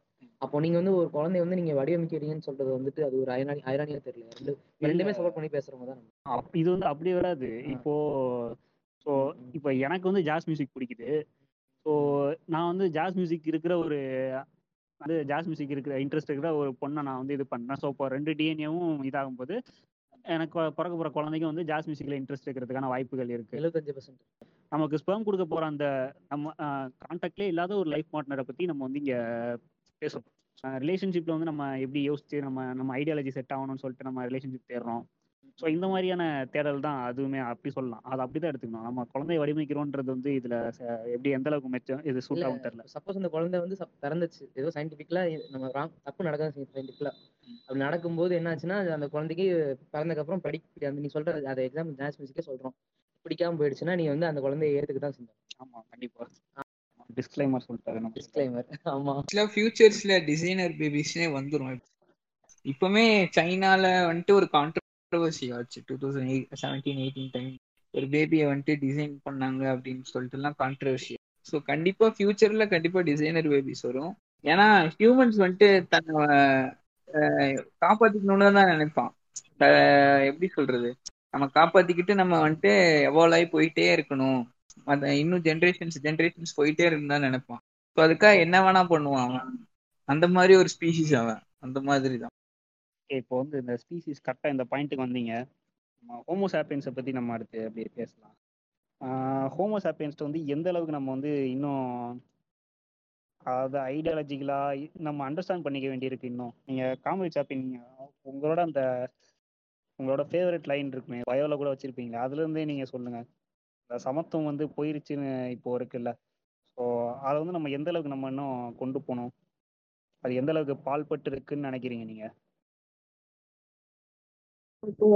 அப்போ நீங்க வந்து ஒரு குழந்தைய வந்து நீங்க வடிவமைக்கிறீங்கன்னு சொல்றது வந்துட்டு அது ஒரு ஐரானி ஐரானியா தெரியல. ரெண்டு ரெண்டுமே சப்போர்ட் பண்ணி பேசுறவங்க தான்
இது வந்து அப்படி வராது. இப்போ ஸோ இப்போ எனக்கு வந்து ஜாஸ் மியூசிக் பிடிக்குது. ஸோ நான் வந்து ஜாஸ் மியூசிக் இருக்கிற ஒரு வந்து ஜாஸ் மியூசிக் இருக்கிற இன்ட்ரெஸ்ட் இருக்கிற ஒரு பொண்ணை நான் வந்து இது பண்ணேன். ஸோ இப்போ ரெண்டு டிஎன்ஏவும் இதாகும்போது எனக்கு பிறக்க போகிற குழந்தைக்கு வந்து ஜாஸ் மியூசிக்கில் இன்ட்ரெஸ்ட் இருக்கிறதுக்கான வாய்ப்புகள் இருக்கு.
எழுபத்தஞ்சு பர்சன்ட்
நமக்கு ஸ்பெர்ம் கொடுக்க போற அந்த நம்ம கான்டாக்ட்லேயே இல்லாத ஒரு லைஃப் பார்ட்னரை பத்தி நம்ம வந்து இங்க பேசுறோம். ரிலேஷன்ஷிப்ல வந்து நம்ம எப்படி யோசிச்சு நம்ம நம்ம ஐடியாலஜி செட் ஆகணும்னு சொல்லிட்டு நம்ம ரிலேஷன்ஷிப் தேடுறோம். ஸோ இந்த மாதிரியான தேடல் தான் அதுவுமே அப்படி சொல்லலாம். அதை அப்படிதான் எடுத்துக்கணும். நம்ம குழந்தைய வடிவமைக்கிறோன்றது வந்து இதுல எப்படி எந்த அளவுக்கு மெச்சம் இது சூட் ஆகும் தெரியல.
சப்போஸ் அந்த குழந்தை வந்து பிறந்துச்சு. ஏதோ சயின்டிபிக்கலா நம்ம wrong- தப்பு நடக்காது சயின்டிபிக்கலா அப்படி நடக்கும்போது என்ன ஆச்சுன்னா அது அந்த குழந்தைக்கு பிறந்ததுக்கு அப்புறம் படிக்க அந்த நீ சொல்ற அதை எக்ஸாம் ஜாஸ் மியூசிக்கே சொல்றோம். பிடிக்காம போயிடுச்சுன்னா நீ வந்து அந்த குழந்தைய ஏத்துக்க தான் செஞ்ச
ஆமா கண்டிப்பா. டிஸ்க்ளைமர் சொல்லிட்டாரு நம்ம.
டிஸ்க்ளைமர் ஆமா.
ஃபியூச்சர்ஸ்ல டிசைனர் பேபிஸ்னே வந்துரும். இப்பவுமே சைனால வந்துட்டு ஒரு கான்ட்ரவர்சி ஆச்சு. Two thousand eight seventeen eighteen time ஒரு பேபியை வந்துட்டு டிசைன் பண்ணாங்க அப்படின்னு சொல்லிட்டு எல்லாம் கான்ட்ரவர்சி ஸோ கண்டிப்பா ஃபியூச்சரில் கண்டிப்பா டிசைனர் பேபிஸ் வரும். ஏன்னா ஹியூமன்ஸ் வந்துட்டு தன்னை காப்பாற்றிக்கணும்னு காப்பாத்திக்கணும்னு தான் நினைப்பான். எப்படி சொல்றது? நம்ம காப்பாத்திக்கிட்டு நம்ம வந்துட்டு எவால்வ் ஆகி போயிட்டே இருக்கணும். அந்த இன்னும் ஜென்ரேஷன்ஸ் ஜென்ரேஷன்ஸ் போயிட்டே இருக்குன்னு நினைப்பான். ஸோ அதுக்காக என்ன வேணா பண்ணுவான் அவன். அந்த மாதிரி ஒரு ஸ்பீசிஸ் அவன். அந்த மாதிரி தான்.
ஓகே இப்போ வந்து இந்த ஸ்பீசிஸ் கரெக்டாக இந்த பாயிண்ட்டுக்கு வந்தீங்க. நம்ம ஹோமோசாப்பியன்ஸை பற்றி நம்ம அடுத்து அப்படியே பேசலாம். ஹோமோசாப்பியன்ஸ்ட்டு வந்து எந்த அளவுக்கு நம்ம வந்து இன்னும் அதாவது ஐடியாலஜிக்கலாக நம்ம அண்டர்ஸ்டாண்ட் பண்ணிக்க வேண்டியிருக்கு இன்னும்? நீங்கள் காமெடி சாப்பிங் உங்களோட அந்த உங்களோட ஃபேவரட் லைன் இருக்குமே பயோவில் கூட வச்சுருப்பீங்களே அதுலேருந்தே நீங்கள் சொல்லுங்கள் இந்த சமத்துவம் வந்து போயிருச்சுன்னு இப்போ இருக்குல்ல. ஸோ அதை வந்து நம்ம எந்த அளவுக்கு நம்ம இன்னும் கொண்டு போகணும்? அது எந்த அளவுக்கு பால்பட்டு இருக்குன்னு நினைக்கிறீங்க நீங்கள்
இப்போ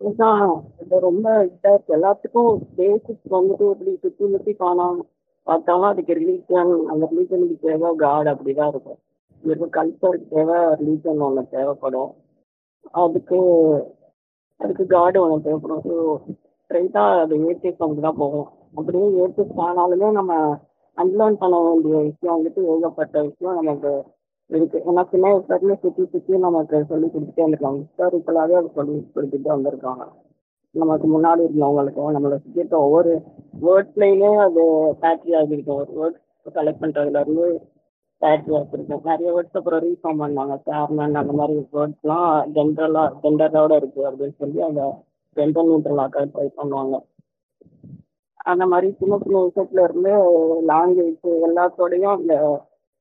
இதுதான் இது ரொம்ப இதா இருக்கு. எல்லாத்துக்கும் பேசிக்ஸ் வந்துட்டு இப்படி சுத்தி முத்தி காணாம பார்த்தாலும் அதுக்கு ரிலீஜன் அந்த ரிலீஜனுக்கு தேவை காட் அப்படிதான் இருக்கும். இப்போ கல்ச்சருக்கு தேவை ரிலீஜன் ஒன்று தேவைப்படும். அதுக்கு அதுக்கு காடு ஒன்று தேவைப்படும். ஸோ ஸ்ட்ரைட்டாக அது ஏடிஎஸ்க்கு தான் போகும் அப்படியே ஏடிஎஸ் ஆனாலுமே நம்ம அன்லேர்ன் பண்ண வேண்டிய விஷயம் வந்துட்டு ஏகப்பட்ட விஷயம். நமக்கு இருக்கு. ஏன்னா சின்ன வயசுலேருந்து சுற்றி சுற்றி நமக்கு சொல்லி கொடுத்துட்டே இருந்திருக்காங்க. ஹிஸ்டாரிக்கலாகவே அதை சொல்லி கொடுத்துட்டு வந்திருக்காங்க. நமக்கு முன்னாடி இருந்தவங்களுக்கும் நம்மளை சுற்றி இருக்க ஒவ்வொரு வேர்ட்ஸ்லையுமே அது பேட்ரி ஆகிருக்கும் ஒரு வேர்ட்ஸ் கலெக்ட் பண்ணுறதுல இருந்து பேட்ரி ஆகிருக்கும் நிறைய வேர்ட்ஸ் அப்புறம் ரீஃபார்ம் பண்ணாங்க. சேர்மன் அந்த மாதிரி வேர்ட்ஸ்லாம் ஜென்ரலாக ஜெண்டரோட இருக்கு அப்படின்னு சொல்லி அந்த ஜென்டர் நியூட்ரலாக ட்ரை பண்ணுவாங்க. அந்த மாதிரி சின்ன சின்ன விஷயத்துல இருந்து லாங்குவேஜ் எல்லாத்தோடையும் அந்த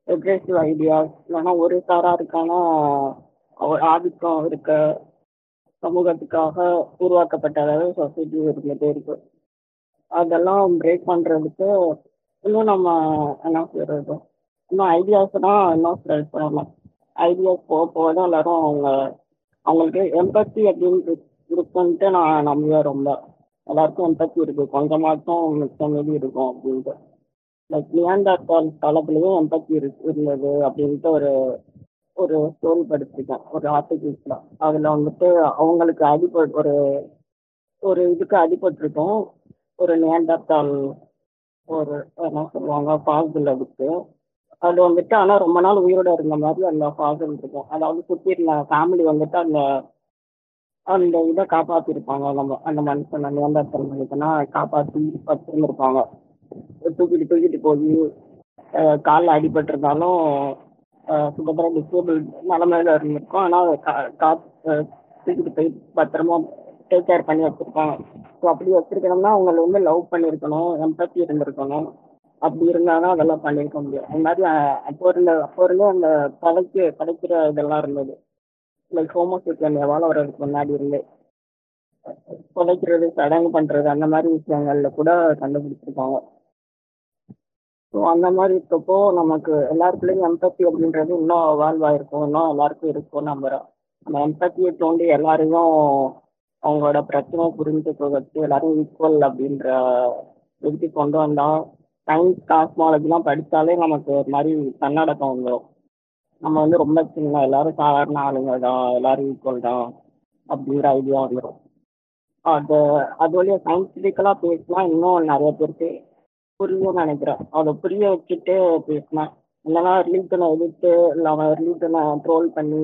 எக்ரெசிவ் ஐடியாஸ் இல்லைன்னா ஒரு சாராருக்கான ஒரு ஆதிக்கம் இருக்க சமூகத்துக்காக உருவாக்கப்பட்ட அதாவது சொசைட்டி இருந்துகிட்டே இருக்கு அதெல்லாம் பிரேக் பண்றதுக்கு இன்னும் நம்ம என்ன சொல்றது இன்னும் ஐடியாஸ் தான் இன்னும் ஸ்ப்ரெட் பண்ணலாம். ஐடியாஸ் போக போக தான் எல்லாரும் அவங்க அவங்களுக்கு எம்பத்தி அப்படின்னு இருக்குன்ட்டு நான் நம்புவேன் ரொம்ப. எல்லாருக்கும் எம்பத்தி இருக்கு. கொஞ்சமாச்சும் மிச்சம் மீதி இருக்கும் அப்படின்ட்டு. லைக் நியாண்டார்டால் காலத்துலேயும் எம்பத்தி இருந்தது அப்படின்ட்டு ஒரு ஒரு ஸ்டோரி படிச்சிருக்கேன் ஒரு ஆர்டிகிள்ஸ்ல அதில் வந்துட்டு அவங்களுக்கு அடிபட் ஒரு ஒரு இதுக்கு அடிபட்டிருக்கும் ஒரு நியாண்டார்டால் ஒரு என்ன சொல்லுவாங்க ஃபாசில் அதுக்கு அது வந்துட்டு ஆனால் ரொம்ப நாள் உயிரோட இருந்த மாதிரி அந்த ஃபாசில் இருக்கும். அதாவது சுற்றி இருந்த ஃபேமிலி வந்துட்டு அந்த அந்த இதை காப்பாற்றிருப்பாங்க நம்ம அந்த மனுஷன் நியாண்டார்டால் மனுஷனா காப்பாற்றி வச்சிருந்துருப்பாங்க. தூக்கிட்டு தூக்கிட்டு போய் காலில் அடிபட்டிருந்தாலும் சுத்தமாக டிசேபிள் நிலமையில இருந்திருக்கும். ஆனால் கா தூக்கிட்டு போய் பத்திரமா டேக் கேர் பண்ணி வச்சிருக்கோம். ஸோ அப்படி வச்சிருக்கணும்னா அவங்கள வந்து லவ் பண்ணியிருக்கணும் எம்பத்தி இருந்திருக்கணும். அப்படி இருந்தால் தான் அதெல்லாம் பண்ணியிருக்க முடியும். அது மாதிரி அப்போ இருந்த அப்போ இருந்தே அந்த படைக்க படைக்கிற இதெல்லாம் இருந்தது. லைக் ஹோமோசெக்ஷன் எவ்வளோ வர்றதுக்கு முன்னாடி இருந்து. புதைக்கிறது சடங்கு பண்ணுறது அந்த மாதிரி விஷயங்கள்ல கூட கண்டுபிடிச்சிருக்காங்க. ஸோ அந்த மாதிரி இருக்கப்போ நமக்கு எல்லாருக்குள்ளேயும் எம்பத்தி அப்படின்றது இன்னும் வால்வ் ஆயிருக்கும் இன்னும் எல்லாருக்கும் இருக்கும் நம்புறோம். அந்த எம்பத்தியை தோண்டி எல்லாரையும் அவங்களோட பிரச்சனை புரிஞ்சுக்க வச்சு எல்லாரும் ஈக்குவல் அப்படின்ற இதுக்கு கொண்டு வந்தோம் சயின்ஸ் காஸ்மாலஜிலாம் படித்தாலே நமக்கு ஒரு மாதிரி தன்னடக்கம் வந்துடும் நம்ம வந்து ரொம்ப சின்ன எல்லாரும் சாதாரண ஆளுங்க தான் எல்லாரும் ஈக்குவல் தான் அப்படிங்கிற ஐடியா வந்துடும் அது அது வழியாக சயின்டிஃபிக்கலாக பேசினா இன்னும் நிறைய பேருக்கு புரியும் நினைக்கிறேன். அதை புரிய வச்சுட்டு பேசினேன் இல்லைன்னா ரிலீட்டனை எதிர்த்து இல்லை அவன் ரிலீஜனை ட்ரோல் பண்ணி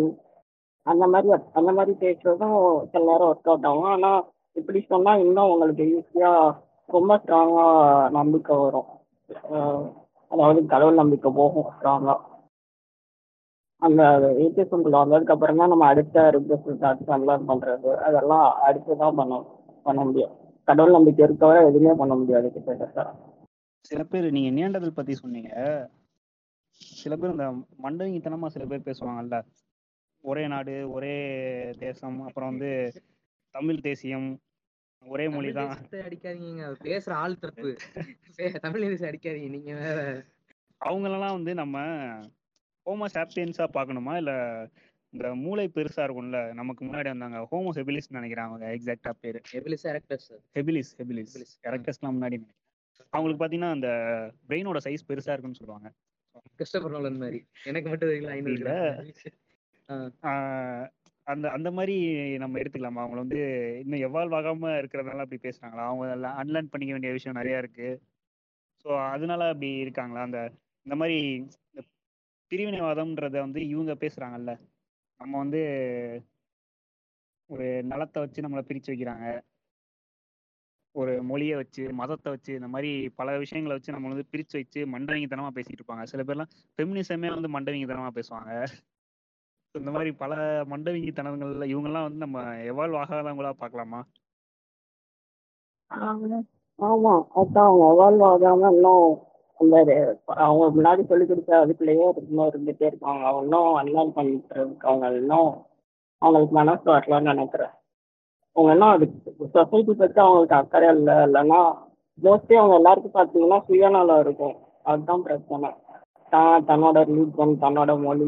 அந்த மாதிரி அந்த மாதிரி பேசுறதும் சில நேரம் ஒர்க் அவுட் ஆகும். ஆனால் இப்படி சொன்னால் இன்னும் உங்களுக்கு ஈஸியாக ரொம்ப ஸ்ட்ராங்காக நம்பிக்கை வரும். அதாவது கடவுள் நம்பிக்கை போகும் ஸ்ட்ராங்காக அந்த ஏடிஎஸ்எம்குள்ள வந்ததுக்கப்புறம் தான் நம்ம அடுத்த ரிப்ரஸன்ட் அடுத்து அன்லான் பண்ணுறது அதெல்லாம் அடுத்து தான் பண்ண பண்ண முடியும். கடவுள் நம்பிக்கை இருக்கவரை எதுவுமே பண்ண முடியாது கிட்டத்தட்ட.
சில பேர் நீங்க நேண்டதல் பத்தி சொன்னீங்க. சில பேர் இந்த மண்டவித்தனமா சில பேர் பேசுவாங்கல்ல. ஒரே நாடு ஒரே தேசம் அப்புறம் வந்து தமிழ் தேசியம் ஒரே மொழி தான்
அடிக்காதீங்க பேசுற ஆள் தப்பு. தமிழ் தேசம் அடிக்காதீங்க. நீங்க வேற.
அவங்களெல்லாம் வந்து நம்ம ஹோமோ சாப்பியன்ஸா பார்க்கணுமா? இல்ல இந்த மூளை பெருசா இருக்கும்ல நமக்கு முன்னாடி வந்தாங்க ஹோமோ ஹெபிலிஸ் நினைக்கிறேன் அவங்க எக்ஸாக்டா பேரு.
Habilis erectus
habilis habilis. எரக்டஸ்லாம் முன்னாடி நினைக்கிறேன். அவங்களுக்கு பாத்தீங்கன்னா அந்த பிரெயினோட சைஸ் பெருசா இருக்குன்னு சொல்லுவாங்க.
கிறிஸ்டபர் நோலன் மாதிரி. எனக்கு மட்டும் தெரியல ஐநூறு
அந்த அந்த மாதிரி நம்ம எடுத்துக்கலாமா. அவங்கள வந்து இன்னும் எவால்வ் ஆகாம இருக்கிறதுனால அப்படி பேசுறாங்களா? அவங்க அன்லேர்ன் பண்ணிக்க வேண்டிய விஷயம் நிறைய இருக்கு. ஸோ அதனால அப்படி இருக்காங்களா? அந்த இந்த மாதிரி இந்த பிரிவினைவாதம்ன்றத வந்து இவங்க பேசுறாங்கல்ல. நம்ம வந்து ஒரு நலத்தை வச்சு நம்மளை பிரிச்சு வைக்கிறாங்க. ஒரு மொழியை வச்சு மதத்தை வச்சு இந்த மாதிரி பல விஷயங்களை வச்சு நம்ம வந்து பிரிச்சு வச்சு மண்டவிங்கத்தனமா பேசிட்டு இருப்பாங்க. சில பேர்லாம் பெமினிசமே வந்து மண்டவிங்கத்தனமா பேசுவாங்க. இந்த மாதிரி பல மண்டவிங்கித்தனங்கள்ல இவங்கெல்லாம் வந்து நம்ம எவால்வ் ஆகாதவங்களா பார்க்கலாமா?
ஆமா. அதான் அவங்க எவால்வ் ஆகாம இன்னும் அந்த அவங்க முன்னாடி சொல்லி கொடுத்த அதுக்குள்ளேயே இன்னும் இருந்துட்டே இருப்பாங்க. அவங்க இன்னும் அன்லான் பண்ணிட்டு இருக்காங்க இன்னும் அவங்களுக்கு மனசு வரலாம்னு நினைக்கிறேன். அவங்க என்ன அதுக்கு சொசைட்டி பத்தி அவங்களுக்கு அக்கறை இல்லை. இல்லைன்னா மோஸ்ட்லி அவங்க எல்லாருக்கும் பார்த்தீங்கன்னா சுயநலம் இருக்கும். அதுதான் பிரச்சனை. தான் தன்னோட ரிலீஜன் தன்னோட மொழி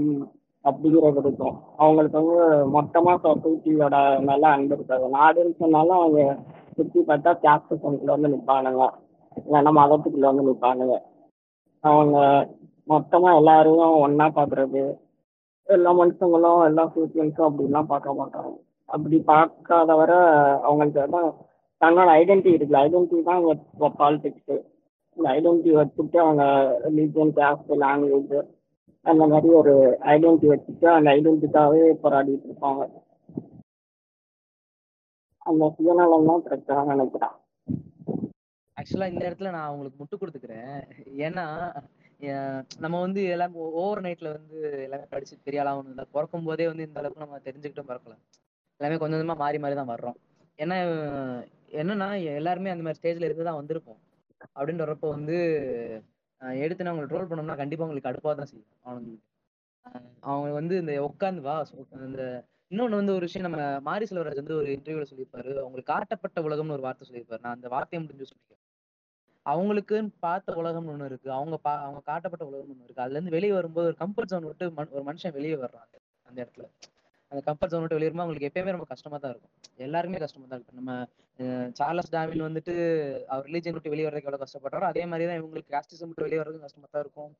அப்படிங்கிறது இருக்கும். அவங்களுக்கு வந்து மொத்தமா சொசைட்டியோட மேல அன்பு இருக்காது. நாடுன்னு சொன்னாலும் அவங்க சுற்றி பார்த்தா கேஸ்டிசம்குள்ள வந்து நிற்பானுங்க இல்லைன்னா மதத்துக்குள்ள வந்து நிற்பானுங்க அவங்க மொத்தமா எல்லாரையும் ஒன்றா பார்க்குறது எல்லா மனுஷங்களும் எல்லா சூசியன்ஸும் அப்படிலாம் பார்க்க மாட்டாங்க. அப்படி பார்க்காத வர அவங்களுக்கு தான் தன்னோட ஐடென்டிட்டி இருக்குல்ல ஐடென்டிட்டி தான் அவங்க பாலிடிக்ஸு இந்த ஐடென்டிட்டி வச்சுட்டு அவங்க ரிலீஜியன் கேஸ்ட் லாங்குவேஜ் அந்த மாதிரி ஒரு ஐடென்டிட்டி வச்சுட்டு அந்த ஐடென்டிட்டிக்காகவே போராடிட்டு இருப்பாங்க. அந்த சுயநலம் தான் பிரச்சனை நினைக்கிறேன்.
ஆக்சுவலா இந்த இடத்துல நான் அவங்களுக்கு முட்டு கொடுத்துக்கிறேன். ஏன்னா நம்ம வந்து எல்லாம் ஓவர் நைட்ல வந்து எல்லாமே படிச்சு பெரிய ஆளா ஒண்ணு இல்லை பிறக்கும் போதே வந்து இந்த அளவுக்கு நம்ம தெரிஞ்சுக்கிட்டும் பிறக்கல எல்லாமே கொஞ்சம் கொஞ்சமா மாறி மாறி தான் வர்றோம். ஏன்னா என்னன்னா எல்லாருமே அந்த மாதிரி ஸ்டேஜ்ல இருந்து தான் வந்திருப்போம். அப்படின்னு வர்றப்போ வந்து எடுத்து நான் அவங்களை ட்ரோல் பண்ணோம்னா கண்டிப்பா உங்களுக்கு அடுப்பாக தான் செய்யும். அவங்களுக்கு அவங்க வந்து இந்த உட்காந்து வா இந்த இன்னொன்னு வந்து ஒரு விஷயம் நம்ம மாரி செல்வராஜ் வந்து ஒரு இன்டர்வியூல சொல்லியிருப்பாரு. அவங்களுக்கு காட்டப்பட்ட உலகம்னு ஒரு வார்த்தை சொல்லியிருப்பாரு. நான் அந்த வார்த்தையை முடிஞ்சு சொல்லிக்கிறேன் அவங்களுக்குன்னு பார்த்த உலகம்னு ஒண்ணு இருக்கு. அவங்க பா அவங்க காட்டப்பட்ட உலகம்னு ஒண்ணு இருக்கு. அதுல இருந்து வெளியே வரும்போது ஒரு கம்ஃபர்ட் ஜோன் விட்டு ஒரு மனுஷன் வெளியே வர்றான் அந்த இடத்துல. அந்த கம்ஃபர்ட் ஜோன் விட்டு வெளியே வரும்போது அவங்களுக்கு எப்பயுமே ரொம்ப கஷ்டமா தான் இருக்கும். எல்லாருமே கஷ்டமா தான் இருக்கும். நம்ம சார்லஸ் டாமில் வந்துட்டு அவர் ரிலீஜன் விட்டு வெளியே வரதுக்கு எவ்வளவு கஷ்டப்படுறோம் அதே மாதிரி தான் இவங்களுக்கு காஸ்டிசம் விட்டு வெளியே வர்றதுக்கும் கஷ்டமா தான் இருக்கும்.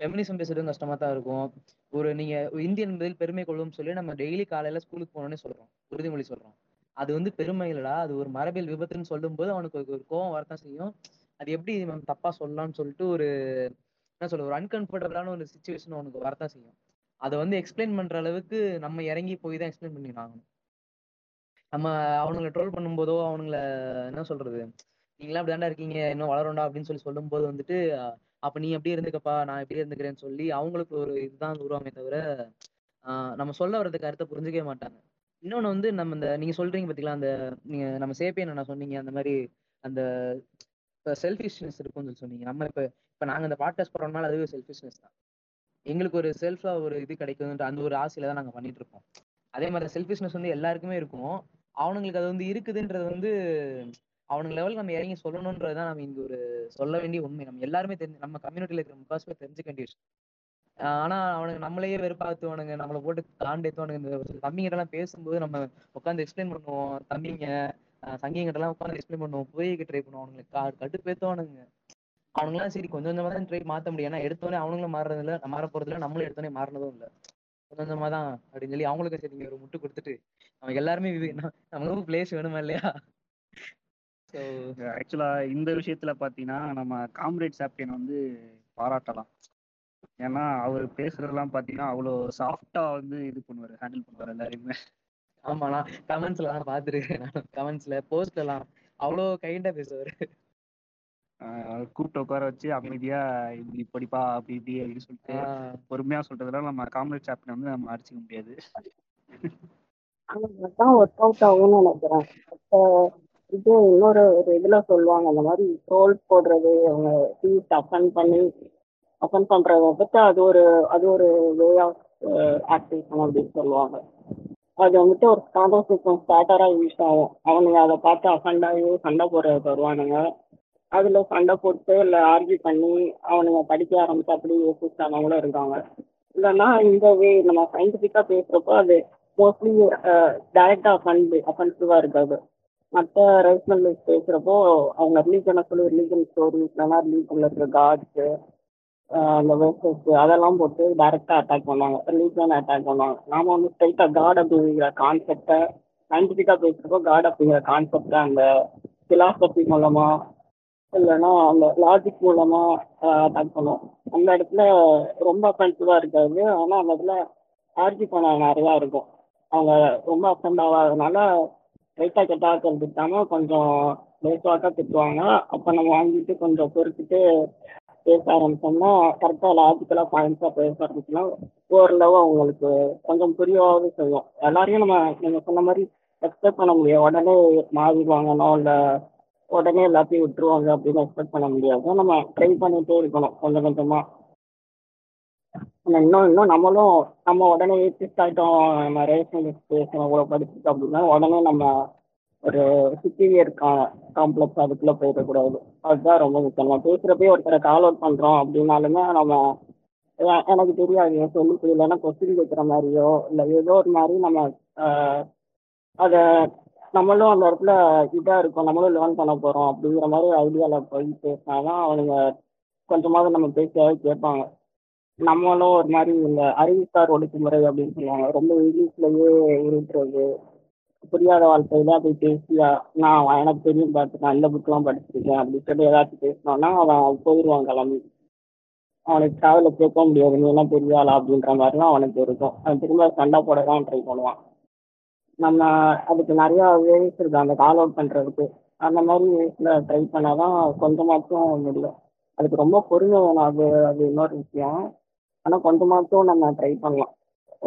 ஃபெமினிசம் பேசுறதும் கஷ்டமா தான் இருக்கும். ஒரு நீங்க இந்தியன் பதில் பெருமை கொள்ளும் சொல்லி நம்ம டெய்லி காலையில ஸ்கூலுக்கு போனோன்னே சொல்றோம். உறுதிமொழி சொல்றோம். அது வந்து பெருமை இல்லடா. அது ஒரு மரபியல் விபத்துன்னு சொல்லும்போது அவனுக்கு ஒரு கோவம் வரத்தான் செய்யும். அது எப்படி இவன் தப்பா சொல்லலாம்னு சொல்லிட்டு ஒரு என்ன சொல்ல ஒரு அன்கம்ஃபர்டபுளான ஒரு சுச்சுவேஷன் அவனுக்கு வரத்தான் செய்யும். அதை வந்து எக்ஸ்பிளைன் பண்ற அளவுக்கு நம்ம இறங்கி போய் தான் எக்ஸ்பிளைன் பண்ணி ஆகணும் நம்ம அவனுங்களை ட்ரோல் பண்ணும்போதோ அவனுங்களை என்ன சொல்றது? நீங்களாம் அப்படி இருக்கீங்க இன்னும் வளரண்டா அப்படின்னு சொல்லி சொல்லும்போது வந்துட்டு அப்ப நீ எப்படி இருந்துக்கப்பா நான் எப்படி இருந்துக்கிறேன்னு சொல்லி அவங்களுக்கு ஒரு இதுதான் உருவாமே தவிர ஆஹ் நம்ம சொல்ல வர்றது கருத்தை புரிஞ்சுக்கவே மாட்டாங்க. இன்னொன்னு வந்து நம்ம இந்த நீங்க சொல்றீங்க பாத்தீங்களா அந்த நீங்க நம்ம சேப்பியன் என்ன சொன்னீங்க அந்த மாதிரி அந்த செல்ஃபிஷ்னஸ் இருக்கும்னு சொல்லி சொன்னீங்க. நம்ம இப்ப இப்ப நாங்க இந்த பாட்காஸ்ட் போறோம்னால அதுவே செல்ஃபிஷ்னஸ் தான். எங்களுக்கு ஒரு செல்ஃபா ஒரு இது கிடைக்குதுன்ற அந்த ஒரு ஆசையில தான் நாங்க பண்ணிட்டு இருக்கோம். அதே மாதிரி செல்ஃபிஷ்னஸ் வந்து எல்லாருக்குமே இருக்கும். அவனுங்களுக்கு அது வந்து இருக்குதுன்றது வந்து அவனுங்க லெவல் நம்ம இறங்கி சொல்லணுன்றது தான் நம்ம இங்க ஒரு சொல்ல வேண்டிய உண்மை. நம்ம எல்லாருமே தெரிஞ்சு நம்ம கம்யூனிட்டியில இருக்கிற முக்காசு பேர் தெரிஞ்சுக்க வேண்டிய விஷயம். ஆனா அவனுங்க நம்மளையே வெறுப்பாத்துவானுங்க நம்மளை போட்டு காண்டேத்துவானுங்க இந்த தம்பிங்கிட்ட எல்லாம் பேசும்போது நம்ம உட்காந்து எக்ஸ்பிளைன் பண்ணுவோம். தம்பிங்க சங்கிங்கிட்ட எல்லாம் உட்காந்து எக்ஸ்பிளைன் பண்ணுவோம். புரிய ட்ரை பண்ணுவோம். அவனுங்களுக்கு கா- கடுப்பேத்துவானுங்க அவனுங்களாம் சரி கொஞ்சம் கொஞ்சமா தான் ட்ரை மாத்த முடியும். ஏன்னா எடுத்தோடனே அவங்களும் மாறுறது இல்ல மாற போறது இல்ல நம்மளும் எடுத்தோடனே மாறினதும் இல்ல. கொஞ்சம் கொஞ்சமா தான் அப்படின்னு சொல்லி அவங்களுக்கு சரி நீங்க ஒரு முட்டு கொடுத்துட்டு அவங்க எல்லாருமே விவே- ந- நமக்கும் பிளேஸ் வேணுமா இல்லையா?
ஆக்சுவலா இந்த விஷயத்துல பாத்தீங்கன்னா நம்ம காம்ரேட் சாப்டியன் வந்து பாராட்டலாம். ஏன்னா அவர் பேசுறதெல்லாம் பாத்தீங்கன்னா அவ்வளோ சாஃப்டா வந்து இது பண்ணுவாரு ஹேண்டில் பண்ணுவாரு எல்லாரையுமே.
ஆமா நான் கமெண்ட்ஸ்ல நான் பாத்துருக்கேன் கமெண்ட்ஸ்ல போஸ்ட்ல எல்லாம் அவ்வளோ கைண்டா பேசுவாரு.
கூப்பிட்டு உட்கார வச்சு அமைதியா இப்படி படிப்பா அப்படி இப்படி அப்படின்னு சொல்லிட்டு பொறுமையா சொல்றதெல்லாம் நம்ம காம்ரேட் சாப்டியன் வந்து நம்ம அடிச்சுக்க முடியாது.
அதான் ஒர்க் அவுட் ஆகும்னு நினைக்கிறேன். இது இன்னொரு ஒரு இதுல சொல்லுவாங்க அந்த மாதிரி ட்ரோல் போடுறது அவங்க ஃபீஸ் அஃபன் பண்ணி அஃபன் பண்றத பத்தி அது ஒரு அது ஒரு வே ஆஃப் ஆக்டிவிஷன் அப்படின்னு சொல்லுவாங்க. அது வந்துட்டு ஒரு கான்வர்சேஷன் ஸ்டார்டரா யூஸ் ஆகும். அவனுங்க அதை பார்த்து அஃபண்ட் ஆகி சண்டை போடுறது வருவானுங்க. அதுல சண்டை போட்டு இல்ல ஆர்கியூ பண்ணி அவனுங்க படிக்க ஆரம்பிச்சு அப்படி யோசிச்சானவங்களும் இருக்காங்க. இல்லைன்னா இந்த வே நம்ம சயின்டிஃபிக்காக பேசுறப்போ அது மோஸ்ட்லி டைரக்டா அஃபண்ட் அஃபென்சிவா இருக்காது. மற்ற ரைட்ஸ்மெண்ட் பேசுறப்போ அவங்க ரிலீஜனை சொல்லி ரிலீஜன் ஸ்டோரிஸ் இல்லைன்னா ரிலீஜன்ல இருக்கிற காட்ஸ் அந்த வேர்சஸ் அதெல்லாம் போட்டு டைரக்டா அட்டாக் பண்ணுவாங்க. ரிலீஜன் அட்டாக் பண்ணுவாங்க. நாம வந்து ஸ்ட்ரைட்டா காட் அப்படிங்கிற கான்செப்டை சயின்டிஃபிக்கா பேசுறப்போ காட் அப்படிங்கிற கான்செப்டை அந்த பிலாசபி மூலமா இல்லைன்னா அந்த லாஜிக் மூலமா அட்டாக் பண்ணுவோம். அந்த இடத்துல ரொம்ப அஃபென்சிவா இருக்காது. ஆனா அந்த இடத்துல ஆர்ஜி பண்ண நிறையா இருக்கும். அவங்க ரொம்ப அஃபெண்ட் ஆகாதனால ரைட்டா கெட்டா திட்டாம கொஞ்சம் லேசாக்கா திட்டுவாங்க. அப்ப நம்ம வாங்கிட்டு கொஞ்சம் பொறுத்துட்டு பேச ஆரம்பிச்சோம்னா கரெக்டா லாஜிக்கலா பாயிண்ட்ஸா பேச ஆரம்பிச்சோம்னா ஓரளவு அவங்களுக்கு கொஞ்சம் புரியவாவது செய்யும். எல்லாரையும் நம்ம நீங்க சொன்ன மாதிரி எக்ஸ்பெக்ட் பண்ண முடியாது. உடனே மாறிடுவாங்கன்னோ இல்லை உடனே எல்லாத்தையும் விட்டுருவாங்க அப்படின்னு எக்ஸ்பெக்ட் பண்ண முடியாது. நம்ம ட்ரை பண்ணிட்டே இருக்கணும் கொஞ்சம் கொஞ்சமா இன்னும் இன்னும் நம்மளும் நம்ம உடனே ஏத்திஸ்ட் ஆகிட்டோம் நம்ம ரேஷனலிஸ்ட் பேசணும் இவ்வளவு படிச்சுட்டு அப்படின்னா உடனே நம்ம ஒரு சுப்பீரியர் காம்ப்ளெக்ஸ் அதுக்குள்ளே போயிடக்கூடாது அதுதான் ரொம்ப முக்கியம். நம்ம ஒருத்தரை கால் அவுட் பண்ணுறோம் அப்படின்னாலுமே நம்ம எனக்கு தெரியாது சொல்லி புரியலன்னா கொஸ்டின் கேட்குற மாதிரியோ இல்லை ஏதோ ஒரு மாதிரி நம்ம அதை நம்மளும் அந்த இடத்துல இதா இருக்கும். நம்மளும் லேர்ன் பண்ண போறோம். அப்படிங்கிற மாதிரி ஐடியால போய் பேசினாதான் அவனுங்க கொஞ்சமாவது நம்ம பேசியாவே கேட்பாங்க. நம்மளும் ஒரு மாதிரி இந்த அறிவுசார் ஒடுக்குமுறை அப்படின்னு சொல்லுவாங்க. ரொம்ப இங்கிலீஷ்லயே உருட்டுறது புரியாத வாழ்க்கையில போய் பேசி நான் எனக்கு தெரியும் பார்த்து நான் இந்த புக்கெல்லாம் படிச்சிருக்கேன் அப்படின்னு சொல்லி ஏதாச்சும் பேசினோன்னா அவன் போயிடுவான் கிளம்பி. அவனுக்கு டிராவலில் கேட்க முடியாது. நீ என்ன பெரிய ஆளா அப்படின்ற மாதிரிலாம் அவனுக்கு இருக்கும். அவன் திரும்ப சண்டை போட தான் ட்ரை பண்ணுவான். நம்ம அதுக்கு நிறையா வேஸ் இருக்கு அந்த கால் அவுட் பண்ணுறதுக்கு அந்த மாதிரி வேஸில் ட்ரை பண்ணால் தான் கொஞ்சமாச்சும் முடியும். அதுக்கு ரொம்ப பொறுமை வேணும் அது அது இன்னொரு விஷயம். ஆனால் கொஞ்சமாச்சும் நம்ம ட்ரை பண்ணலாம்.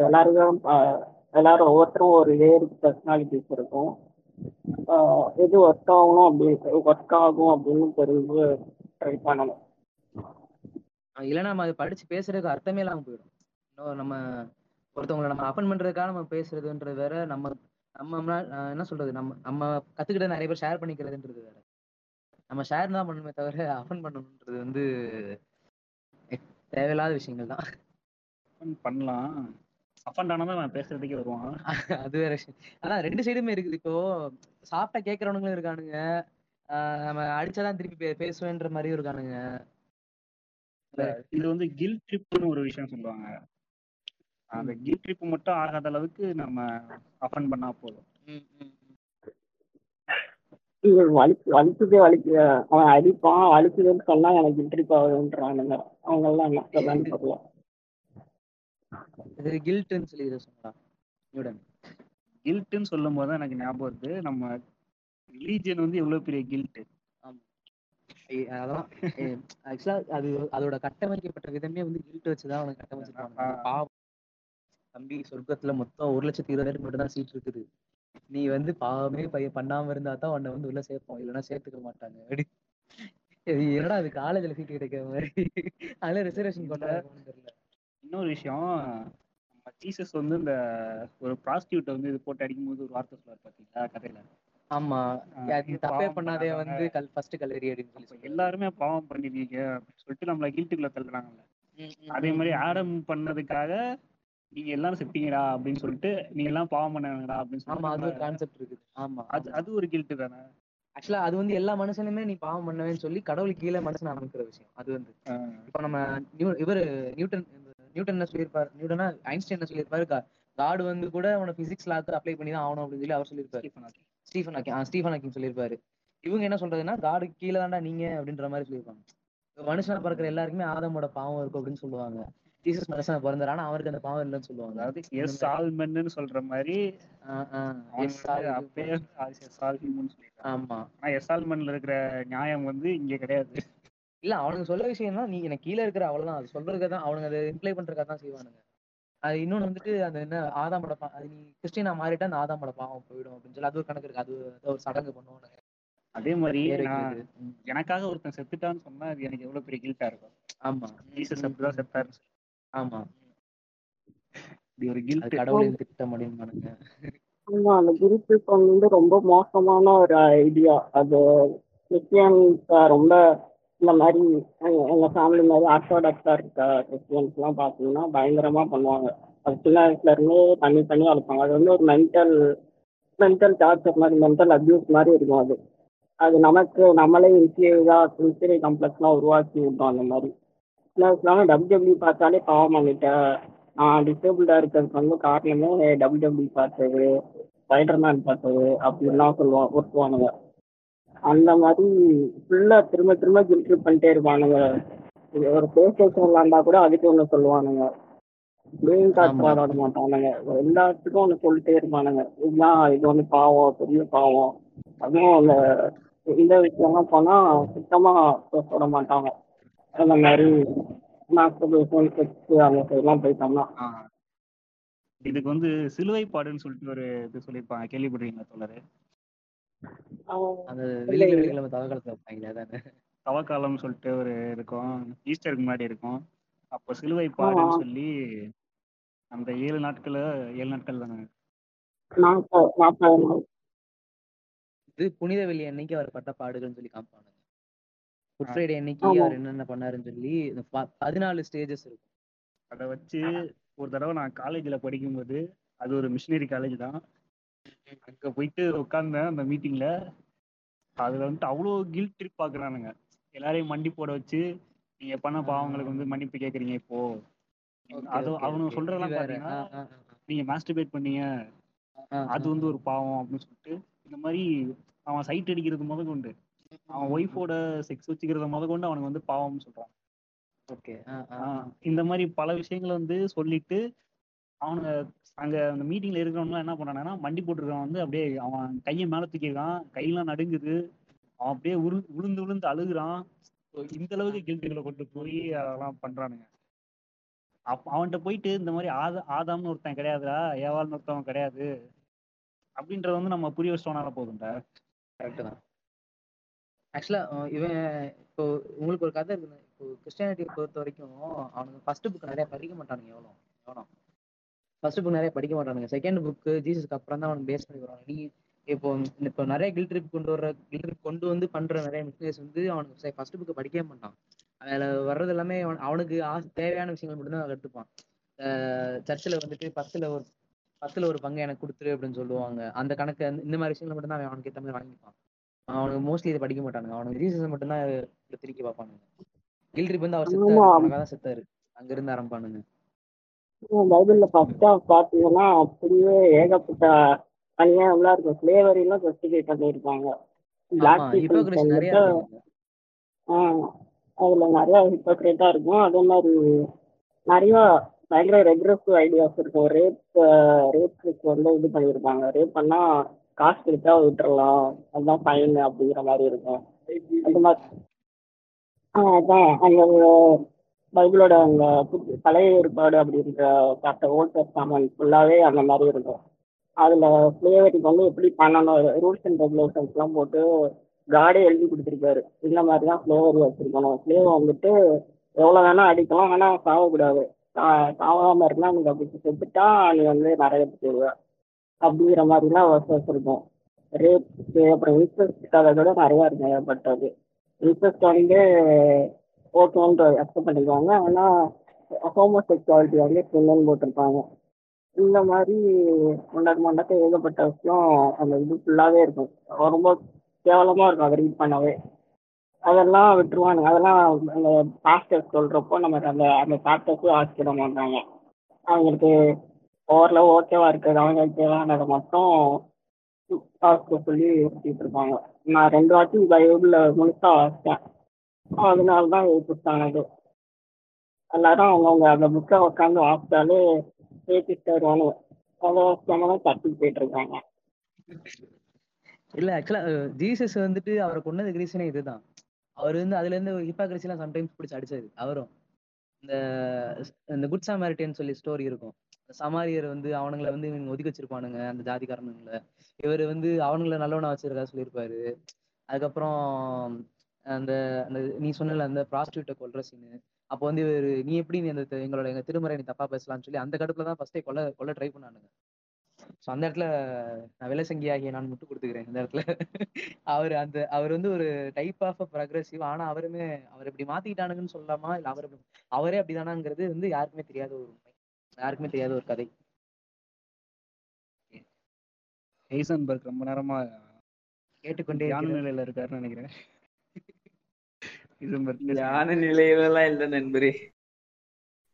எல்லாருக்கும் எல்லாரும் ஒவ்வொருத்தரும் ஒரு வேறு பர்சனாலிட்டிஸ் இருக்கும். எது ஒர்க் ஆகணும் அப்படி ஒர்க் ஆகும் அப்படின்னு தெரிஞ்சு ட்ரை பண்ணணும்.
இல்லை இல்லைன்னா நம்ம அது படிச்சு பேசுறதுக்கு அர்த்தமே இல்லாம போயிடும். நம்ம ஒருத்தவங்களை நம்ம அஃபன் பண்றதுக்காக நம்ம பேசுறதுன்றது வேற நம்ம நம்ம என்ன சொல்றது? நம்ம நம்ம கத்துக்கிட்ட நிறைய பேர் ஷேர் பண்ணிக்கிறதுன்றது வேற. நம்ம ஷேர் தான் பண்ணணுமே தவிர அஃபன் பண்ணணுன்றது வந்து தேவையில்லாத விஷயங்கள் தான்.
பண்ணலாம். அஃபண்ட் ஆனால் தான் நான் பேசுறதுக்கே வருவான்.
அது வேற விஷயம். அதான் ரெண்டு சைடுமே இருக்குது. இப்போ சாப்பிட்டா கேட்கறவனுங்களும் இருக்கானுங்க. நம்ம அடிச்சாதான் திருப்பி பேசுவேன்ற மாதிரியும் இருக்கானுங்க.
இது வந்து கில் ட்ரிப்னு ஒரு விஷயம் சொல்லுவாங்க. அந்த கில் ட்ரிப் மட்டும் ஆகாத அளவுக்கு நம்ம அஃபண்ட் பண்ணா போதும்.
வலிக்கு வலிக்குதே வலிக்கு அவன் அடிப்பான் வலிக்குதுன்னு சொன்னா எனக்கு இன்ட்ரிப் ஆகுதுன்றானுங்க. அவங்க எல்லாம் என்ன சொல்லலாம்னு தெரியல
இது கில்ட்னு சொல்லி இதை நியூடன்
கில்ட்டுன்னு சொல்லும் போது தான் எனக்கு ஞாபகம் வருது. நம்ம ரிலீஜியன் வந்து எவ்வளவு பெரிய கில்ட்
ஆக்சுவலா அது அதோட கட்டமைக்கப்பட்ட விதமே வந்து கில்ட் வச்சுதான் அவனுக்கு கட்டமைச்சிருக்காங்க தம்பி சொர்க்கத்துல மொத்தம் ஒரு லட்சத்தி இருபதாயிரம் மட்டும் தான் சீட் இருக்குது. நீ வந்து பாவமே பையன் பண்ணாம இருந்தா தான் உன்னை வந்து உள்ள சேர்ப்போம். இல்லைன்னா சேர்த்துக்க மாட்டாங்க. அப்படி இது என்னடா அது காலேஜ்ல சீட் கிடைக்கிற மாதிரி. அதுல ரிசர்வேஷன் தெரியல
இன்னொரு விஷயம் நம்ம ஜீசஸ் வந்து இந்த ஒரு ப்ராஸ்டியூட்டை வந்து இது போட்டு அடிக்கும்போது ஒரு வார்த்தை சொல்லுவார் பாத்தீங்களா கதையில?
ஆமா. தப்பே பண்ணாதே வந்து கல் ஃபர்ஸ்ட் கல்லறி அப்படின்னு சொல்லி.
எல்லாருமே பாவம் பண்ணிருக்கீங்க அப்படின்னு சொல்லிட்டு நம்மள கில்ட்டுக்குள்ள தள்ளுறாங்கல்ல. அதே மாதிரி. ஆடம் பண்ணதுக்காக நீங்க எல்லாரும் செப்பீங்கடா அப்படின்னு சொல்லிட்டு நீங்க எல்லாம் பாவம் பண்ணாங்கடா அப்படின்னு
ஆமா அது ஒரு கான்செப்ட் இருக்குது. ஆமா
அது அது ஒரு கில்ட்டு தானே?
ஆக்சுவலா அது வந்து எல்லா மனுஷனுமே நீ பாவம் பண்ணவேன்னு சொல்லி கடவுளுக்கு கீழே மனுஷன் அமைக்கிற விஷயம். அது வந்து இப்போ நம்ம இவர் நியூட்டன் நியூட்டன் என்ன சொல்லியிருப்பாரு? நியூட்டனா ஐன்ஸ்டைன் என்ன சொல்லியிருப்பாரு? காடு வந்து கூட அவனை பிசிக்ஸ் லாக்கு அப்ளை பண்ணி தான் ஆகணும் அப்படின்னு சொல்லி அவர் சொல்லியிருப்பாரு.
Stephen Hawking.
ஸ்டீஃபன் ஹாக்கிங் சொல்லியிருப்பாரு. இவங்க என்ன சொல்றதுன்னா காடு கீழே தான்டா நீங்க அப்படின்ற மாதிரி சொல்லியிருப்பாங்க. மனுஷனா பிறக்கிற எல்லாருக்குமே ஆதமோட பாவம் இருக்கும் அப்படின்னு சொல்லுவாங்க. ஜீசஸ் மனுஷனா பிறந்தாரு. ஆனா அவருக்கு அந்த பாவம் இல்லைன்னு சொல்லுவாங்க.
அதாவது எஸ் ஆல்மென்னு சொல்ற மாதிரி அப்பயே
ஆமா.
ஆனா எஸ் ஆல்மென்ல இருக்கிற நியாயம் வந்து இங்க கிடையாது.
இல்ல அவனுக்கு சொல்ல விஷயம்னா நீ எனக்கு கீழே இருக்கிற அவ்வளவுதான். அது சொல்றதுக்கு தான் அவனுங்க அதை இம்ப்ளை பண்றதுக்காக தான் செய்வானுங்க. அது இன்னொன்னு வந்துட்டு அந்த என்ன ஆதாமோட அது நீ கிறிஸ்டினா மாறிட்டா அந்த ஆதாமோட பாவம் போயிடும் அப்படின்னு சொல்லி அது ஒரு கணக்கு இருக்கு. அது ஒரு சடங்கு பண்ணுவானுங்க.
அதே மாதிரி. எனக்காக ஒருத்தன் செத்துட்டான்னு சொன்னா அது எனக்கு எவ்வளவு பெரிய கில்ட்டா இருக்கும்.
ஆமா.
ஜீசஸ் அப்படிதான்
ம். ஆமா.
இப்படி ஒரு கில்ட்
கடவுளின் திட்டம் அப்படின்பானுங்க
ஆமா அந்த குருத்துவம் வந்து ரொம்ப மோசமான ஒரு ஐடியா அது கிறிஸ்டியன்ஸ் ரொம்ப இந்த மாதிரி எங்க- எங்க ஃபேமிலி மாதிரி ஆர்த்தோடாக்ஸா இருக்க கிறிஸ்டியன்ஸ் எல்லாம் பாத்தீங்கன்னா பயங்கரமா பண்ணுவாங்க. அது சின்ன வயசுல இருந்தே பண்ணி பண்ணி வளர்ப்பாங்க. அது வந்து ஒரு மென்டல் மென்டல் டார்ச்சர் மாதிரி மென்டல் அபியூஸ் மாதிரி இருக்கும் அது. அது நமக்கு நம்மளே இன்ஃபீரியரா இன்ஃபீரியர் காம்ப்ளெக்ஸ்லாம் உருவாக்கி விட்டோம் அந்த மாதிரி. வயசுல டபிள்யூடபிள்யூ பார்த்தாலே பாவம் பண்ணிட்டேன் நான் டிசேபிள்டா இருக்கிறதுக்கு வந்து காரணமே டபிள்யூடபிள்யூ பார்த்தது ஸ்பைடர்மேன் பார்த்தது அப்படின்லாம் சொல்லுவான் ஒருத்துவானுங்க அந்த மாதிரி ஃபுல்லா திரும்ப திரும்ப கில்ட்ரி பண்ணிட்டே இருப்பானுங்க. ஒரு பிளே ஸ்டேஷன் விளாண்டா கூட அதுக்கு ஒன்று சொல்லுவானுங்க. கார்ட்ஸ்
ஆமா.
விளாட மாட்டானுங்க. எல்லாத்துக்கும் ஒன்று சொல்லிட்டே இருப்பானுங்க. இதுதான் இது வந்து பாவம் பெரிய பாவம். அதுவும் அந்த இந்த விஷயம்லாம் போனா சுத்தமா பேச விட மாட்டாங்க. அந்த மாதிரி மாஸ்டர்பேஷன் செக்ஸ் அந்த சைட்லாம் போயிட்டோம்னா.
இதுக்கு வந்து சிலுவைப்பாடுன்னு சொல்லிட்டு ஒரு இது சொல்லியிருப்பாங்க. கேள்விப்படுறீங்களா தோழரு?
அந்த வெள்ளிக்கிழமை தவக்காலத்துல வைப்பாங்களே அதானே?
தவக்காலம்னு சொல்லிட்டு ஒரு இருக்கும். ஈஸ்டருக்கு முன்னாடி இருக்கும். அப்போ சிலுவைப்பாடுன்னு
ஆமா.
சொல்லி அந்த ஏழு நாட்கள ஏழு நாட்கள் தானே?
நாற்பது நாற்பது நாள்.
இது புனித வெள்ளி அன்னைக்கு அவர் பட்ட பாடுகள்னு சொல்லி காமிப்பானுங்க குட். ஃப்ரைடே அன்னைக்கு. அவர் என்னென்ன பண்ணாருன்னு சொல்லி இந்த ப- பதினாலு ஸ்டேஜஸ் இருக்கும்.
அதை வச்சு ஒரு தடவை நான் காலேஜில் படிக்கும்போது அது ஒரு மிஷினரி காலேஜ் தான். அங்கே போயிட்டு உட்கார்ந்தேன் அந்த மீட்டிங்கில் அதில் வந்துட்டு அவ்வளோ கில்ட் ட்ரிப் பார்க்குறானுங்க எல்லாரையும் மண்டி போட வச்சு நீங்கள் பண்ண பாவங்களுக்கு வந்து மன்னிப்பு கேட்குறீங்க இப்போ. அது அவனுங்க
ஆ, ஆ.
நீங்க மாஸ்டர்பேட் பண்ணீங்க. அது வந்து. ஒரு பாவம். அப்படின்னு சொல்லிட்டு இந்த மாதிரி அவன் சைட் அடிக்கிறது முத கொண்டு அவன் ஒய்ஃபோட செக்ஸ் வச்சுக்கிறத முத கொண்டு அவனுக்கு வந்து பாவம்னு சொல்றான்.
ஓகே.
இந்த மாதிரி பல விஷயங்களை வந்து சொல்லிட்டு அவனுங்க அங்க அந்த மீட்டிங்ல இருக்கிறவங்க என்ன பண்ணானா மண்டி போட்டுருக்கான் வந்து அப்படியே அவன் கையை மேல தூக்கிருக்கான் கையெல்லாம் நடுங்குது. அவன் அப்படியே உரு விழுந்து விழுந்து அழுகுறான். இந்த அளவுக்கு கில்ட்டுகளை கொண்டு போய் அதெல்லாம் பண்றானுங்க. அப்ப அவன்கிட்ட போயிட்டு இந்த மாதிரி ஆதா ஆதாம்னு ஒருத்தன் கிடையாதுடா ஏவாள்னு ஒருத்தவன் கிடையாது. அப்படின்றத வந்து நம்ம புரிய வச்சோம்னால போதும்டா.
கரெக்ட் தான். ஆக்சுவலா இவன் இப்போ உங்களுக்கு ஒரு கதை இருக்குங்க இப்போ கிறிஸ்டியானிட்டியை பொறுத்த வரைக்கும் அவனுக்கு ஃபர்ஸ்ட் புக் நிறைய படிக்க மாட்டானுங்க எவ்வளோ எவ்வளோ. ஃபர்ஸ்ட் புக் நிறைய படிக்க மாட்டானுங்க. செகண்ட் புக் ஜீசஸ்க்கு அப்புறம் தான் அவனுக்கு பேஸ் பண்ணி வருவாங்க நீ இப்போ இப்போ நிறைய கில் ட்ரிப் கொண்டு வர கில் ட்ரிப் கொண்டு வந்து பண்ற நிறைய மிஸ்டேக்ஸ் வந்து அவனுக்கு ஃபர்ஸ்ட் புக்கு படிக்கவே மாட்டான். அதில் வர்றது எல்லாமே அவன்- அவனுக்கு ஆசை தேவையான விஷயங்கள் மட்டும்தான் அவன் எடுத்துப்பான். சர்ச்சில் வந்துட்டு பத்தில் ஒரு பத்தில் ஒரு பங்கு எனக்கு கொடுத்துரு அப்படின்னு சொல்லுவாங்க. அந்த கணக்கு அந்த- இந்த மாதிரி விஷயங்கள் மட்டும்தான் அவன் அவனுக்கு ஏற்ற மாதிரி வாங்கிப்பான். அவனுக்கு மோஸ்ட்லி இதை படிக்க மாட்டானுங்க. அவனுக்கு ஜீசஸ் மட்டும்தான் இதை திருக்கி பார்ப்பானுங்க. கில் ட்ரிப் வந்து அவர் செத்தாரு தான் செத்தாரு. அங்க இருந்து ஆரம்பிப்பானுங்க
பைபிள்ல ஃபர்ஸ்ட் ஆஃப் பாத்தீங்கன்னா அப்படியே ஏகப்பட்ட அநியாயம்லாம் இருக்கும். ஸ்லேவரிலாம் ஜஸ்டிஃபை பண்ணியிருப்பாங்க அதுல நிறைய ஹிப்போக்ரேட்டா இருக்கும். அதே மாதிரி நிறைய பயங்கர ரெக்ரெசிவ் ஐடியாஸ் இருக்கும். ரேப் ரேப் வந்து இது பண்ணியிருப்பாங்க. ரேப் பண்ணா காசு கொடுத்தா விட்டுறலாம். அதுதான் ஃபைன் அப்படிங்கிற மாதிரி இருக்கும். அந்த மாதிரி. ஆஹ் அதான். அந்த பைபிளோட அந்த புது- பழைய ஏற்பாடு அப்படின்ற பார்த்த ஓல்ட் டெஸ்டாமெண்ட் ஃபுல்லாவே அந்த மாதிரி இருக்கும். அதுல ஃப்ளேவரிங் வந்து எப்படி பண்ணணும்? ரூல்ஸ் அண்ட் ரெகுலேஷன்ஸ் எல்லாம் போட்டு காடே எழுதி கொடுத்துருக்காரு. இந்த மாதிரி தான் ஸ்லேவரி வச்சிருக்கணும். ஸ்லேவ் வந்துட்டு எவ்வளவு வேணா அடிக்கலாம் ஆனால் சாவக்கூடாது. சாகாமல் சாவாம இருந்தா நீங்க அப்படி செத்துட்டா நீ வந்து நிறைய போடுவ அப்படிங்கிற மாதிரிலாம் வசஸ் இருக்கும் ரேப் அப்புறம் இன்ட்ரெஸ்ட் விட நிறைய இருக்கு ஏற்பட்டது இன்ட்ரெஸ்ட் வந்து ஓகேன்ற அக்செப்ட் பண்ணிக்குவாங்க. ஆனா ஹோமோசெக்சுவாலிட்டி வந்து பெண்ணுன்னு போட்டிருப்பாங்க. இந்த மாதிரி முன்னாடி மண்டக்க ஏகப்பட்ட விஷயம் அந்த இது ஃபுல்லாகவே இருக்கும். ரொம்ப கேவலமாக இருக்கும் அதை ரீட் பண்ணவே. அதெல்லாம் விட்டுருவானுங்க. அதெல்லாம் அந்த பாஸ்டர் சொல்கிறப்போ நம்ம அந்த அந்த பாஸ்டர்ஸும் ஆசிக்கிட மாட்டாங்க அவங்களுக்கு ஓரளவு ஓகேவா இருக்குது அவங்களுக்கு தேவையானதை மட்டும் பாஸ்டர் சொல்லி ஊற்றிட்டு இருப்பாங்க. நான் ரெண்டு வாட்டி பைபிள்ல முழுசா வாசித்தேன் அதனால தான் புத்தானது எல்லாரும் அவங்கவுங்க அந்த புக்கை உட்காந்து வாசித்தாலே பேசிட்டு வருவானுங்க அதை வாசிக்காம தான் தட்டி போயிட்டு இருக்காங்க.
இல்ல ஆக்சுவலா ஜீசஸ் வந்துட்டு அவரை கொண்டது ரீசனே இதுதான். அவர் வந்து அதுல இருந்து ஹிப்பாக்ரசி எல்லாம் சம்டைம்ஸ் பிடிச்சி அடிச்சது அவரும். இந்த இந்த குட் சாமாரிட்டியன் சொல்லி ஸ்டோரி இருக்கும். சமாரியர் வந்து அவனுங்களை வந்து இவங்க ஒதுக்கி வச்சிருப்பானுங்க அந்த ஜாதிக்காரனுங்களை. இவர் வந்து அவனுங்களை நல்லவனா வச்சிருக்கா சொல்லியிருப்பாரு. அதுக்கப்புறம் அந்த அந்த நீ சொன்னல அந்த ப்ராஸ்டியூட்டை கொல்ற சீனு அப்போ வந்து இவரு நீ எப்படி நீ அந்த எங்களோட எங்க திருமறை நீ தப்பா பேசலாம்னு சொல்லி அந்த கடுப்புல தான் ஃபர்ஸ்டே கொல்ல கொல்ல ட்ரை பண்ணானுங்க. ஸோ அந்த இடத்துல நான் விலைசங்கி ஆகிய நான் முட்டு கொடுத்துக்கிறேன் இந்த இடத்துல. அவர் அந்த அவர் வந்து ஒரு டைப் ஆஃப் ப்ரக்ரெசிவ் ஆனா அவருமே அவர் இப்படி மாத்திக்கிட்டானுங்கன்னு சொல்லலாமா? இல்லை அவர் அப்படி- அவரே அப்படிதானாங்கிறது வந்து யாருக்குமே தெரியாத ஒரு யாருக்குமே தெரியாத ஒரு கதை
ஹெய்சன்பர்க் ரொம்ப நேரமா
கேட்டுக்கொண்டே இருக்கிறேன்.
நிலையில இருக்காருன்னு நினைக்கிறேன்.
ஞான நிலையிலலாம் இல்ல நண்பரே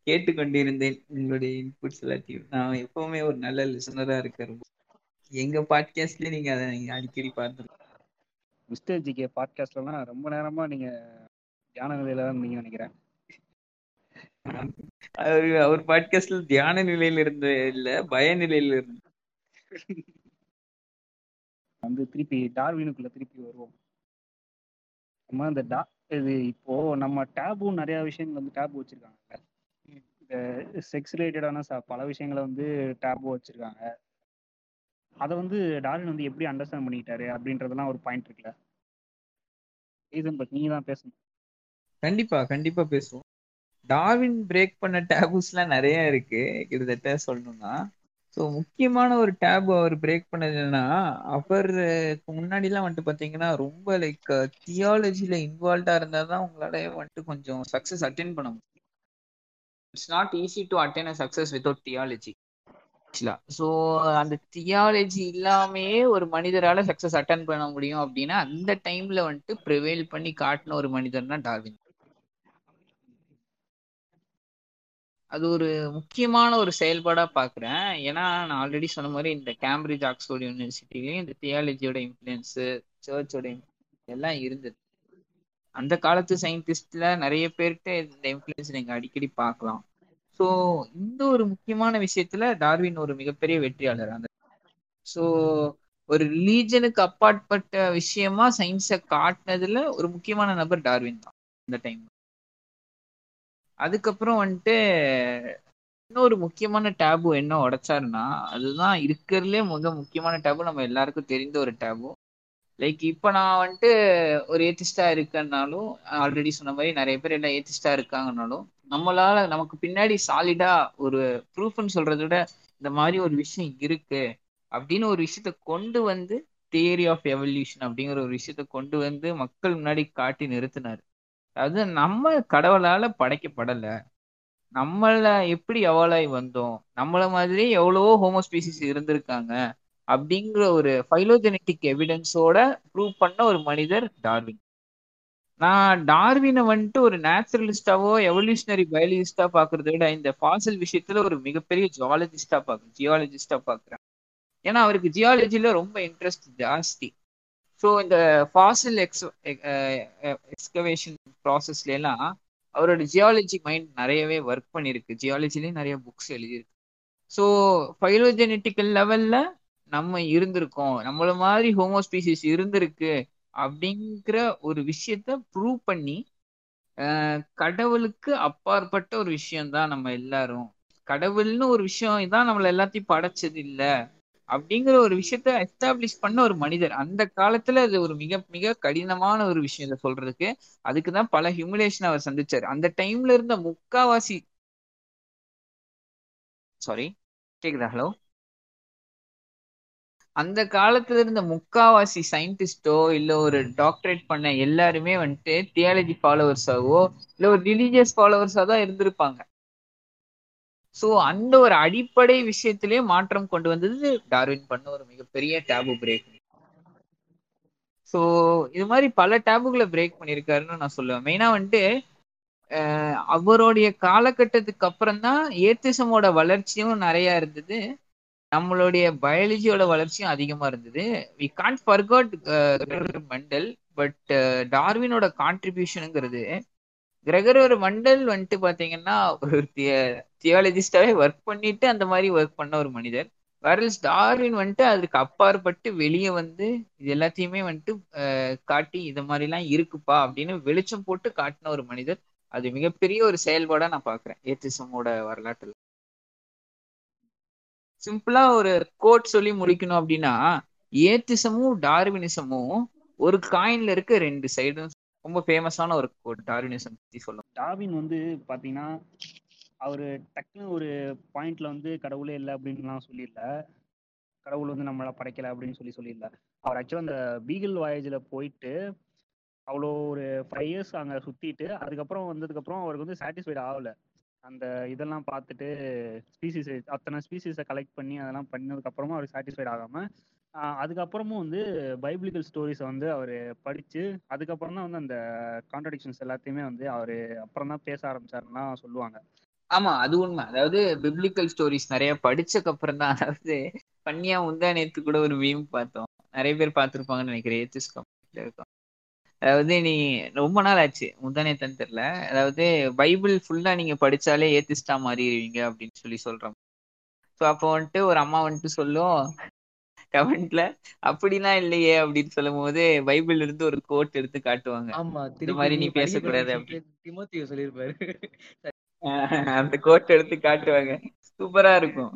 கேட்டுக்கொண்டிருந்தேன் உங்களுடைய இன்புட்ஸ் எல்லாத்தையும் நான் எப்பவுமே ஒரு நல்ல லிசனரா இருக்கேன். எங்க பாட்காஸ்ட்லயே நீங்க அதை நீங்க அடிக்கடி பார்த்து
மிஸ்டர் ஜிகே பாட்காஸ்ட்லாம் ரொம்ப நேரமா நீங்க தியான நிலையில தான் நீங்க நினைக்கிறேன்
அவர் அவர் பாட்காஸ்ட்ல தியான நிலையில இருந்த இல்ல பய நிலையில இருந்து
வந்து திருப்பி டார்வினுக்குள்ள திருப்பி வருவோம். நம்ம இந்த டா இது இப்போ நம்ம டேபு நிறைய விஷயங்கள் வந்து டேபு வச்சிருக்காங்க. இந்த செக்ஸ் ரிலேட்டடான பல விஷயங்களை வந்து டேபு வச்சிருக்காங்க. அதை வந்து டார்வின் வந்து எப்படி அண்டர்ஸ்டாண்ட் பண்ணிக்கிட்டாரு அப்படின்றதெல்லாம் ஒரு பாயிண்ட் இருக்குல்ல. ஹெய்சன்பர்க் நீங்க தான் பேசணும்.
கண்டிப்பா கண்டிப்பா பேசுவோம். டார்வின் பிரேக் பண்ண டேபுஸ்லாம் நிறைய இருக்கு. கிட்டத்தட்ட சொல்லணும்னா. ஸோ முக்கியமான ஒரு டேப் அவர் பிரேக் பண்ணதுன்னா அவருக்கு முன்னாடிலாம் வந்துட்டு பார்த்தீங்கன்னா ரொம்ப லைக் தியாலஜியில் இன்வால்வ்டாக இருந்தால் தான் உங்களால வந்துட்டு கொஞ்சம் சக்ஸஸ் அட்டென்ட் பண்ண முடியும். It's not easy to attend a success without theology so அந்த தியாலஜி இல்லாமையே ஒரு மனிதரால் சக்ஸஸ் அட்டன் பண்ண முடியும் அப்படின்னா அந்த டைம்ல வந்துட்டு ப்ரிவைல் பண்ணி காட்டின ஒரு மனிதர்னா டார்வின். அது ஒரு முக்கியமான ஒரு செயல்பாடா பாக்குறேன். ஏன்னா நான் ஆல்ரெடி சொன்ன மாதிரி இந்த கேம்பிரிட்ஜ் ஆக்ஸ்போர்ட் யூனிவர்சிட்டிலையும் இந்த தியாலஜியோட இன்ஃபுளுன்ஸ் சர்ச்சோட எல்லாம் இருந்தது. அந்த காலத்து சயின்டிஸ்ட்ல நிறைய பேர்கிட்ட இந்த இன்ஃபுளுன்ஸ் நீங்க அடிக்கடி பார்க்கலாம். ஸோ இந்த ஒரு முக்கியமான விஷயத்துல டார்வின் ஒரு மிகப்பெரிய வெற்றியாளர். அந்த ஸோ ஒரு ரிலீஜனுக்கு அப்பாற்பட்ட விஷயமா சயின்ஸை காட்டினதுல ஒரு முக்கியமான நபர் டார்வின் தான் இந்த டைம் அதுக்கப்புறம் வந்துட்டு இன்னொரு முக்கியமான டேபு என்ன உடைச்சாருன்னா அதுதான் இருக்கிறதுலே மிக முக்கியமான டேபு நம்ம எல்லாருக்கும் தெரிந்த ஒரு டேபு லைக் இப்போ நான் வந்துட்டு ஒரு ஏத்திஸ்டா இருக்கேன்னாலும் ஆல்ரெடி சொன்ன மாதிரி நிறைய பேர் எல்லாம் ஏத்திஸ்டா இருக்காங்கனாலும் நம்மளால நமக்கு பின்னாடி சாலிடா ஒரு ப்ரூஃப்னு சொல்றதை விட இந்த மாதிரி ஒரு விஷயம் இருக்கு அப்படின்னு ஒரு விஷயத்த கொண்டு வந்து தியரி ஆஃப் எவல்யூஷன் அப்படிங்கிற ஒரு விஷயத்த கொண்டு வந்து மக்கள் முன்னாடி காட்டி நிறுத்தினார். அது நம்ம கடவுளால படைக்கப்படல. நம்மள எப்படி எவாலாய் வந்தோம்? நம்மள மாதிரி எவ்வளவோ ஹோமோஸ்பீசிஸ் இருந்திருக்காங்க. அப்படிங்கிற ஒரு ஃபைலோஜெனட்டிக் எவிடன்ஸோட ப்ரூவ் பண்ண ஒரு மனிதர் டார்வின். நான் டார்வினை வந்துட்டு ஒரு நேச்சுரலிஸ்டாவோ எவல்யூஷனரி பயாலஜிஸ்டா பாக்குறத விட இந்த ஃபாசல் விஷயத்துல ஒரு மிகப்பெரிய ஜுவாலஜிஸ்டா பாக்குறேன் ஜியாலஜிஸ்டா பாக்குறேன். ஏன்னா அவருக்கு ஜியாலஜில ரொம்ப இன்ட்ரெஸ்ட் ஜாஸ்தி. ஸோ இந்த ஃபாசில் எக்ஸ் எக்ஸ்கவேஷன் ப்ராசஸ்ல எல்லாம் அவரோட ஜியாலஜி மைண்ட் நிறையவே ஒர்க் பண்ணியிருக்கு. ஜியாலஜிலேயும் நிறைய புக்ஸ் எழுதியிருக்கு. ஸோ ஃபைலோஜெனட்டிக்கல் லெவல்ல நம்ம இருந்திருக்கோம். நம்மள மாதிரி ஹோமோஸ்பீசிஸ் இருந்திருக்கு அப்படிங்கிற ஒரு விஷயத்த ப்ரூவ் பண்ணி கடவுளுக்கு அப்பாற்பட்ட ஒரு விஷயம்தான் நம்ம எல்லாரும். கடவுள்னு ஒரு விஷயம் இதான் நம்மளை எல்லாத்தையும் படைச்சது இல்லை. அப்படிங்கிற ஒரு விஷயத்த எஸ்டாப்ளிஷ் பண்ண ஒரு மனிதர். அந்த காலத்துல அது ஒரு மிக மிக கடினமான ஒரு விஷயம் இதை சொல்றதுக்கு. அதுக்குதான் பல ஹியூமிலேஷன் அவர் சந்திச்சாரு. அந்த டைம்ல இருந்த முக்காவாசி சாரி கேக்குதா? ஹலோ அந்த காலத்துல இருந்த முக்காவாசி சயின்டிஸ்டோ இல்ல ஒரு டாக்டரேட் பண்ண எல்லாருமே வந்துட்டு தியாலஜி ஃபாலோவர்ஸாவோ இல்ல ஒரு ரிலீஜியஸ் ஃபாலோவர்ஸா தான் இருந்திருப்பாங்க. சோ அந்த ஒரு அடிப்படை விஷயத்திலேயே மாற்றம் கொண்டு வந்தது டார்வின் பண்ண ஒரு மிகப்பெரிய டேபு பிரேக் ஸோ இது மாதிரி பல டேபுகளை பிரேக் பண்ணியிருக்காருன்னு நான் சொல்லுவேன். மெயினா வந்துட்டு அவருடைய காலகட்டத்துக்கு அப்புறம் தான் ஏத்திசமோட வளர்ச்சியும் நிறைய இருந்தது. நம்மளுடைய பயாலஜியோட வளர்ச்சியும் அதிகமா இருந்தது. We can't forget Mendel but டார்வினோட கான்ட்ரிபியூஷனுங்கிறது கிரகரோட மண்டல் வந்துட்டு பாத்தீங்கன்னா ஒரு தியாலஜிஸ்டாவே ஒர்க் பண்ணிட்டு அந்த மாதிரி ஒர்க் பண்ண ஒரு மனிதர். வேரல்ஸ் டார்வின் வந்துட்டு அதுக்கு அப்பாற்பட்டு வெளியே வந்து இது எல்லாத்தையுமே வந்துட்டு காட்டி இது மாதிரிலாம் இருக்குப்பா அப்படின்னு வெளிச்சம் போட்டு காட்டின ஒரு மனிதர். அது மிகப்பெரிய ஒரு செயல்பாடா நான் பாக்குறேன் ஏத்திசமோட வரலாற்றுல. சிம்பிளா ஒரு கோட் சொல்லி முடிக்கணும் அப்படின்னா ஏத்திசமும் டார்வினிசமும் ஒரு காயின்ல இருக்க ரெண்டு சைடும் ரொம்ப ஃபேமஸான ஒரு கோட் டார்வினிசம் பத்தி சொல்லும்
டார்வின் வந்து பாத்தீங்கன்னா அவரு டக்குன்னு ஒரு பாயிண்ட்ல வந்து கடவுளே இல்லை அப்படின்லாம் சொல்லிடல கடவுள் வந்து நம்மளை படைக்கல அப்படின்னு சொல்லி சொல்லிடல அவர் ஆக்சுவலாக அந்த பீகிள் வாயேஜில் போயிட்டு அவ்வளோ ஒரு ஃபைவ் இயர்ஸ் அங்கே சுற்றிட்டு அதுக்கப்புறம் வந்ததுக்கப்புறம் அவருக்கு வந்து சாட்டிஸ்ஃபைட் ஆகலை. அந்த இதெல்லாம் பார்த்துட்டு ஸ்பீசிஸ் அத்தனை ஸ்பீசிஸை கலெக்ட் பண்ணி அதெல்லாம் பண்ணதுக்கப்புறமா அவர் சாட்டிஸ்ஃபைட் ஆகாமல் அதுக்கப்புறமும் வந்து பைபிளிக்கல் ஸ்டோரிஸை வந்து அவர் படித்து அதுக்கப்புறம் தான் வந்து அந்த கான்ட்ரடிக்ஷன்ஸ் எல்லாத்தையுமே வந்து அவர் அப்புறம் தான் பேச ஆரம்பிச்சாருன்னா சொல்லுவாங்க.
ஆமா அது உண்மை. அதாவது பிப்ளிக்கல் ஸ்டோரிஸ் நிறைய படிச்சக்கு அப்புறம் தான் அதாவது பண்ணியா உந்தா நேத்து கூட ஒரு மீம் பார்த்தோம். நிறைய பேர் பார்த்துருப்பாங்கன்னு நினைக்கிறேன் ஏத்திஸ் கம்யூனிட்டில அதாவது நீ ரொம்ப நாள் ஆச்சு முந்தா தெரியல. அதாவது பைபிள் ஃபுல்லா நீங்க படிச்சாலே ஏத்திஸ்டா மாறிடுவீங்க அப்படின்னு சொல்லி சொல்றோம் ஸோ அப்போ வந்துட்டு ஒரு அம்மா வந்துட்டு சொல்லும் கமெண்ட்ல அப்படிலாம் இல்லையே அப்படின்னு சொல்லும் போது பைபிள் இருந்து ஒரு கோட் எடுத்து காட்டுவாங்க.
ஆமா
இந்த மாதிரி நீ பேசக்கூடாது அப்படின்னு
சொல்லியிருப்பாரு
அந்த கோட் எடுத்து காட்டுவாங்க. சூப்பரா இருக்கும்.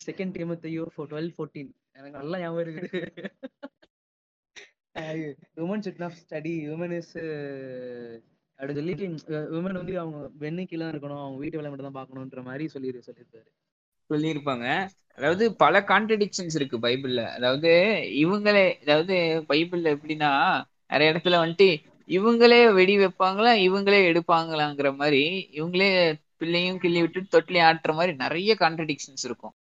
செகண்ட் டிமோத்தியோ டுவெல் ஃபோர்டீன் எனக்கு நல்லா ஞாபகம் இருக்குது. Woman should not study woman is அப்படி சொல்லிட்டு உமன் வந்து அவங்க வெண்ணு கீழே இருக்கணும். அவங்க வீட்டு வேலை மட்டும் தான் பார்க்கணுன்ற மாதிரி சொல்லி சொல்லியிருப்பாரு
சொல்லியிருப்பாங்க. அதாவது பல கான்ட்ரடிக்ஷன்ஸ் இருக்கு பைபிள்ல. அதாவது இவங்களே அதாவது பைபிள்ல எப்படின்னா நிறைய இடத்துல வந்துட்டு இவங்களே வெடி வைப்பாங்களா இவங்களே எடுப்பாங்களாங்கிற மாதிரி இவங்களே பிள்ளையும் கிள்ளி விட்டு தொட்டிலி ஆட்டுற மாதிரி நிறைய கான்ட்ரடிக்ஷன்ஸ் இருக்கும்.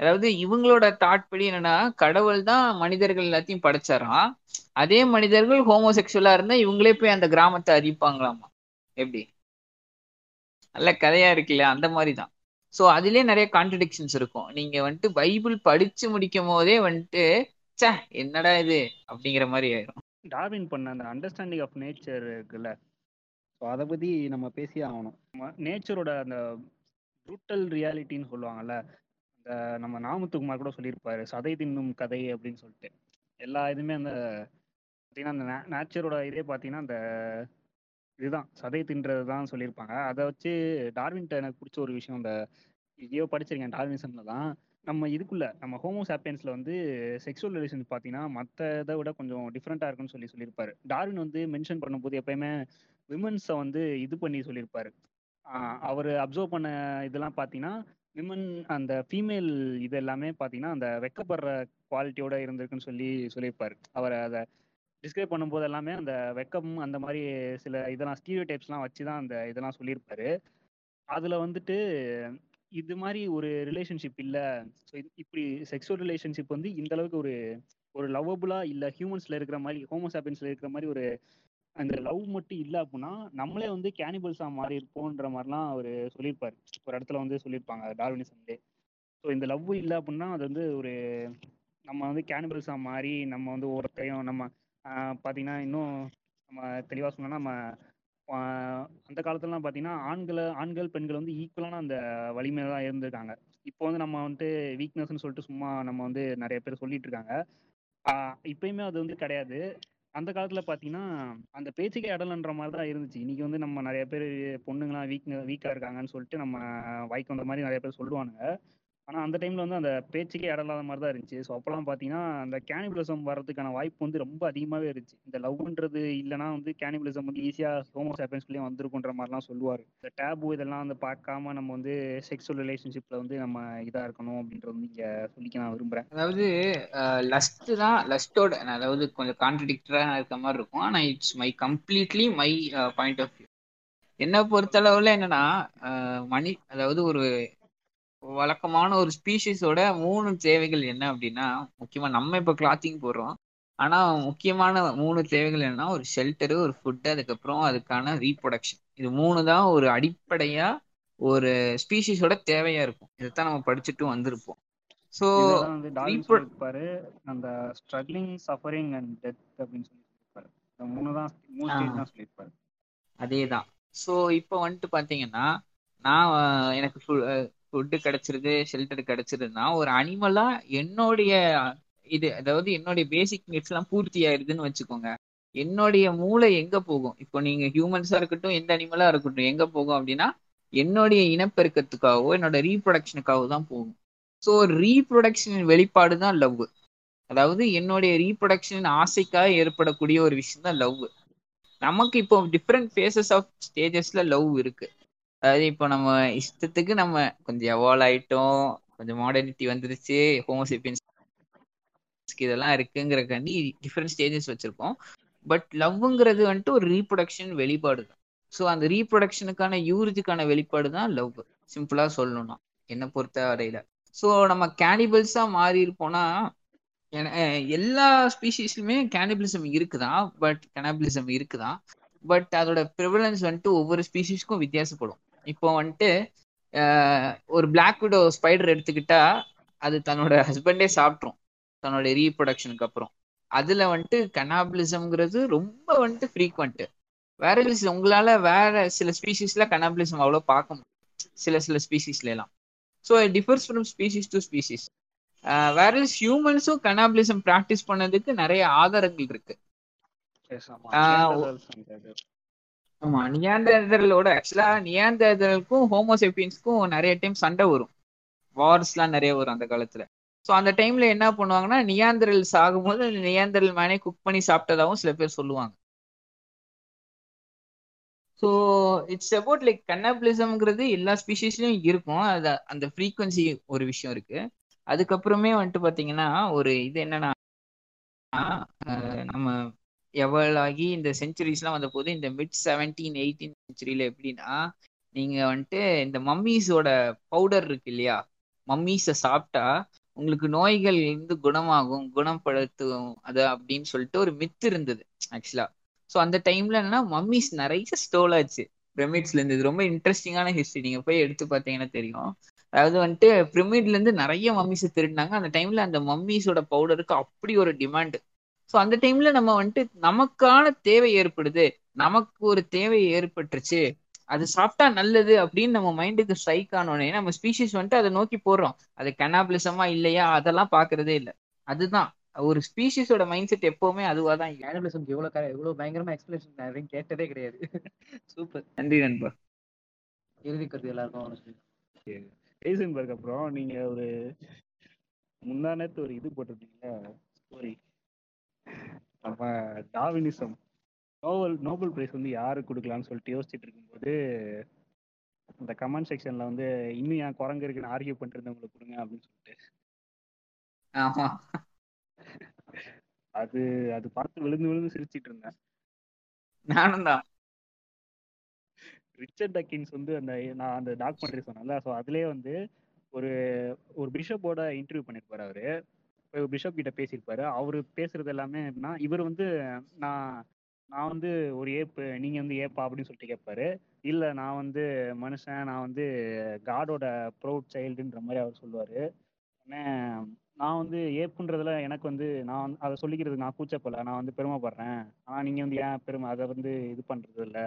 அதாவது இவங்களோட தாட் படி என்னன்னா கடவுள் தான் மனிதர்கள் எல்லாத்தையும் படைச்சாராம். அதே மனிதர்கள் ஹோமோசெக்சுவலா இருந்தா இவங்களே போய் அந்த கிராமத்தை அறிவிப்பாங்களாமா? எப்படி? நல்ல கதையா இருக்குல்ல அந்த மாதிரி தான். ஸோ அதுலயே நிறைய கான்ட்ரடிக்ஷன்ஸ் இருக்கும். நீங்க வந்துட்டு பைபிள் படிச்சு முடிக்கும் போதே வந்துட்டு ச்சே என்னடா இது? அப்படிங்கிற மாதிரி ஆயிரும்.
டார்வின் பண்ண அந்த அண்டர்ஸ்டாண்டிங் ஆஃப் நேச்சர் இருக்குல்ல? ஸோ அதை பற்றி நம்ம பேசியே ஆகணும். நேச்சரோட அந்த ப்ரூட்டல் ரியாலிட்டின்னு சொல்லுவாங்கல்ல? அந்த நம்ம நாமத்துக்குமார் கூட சொல்லியிருப்பாரு சதை தின்னும் கதை அப்படின்னு சொல்லிட்டு. எல்லா இதுவுமே அந்த பார்த்தீங்கன்னா அந்த நேச்சரோட இதே பார்த்தீங்கன்னா அந்த இதுதான். சதை தின்றது தான் சொல்லியிருப்பாங்க. அதை வச்சு டார்வின்ட்ட எனக்கு பிடிச்ச ஒரு விஷயம் அந்த இதையோ படிச்சிருக்கேன் டார்வினிசம்ல தான். நம்ம இதுக்குள்ள நம்ம ஹோமோ சாப்பியன்ஸ்ல வந்து செக்ஷுவல் ரிலேஷன் பார்த்தீங்கன்னா மற்ற இதை விட கொஞ்சம் டிஃப்ரெண்ட்டாக இருக்குன்னு சொல்லி சொல்லியிருப்பாரு. டார்வின் வந்து மென்ஷன் பண்ணும்போது எப்பயுமே விமன்ஸை வந்து இது பண்ணி சொல்லியிருப்பாரு. அவர் அப்சர்வ் பண்ண இதெல்லாம் பார்த்தீங்கன்னா விமன் அந்த ஃபீமேல் இது எல்லாமே பார்த்தீங்கன்னா அந்த வெக்கப்படுற குவாலிட்டியோட இருந்திருக்குன்னு சொல்லி சொல்லியிருப்பாரு. அவர் அதை டிஸ்கிரைப் பண்ணும்போது எல்லாமே அந்த வெக்கம் அந்த மாதிரி சில இதெல்லாம் ஸ்டீரியோ டைப்ஸ்லாம் வச்சு தான் அந்த இதெல்லாம் சொல்லியிருப்பாரு. அதில் வந்துட்டு இது மாதிரி ஒரு ரிலேஷன்ஷிப் இல்லை. ஸோ இப்படி செக்ஷுவல் ரிலேஷன்ஷிப் வந்து இந்த அளவுக்கு ஒரு ஒரு லவ்வபுளாக இல்லை ஹியூமன்ஸில் இருக்கிற மாதிரி ஹோமோசாப்பியன்ஸ்ல இருக்கிற மாதிரி ஒரு அந்த லவ் மட்டும் இல்லை அப்படின்னா நம்மளே வந்து கேனிபல்ஸாக மாறி இருப்போன்ற மாதிரிலாம் அவர் சொல்லியிருப்பார். ஒரு இடத்துல வந்து சொல்லியிருப்பாங்க டார்வினிசம்லே ஸோ இந்த லவ் இல்லை அப்படின்னா அது வந்து ஒரு நம்ம வந்து கேனிபல்ஸாக மாறி நம்ம வந்து ஒருத்தையும் நம்ம பார்த்தீங்கன்னா இன்னும் நம்ம தெளிவாக சொன்னோம்னா நம்ம அந்த காலத்துலலாம் பார்த்தீங்கன்னா ஆண்களை ஆண்கள் பெண்கள் வந்து ஈக்குவலான அந்த வலிமையில தான் இருந்திருக்காங்க. இப்போ வந்து நம்ம வந்துட்டு வீக்னஸ்ன்னு சொல்லிட்டு சும்மா நம்ம வந்து நிறைய பேர் சொல்லிட்டு இருக்காங்க. இப்பயுமே அது வந்து கிடையாது. அந்த காலத்தில் பார்த்தீங்கன்னா அந்த பேச்சுக்கே இடலன்ற மாதிரி தான் இருந்துச்சு. இன்னைக்கு வந்து நம்ம நிறைய பேர் பொண்ணுங்களாம் வீக் வீக்காக இருக்காங்கன்னு சொல்லிட்டு நம்ம வாய்க்கு வந்த மாதிரி நிறைய பேர் சொல்லுவானுங்க. ஆனா அந்த டைம்ல வந்து அந்த பேச்சுக்கே இடலாத மாதிரி தான் இருந்துச்சு. ஸோ அப்பெல்லாம் பாத்தீங்கன்னா அந்த கேனிபிலிசம் வர்றதுக்கான வாய்ப்பு வந்து ரொம்ப அதிகமாவே இருந்துச்சு. இந்த லவ்ன்றது இல்லைன்னா வந்து கேனிபிலிசம் வந்து ஈஸியா ஹோமோ சாப்பியன்ஸ்லயும் வந்திருக்குன்ற மாதிரிலாம் சொல்லுவாரு. இந்த டேபு இதெல்லாம் வந்து பார்க்காம நம்ம வந்து செக்ஸுவல் ரிலேஷன்ஷிப்ல வந்து நம்ம இதா இருக்கணும் அப்படின்றது வந்து இங்க சொல்லிக்க நான் விரும்புறேன்.
அதாவது லஸ்ட் தான் லஸ்டோட அதாவது கொஞ்சம் கான்ட்ரடிக்டரா இருக்க மாதிரி இருக்கும். ஆனா it's my completely my point of view என்ன பொறுத்தளவுல என்னன்னா மணி அதாவது ஒரு வழக்கமான ஒரு ஸ்பீஷிஸோட மூணு தேவைகள் என்ன அப்படின்னா முக்கியமா நம்ம இப்ப கிளாத்திங் போடுறோம். ஆனா முக்கியமான மூணு தேவைகள் என்னன்னா ஒரு ஷெல்டரு ஒரு ஃபுட்டு அதுக்கப்புறம் அதுக்கான ரீப்ரொடக்ஷன் இது மூணு தான் ஒரு அடிப்படையா ஒரு ஸ்பீஷிஸோட தேவையா இருக்கும். இதைத்தான் நம்ம படிச்சுட்டும் வந்திருப்போம். ஸோ
சொல்லியிருப்பாரு அந்த ஸ்ட்ரகிளிங் சஃபரிங் அண்ட் டெத் அப்படின்னு சொல்லியிருப்பாரு. இந்த மூணு தான் மூணு ஸ்டேஜ் தான் சொல்லியிருப்பாரு.
அதே தான் ஸோ இப்போ வந்துட்டு பார்த்தீங்கன்னா நான் எனக்கு ஃபுட்டு கிடைச்சிருது ஷெல்டர் கிடைச்சிருதுன்னா ஒரு அனிமலா என்னுடைய இது அதாவது என்னுடைய பேசிக் நீட்ஸ் எல்லாம் பூர்த்தி ஆயிருதுன்னு வச்சுக்கோங்க. என்னுடைய மூளை எங்க போகும்? இப்போ நீங்க ஹியூமன்ஸா இருக்கட்டும் எந்த அனிமலா இருக்கட்டும் எங்க போகும் அப்படின்னா என்னுடைய இனப்பெருக்கத்துக்காகவோ என்னோட ரீப்ரொடக்ஷனுக்காகவோ தான் போகும். ஸோ ரீப்ரொடக்ஷனின் வெளிப்பாடு தான் லவ் அதாவது என்னுடைய ரீப்ரொடக்ஷன் ஆசைக்காக ஏற்படக்கூடிய ஒரு விஷயம் தான் லவ் நமக்கு இப்போ டிஃப்ரெண்ட் ஃபேஸஸ் ஆஃப் ஸ்டேஜஸ்ல லவ் இருக்கு. அதாவது இப்போ நம்ம இஷ்டத்துக்கு நம்ம கொஞ்சம் எவால் ஆயிட்டோம் கொஞ்சம் மாடர்னிட்டி வந்துருச்சு ஹோமோசிபியன்ஸ் இதெல்லாம் இருக்குங்கிறக்காண்டி டிஃப்ரெண்ட் ஸ்டேஜஸ் வச்சிருக்கோம் பட் லவ்ங்கிறது வந்துட்டு ஒரு ரீப்ரொடக்ஷன் வெளிப்பாடு தான் ஸோ அந்த ரீப்ரொடக்ஷனுக்கான யூரிஜுக்கான வெளிப்பாடு தான் லவ் சிம்பிளா சொல்லணும்னா என்னை பொறுத்த வரையில. ஸோ நம்ம கேனிபிள்ஸாக மாறி இருப்போம்னா எல்லா ஸ்பீஷீஸ்லுமே கேனிபிளிசம் இருக்குதான் பட் கேனபிளிசம் இருக்குதான் பட் அதோட ப்ரிவலன்ஸ் வந்துட்டு ஒவ்வொரு ஸ்பீஷீஸ்க்கும் வித்தியாசப்படும். இப்போ வந்துட்டு ஒரு பிளாக் விடோ ஸ்பைடர் எடுத்துக்கிட்டா அது தன்னோட ஹஸ்பண்டே சாப்பிட்ரும். தன்னோட ரீப்ரொடக்ஷனுக்கு அப்புறம். அதுல வந்துட்டு கனாபிளிசம்ங்கிறது ரொம்ப வந்துட்டு ஃப்ரீக்வெண்ட் வேற உங்களால வேற சில ஸ்பீஷீஸ்ல கனாபிளிசம் அவ்வளோ பார்க்க முடியும் சில சில ஸ்பீஷீஸ்ல எல்லாம். So differs from species to species வேற ஹியூமன்ஸும் கனாபிளிசம் ப்ராக்டிஸ் பண்ணதுக்கு நிறைய ஆதாரங்கள் இருக்கு. ஆமா நியாண்டர்களோட ஆக்சுவலா நியாண்டர்களுக்கும் ஹோமோசெப்பியன்ஸ்க்கும் நிறைய டைம் சண்டை வரும். வார்ஸ்லாம் நிறைய வரும் அந்த காலத்துல. ஸோ அந்த டைம்ல என்ன பண்ணுவாங்கன்னா நியாந்தரல் சாகும்போது நியாந்திரல் மேனே குக் பண்ணி சாப்பிட்டதாகவும் சில பேர் சொல்லுவாங்க. ஸோ இட்ஸ் அபவுட் லைக் கன்னபிளிசம்ங்கிறது எல்லா ஸ்பீஷீஸ்லயும் இருக்கும். அது அந்த ஃப்ரீக்குவன்சி ஒரு விஷயம் இருக்கு. அதுக்கப்புறமே வந்துட்டு பாத்தீங்கன்னா ஒரு இது என்னன்னா நம்ம எவல் ஆகி இந்த செஞ்சுரிஸ்லாம் வந்த போது இந்த மிட் செவன்டீன் எயிட்டீன் செஞ்சுரியில எப்படின்னா நீங்க வந்துட்டு இந்த மம்மீஸோட பவுடர் இருக்கு இல்லையா? மம்மீஸை சாப்பிட்டா உங்களுக்கு நோய்கள் இருந்து குணமாகும் குணப்படுத்தும் அது அப்படின்னு சொல்லிட்டு ஒரு மித்து இருந்தது ஆக்சுவலா ஸோ அந்த டைம்ல என்னன்னா மம்மீஸ் நிறைய ஸ்டோல் ஆச்சு. பிரமிட்ஸ்ல இருந்து. இது ரொம்ப இன்ட்ரெஸ்டிங்கான ஹிஸ்டரி நீங்க போய் எடுத்து பார்த்தீங்கன்னா தெரியும். அதாவது வந்துட்டு பிரமிட்ல இருந்து நிறைய மம்மீஸை திருடினாங்க. அந்த டைம்ல அந்த மம்மிஸோட பவுடருக்கு அப்படி ஒரு டிமாண்ட் ஸோ அந்த டைம்ல நம்ம வந்துட்டு நமக்கான தேவை ஏற்படுது. நமக்கு ஒரு தேவை ஏற்பட்டுருச்சு. அது சாப்பிட்டா நல்லது அப்படின்னு நம்ம மைண்டுக்கு ஸ்ட்ரைக் ஆனோடனே நம்ம ஸ்பீஷிஸ் வந்துட்டு அதை நோக்கி போடுறோம் அது கனாபிலிசமா இல்லையா? அதெல்லாம் பாக்குறதே இல்லை. அதுதான். ஒரு ஸ்பீஷிஸோட மைண்ட் செட் எப்பவுமே அதுவா தான் இருக்கு.
கேனபிலிசம் எவ்வளவு கர- எவ்வளவு பயங்கரமா எக்ஸ்பிளேஷன் நான் வரைக்கும் கேட்டதே கிடையாது. சூப்பர்
நன்றி நண்பா.
இறுதி கருத்து எல்லாருக்கும்
ஹைசன்பர்க் அப்புறம். நீங்க ஒரு முந்தா நேத்து ஒரு இது போட்டிருந்தீங்களா ஸ்டோரி நம்ம டாவினிசம் நோபல் நோபல் பிரைஸ் வந்து யாருக்கு கொடுக்கலாம்னு சொல்லிட்டு யோசிச்சுட்டு இருக்கும்போது இந்த கமெண்ட் செக்ஷன்ல வந்து இன்னும் ஏன் குரங்கு இருக்குன்னு ஆர்கியூ பண்ணிட்டு இருந்தவங்களுக்கு கொடுங்க அப்படின்னு சொல்லிட்டு.
ஆமா.
அது அது பார்த்து விழுந்து விழுந்து சிரிச்சிட்டு இருந்தேன்.
நானும் தான்
ரிச்சர்ட் டக்கின்ஸ் வந்து அந்த நான் அந்த டாக்குமெண்ட்ரி சொன்னேன்ல ஸோ அதுலேயே வந்து ஒரு ஒரு பிஷப்போட இன்டர்வியூ பண்ணியிருப்பாரு அவரு. பிஷப் கிட்ட பேசியிருப்பாரு. அவரு பேசுறது எல்லாமே எப்படின்னா இவர் வந்து நான் நான் வந்து ஒரு ஏப்பு நீங்க வந்து ஏப்பா அப்படின்னு சொல்லிட்டு கேட்பாரு இல்ல நான் வந்து மனுஷன் நான் வந்து காடோட ப்ரௌட் சைல்டுன்ற மாதிரி அவர் சொல்லுவாரு. உடனே நான் வந்து ஏப்புன்றதுல எனக்கு வந்து நான் வந்து அதை சொல்லிக்கிறது நான் கூச்சப்படல நான் வந்து பெருமைப்படுறேன். ஆனா நீங்க வந்து ஏன் பெருமை அதை வந்து இது பண்றது இல்ல?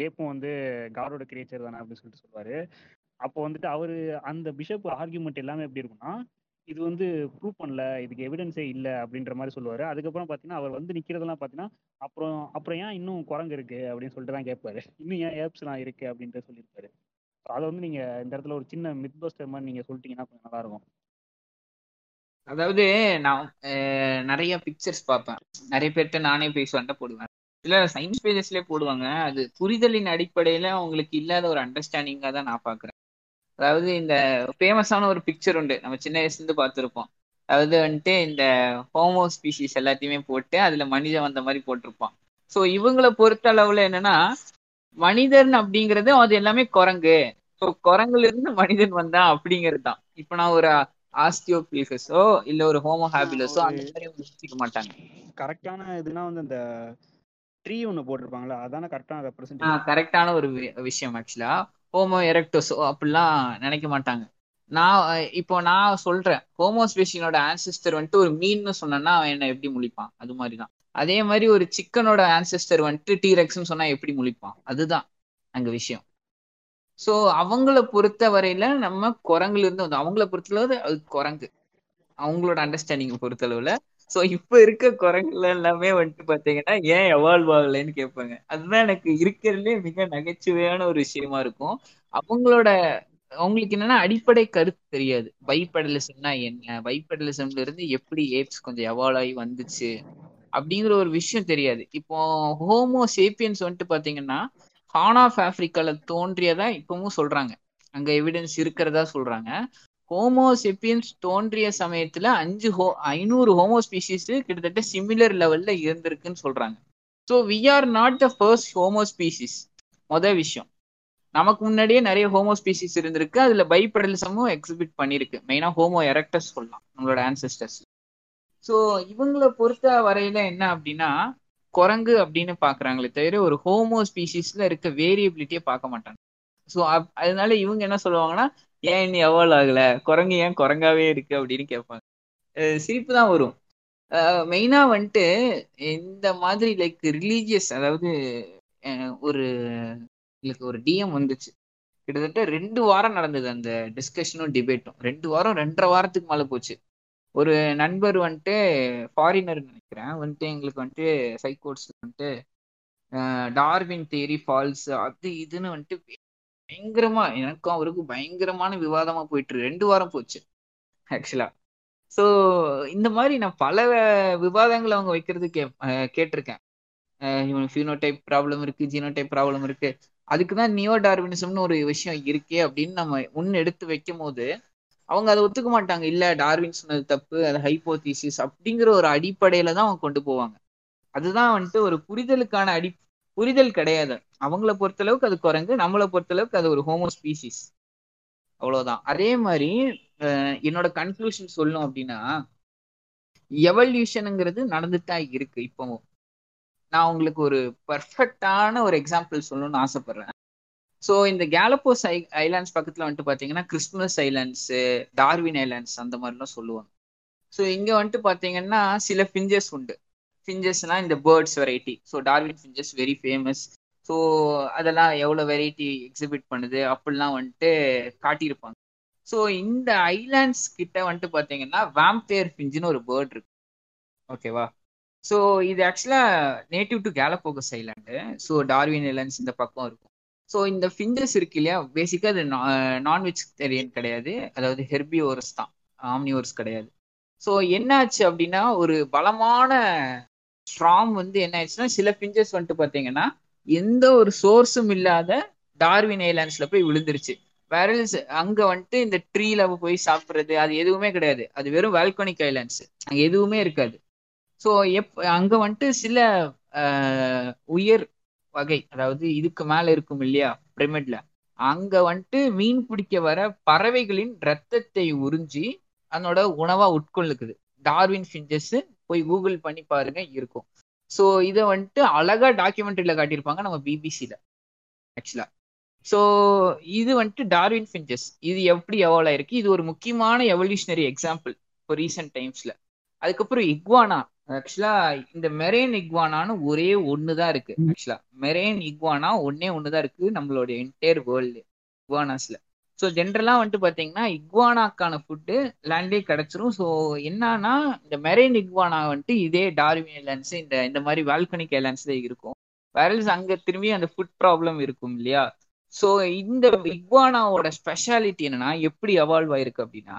ஏப்பும் வந்து காடோட கிரியேச்சர் தானே அப்படின்னு சொல்லிட்டு சொல்லுவாரு. அப்போ வந்துட்டு அவரு அந்த பிஷப் ஆர்கியூமெண்ட் எல்லாமே எப்படி இருக்கும்னா இது வந்து ப்ரூவ் பண்ணல இதுக்கு எவிடன்ஸே இல்லை அப்படின்ற மாதிரி சொல்லுவாரு. அதுக்கப்புறம் பார்த்தீங்கன்னா அவர் வந்து நிக்கிறதெல்லாம் பார்த்தீங்கன்னா அப்புறம் அப்புறம் ஏன் இன்னும் குரங்கு இருக்கு அப்படின்னு சொல்லிட்டு தான் கேட்பாரு. இன்னும் ஏன் ஏப்ஸ்லாம் இருக்கு அப்படின்ட்டு சொல்லியிருப்பாரு. அதை வந்து நீங்க இந்த இடத்துல ஒரு சின்ன மித் பஸ்டர் மாதிரி நீங்க சொல்லிட்டீங்கன்னா கொஞ்சம் நல்லா இருக்கும்.
அதாவது நான் நிறைய பிக்சர்ஸ் பார்ப்பேன். நிறைய பேர்கிட்ட நானே பேசுவான்ட்ட போடுவேன். இல்ல சயின்ஸ் பேஜஸ்லயே போடுவாங்க. அது புரிதலின் அடிப்படையில அவங்களுக்கு இல்லாத ஒரு அண்டர்ஸ்டாண்டிங்கா தான் நான் பாக்குறேன். அதாவது இந்த ஃபேமஸான ஒரு பிக்சர் உண்டு. நம்ம சின்ன வயசுல இருந்து பார்த்துருப்போம். அதாவது வந்துட்டு இந்த ஹோமோ ஸ்பீசிஸ் எல்லாத்தையுமே போட்டு அதுல மனிதன் வந்த மாதிரி போட்டிருப்பான். ஸோ இவங்களை பொறுத்த அளவுல என்னன்னா மனிதன் அப்படிங்கிறது அது எல்லாமே குரங்கு. ஸோ குரங்குல இருந்து மனிதன் வந்தான் அப்படிங்கிறது தான் இப்போ நான் ஒரு ஆஸ்டியோபிலிசஸோ இல்ல ஒரு ஹோமோ ஹாபிலஸோ அந்த மாதிரி யோசிக்க மாட்டாங்க.
கரெக்டான இதுனா வந்து அந்த ட்ரீ ஒன்று போட்டிருப்பாங்களா அதான கரெக்டான
ஆஹ்
ரெப்ரசன்டேஷன்
கரெக்டான ஒரு விஷயம் ஆக்சுவலா ஹோமோ எரெக்டோஸோ அப்படிலாம் நினைக்க மாட்டாங்க. நான் இப்போ நான் சொல்றேன். ஹோமோஸ்பேஷியனோட ஆன்சிஸ்டர் வந்துட்டு ஒரு மீன்னு சொன்னேன்னா அவன் என்ன எப்படி முழிப்பான்? அது மாதிரி தான் அதே மாதிரி ஒரு சிக்கனோட ஆன்சிஸ்டர் வந்துட்டு டீரெக்ஸ்னு சொன்னா எப்படி முழிப்பான்? அதுதான் அங்க விஷயம். ஸோ அவங்கள பொறுத்த வரையில நம்ம குரங்குல இருந்து வந்து அவங்கள பொறுத்தளவு அது குரங்கு. அவங்களோட அண்டர்ஸ்டாண்டிங் பொறுத்தளவுல சோ இப்ப இருக்க குரங்குல எல்லாமே வந்துட்டு பாத்தீங்கன்னா ஏன் எவால்வ் ஆகலைன்னு கேட்பாங்க. அதுதான் எனக்கு இருக்கிறதுலே மிக நகைச்சுவையான ஒரு விஷயமா இருக்கும். அவங்களோட அவங்களுக்கு என்னன்னா அடிப்படை கருத்து தெரியாது. பைப்படலிசம்னா என்ன? பைப்படலிசம்ல இருந்து எப்படி ஏப்ஸ் கொஞ்சம் எவால்வ் ஆகி வந்துச்சு? அப்படிங்கிற ஒரு விஷயம் தெரியாது. இப்போ ஹோமோ சேப்பியன்ஸ் வந்துட்டு பாத்தீங்கன்னா ஹான் ஆஃப் ஆப்பிரிக்கால தோன்றியதா இப்பவும் சொல்றாங்க. அங்க எவிடன்ஸ் இருக்கிறதா சொல்றாங்க. ஹோமோ செப்பியன்ஸ் தோன்றிய சமயத்துல அஞ்சு ஹோ ஐநூறு ஹோமோ ஸ்பீசிஸ் கிட்டத்தட்ட சிமிலர் லெவல்ல இருந்திருக்குன்னு சொல்றாங்க. So we are not the first homo species மொதல் விஷயம். நமக்கு முன்னாடியே நிறைய ஹோமோ ஸ்பீசிஸ் இருந்திருக்கு. அதுல பைபெடலிசமும் எக்ஸிபிட் பண்ணிருக்கு. மெயினா ஹோமோ எரக்டஸ் சொல்லலாம் நம்மளோட ஆன்செஸ்டர்ஸ் ஸோ இவங்களை பொறுத்த வரையில என்ன அப்படின்னா குரங்கு அப்படின்னு பாக்குறாங்களே தவிர ஒரு ஹோமோ ஸ்பீசிஸ்ல இருக்க வேரியபிலிட்டியை பார்க்க மாட்டாங்க. ஸோ அதனால இவங்க என்ன சொல்லுவாங்கன்னா ஏன் இன்னும் எவால்வ் ஆகல? குரங்கு ஏன் குரங்காவே இருக்கு அப்படின்னு கேட்பாங்க. சிரிப்பு தான் வரும். மெயினா வந்துட்டு இந்த மாதிரி லைக் ரிலீஜியஸ் அதாவது ஒரு எனக்கு ஒரு டிஎம் வந்துச்சு. கிட்டத்தட்ட ரெண்டு வாரம் நடந்தது அந்த டிஸ்கஷனும் டிபேட்டும் ரெண்டு வாரம் ரெண்டரை வாரத்துக்கு மேலே போச்சு. ஒரு நண்பர் வந்துட்டு ஃபாரினர் நினைக்கிறேன். வந்துட்டு எங்களுக்கு வந்துட்டு சைக்கோட்ஸ் வந்துட்டு டார்வின் தேரி ஃபால்ஸ் அது இதுன்னு வந்துட்டு பயங்கரமா எனக்கும் அவருக்கும் பயங்கரமான விவாதமா போயிட்டு ரெண்டு வாரம் போச்சு ஆக்சுவலா ஸோ இந்த மாதிரி நான் பல விவாதங்களை அவங்க வைக்கிறது கே கேட்டிருக்கேன். இவனுக்கு ஃபியூனோடைப் ப்ராப்ளம் இருக்கு ஜீனோடைப் ப்ராப்ளம் இருக்கு. அதுக்கு தான் நியோ டார்வினிசம்னு ஒரு விஷயம் இருக்கே அப்படின்னு நம்ம முன் எடுத்து வைக்கும் போது அவங்க அதை ஒத்துக்க மாட்டாங்க. இல்ல டார்வின் சொன்னது தப்பு அது ஹைப்போதீசிஸ் அப்படிங்கிற ஒரு அடிப்படையில தான் அவங்க கொண்டு போவாங்க. அதுதான் வந்துட்டு ஒரு புரிதலுக்கான அடி புரிதல் கிடையாது. அவங்கள பொறுத்தளவுக்கு அது குரங்கு நம்மளை பொறுத்தளவுக்கு அது ஒரு ஹோமோ ஸ்பீசிஸ் அவ்வளவுதான். அதே மாதிரி என்னோட கன்க்ளூஷன் சொல்லணும் அப்படின்னா எவல்யூஷனுங்கிறது நடந்துட்டா இருக்கு இப்பவும். நான் உங்களுக்கு ஒரு பர்ஃபெக்டான ஒரு எக்ஸாம்பிள் சொல்லணும்னு ஆசைப்படுறேன். ஸோ இந்த கேலப்போஸ் ஐ ஐலாண்ட்ஸ் பக்கத்தில் வந்துட்டு பார்த்தீங்கன்னா கிறிஸ்துமஸ் ஐலாண்ட்ஸு டார்வின் ஐலாண்ட்ஸ் அந்த மாதிரிலாம் சொல்லுவாங்க. ஸோ இங்கே வந்துட்டு பார்த்தீங்கன்னா சில ஃபிஞ்சர்ஸ் உண்டு. ஃபிஞ்சஸ்னா இந்த birds variety so Darwin finches very famous so அதெல்லாம் எவ்வளோ வெரைட்டி எக்ஸிபிட் பண்ணுது அப்படிலாம் வந்துட்டு காட்டியிருப்பாங்க. ஸோ இந்த ஐலாண்ட்ஸ் கிட்ட வந்துட்டு பார்த்தீங்கன்னா வேம்பேர் ஃபிஞ்சுன்னு ஒரு பேர்ட் இருக்கு. ஓகேவா ஸோ இது ஆக்சுவலாக native to Galapagos island so Darwin islands இந்த பக்கம் இருக்கும். ஸோ இந்த ஃபிஞ்சஸ் இருக்கு இல்லையா? பேசிக்காக அது நான் வெஜிடேரியன் uh, கிடையாது. அதாவது ஹெர்பியோரஸ் தான். ஆம்னியோர்ஸ் கிடையாது. ஸோ என்னாச்சு அப்படின்னா ஒரு பலமான ஸ்ட்ராம் வந்து என்ன ஆயிடுச்சுன்னா சில பிஞ்சர்ஸ் வந்துட்டு பாத்தீங்கன்னா எந்த ஒரு சோர்ஸும் இல்லாத டார்வின் ஐலாண்ட்ஸ்ல போய் விழுந்துருச்சு. வேற அங்க வந்துட்டு இந்த ட்ரீல போய் சாப்பிடுறது அது எதுவுமே கிடையாது. அது வெறும் வால்கனிக் ஐலாண்ட்ஸ் அங்க எதுவுமே இருக்காது. ஸோ எப் அங்க வந்துட்டு சில உயர் வகை அதாவது இதுக்கு மேல இருக்கும் இல்லையா பிரமிட்ல அங்க வந்துட்டு மீன் பிடிக்க வர பறவைகளின் ரத்தத்தை உறிஞ்சி அதனோட உணவா உட்கொள்ளுக்குது. டார்வின் ஃபிஞ்சஸ் போய் கூகுள் பண்ணி பாருங்க இருக்கும். ஸோ இதை வந்துட்டு அழகா டாக்குமெண்ட்ரியில காட்டியிருப்பாங்க நம்ம பிபிசியில ஆக்சுவலா ஸோ இது வந்துட்டு டார்வின் ஃபிஞ்சஸ் இது எப்படி எவால்வ் ஆயிருக்கு? இது ஒரு முக்கியமான எவல்யூஷனரி எக்ஸாம்பிள் இப்போ ரீசெண்ட் டைம்ஸ்ல அதுக்கப்புறம் இக்வானா ஆக்சுவலா இந்த மெரேன் இக்வானான்னு ஒரே ஒன்று தான் இருக்கு ஆக்சுவலா மெரேன் இக்வானா ஒன்னே ஒன்று தான் இருக்கு நம்மளுடைய என்டையர் வேர்ல்டு இக்வானாஸ்ல ஸோ ஜென்ரலா வந்துட்டு பாத்தீங்கன்னா இக்வானாக்கான ஃபுட்டு லேண்ட்லேயே கிடைச்சிரும். ஸோ என்னன்னா இந்த மெரைன் இக்வானா வந்துட்டு இதே டார்வின் ஏர்லைன்ஸ் இந்த இந்த மாதிரி வால்கனிக் ஏர்லைன்ஸ் தான் இருக்கும். வேரல்ஸ் அங்க திரும்பி அந்த ஃபுட் ப்ராப்ளம் இருக்கும் இல்லையா? ஸோ இந்த இக்வானாவோட ஸ்பெஷாலிட்டி என்னன்னா எப்படி அவால்வ் ஆயிருக்கு அப்படின்னா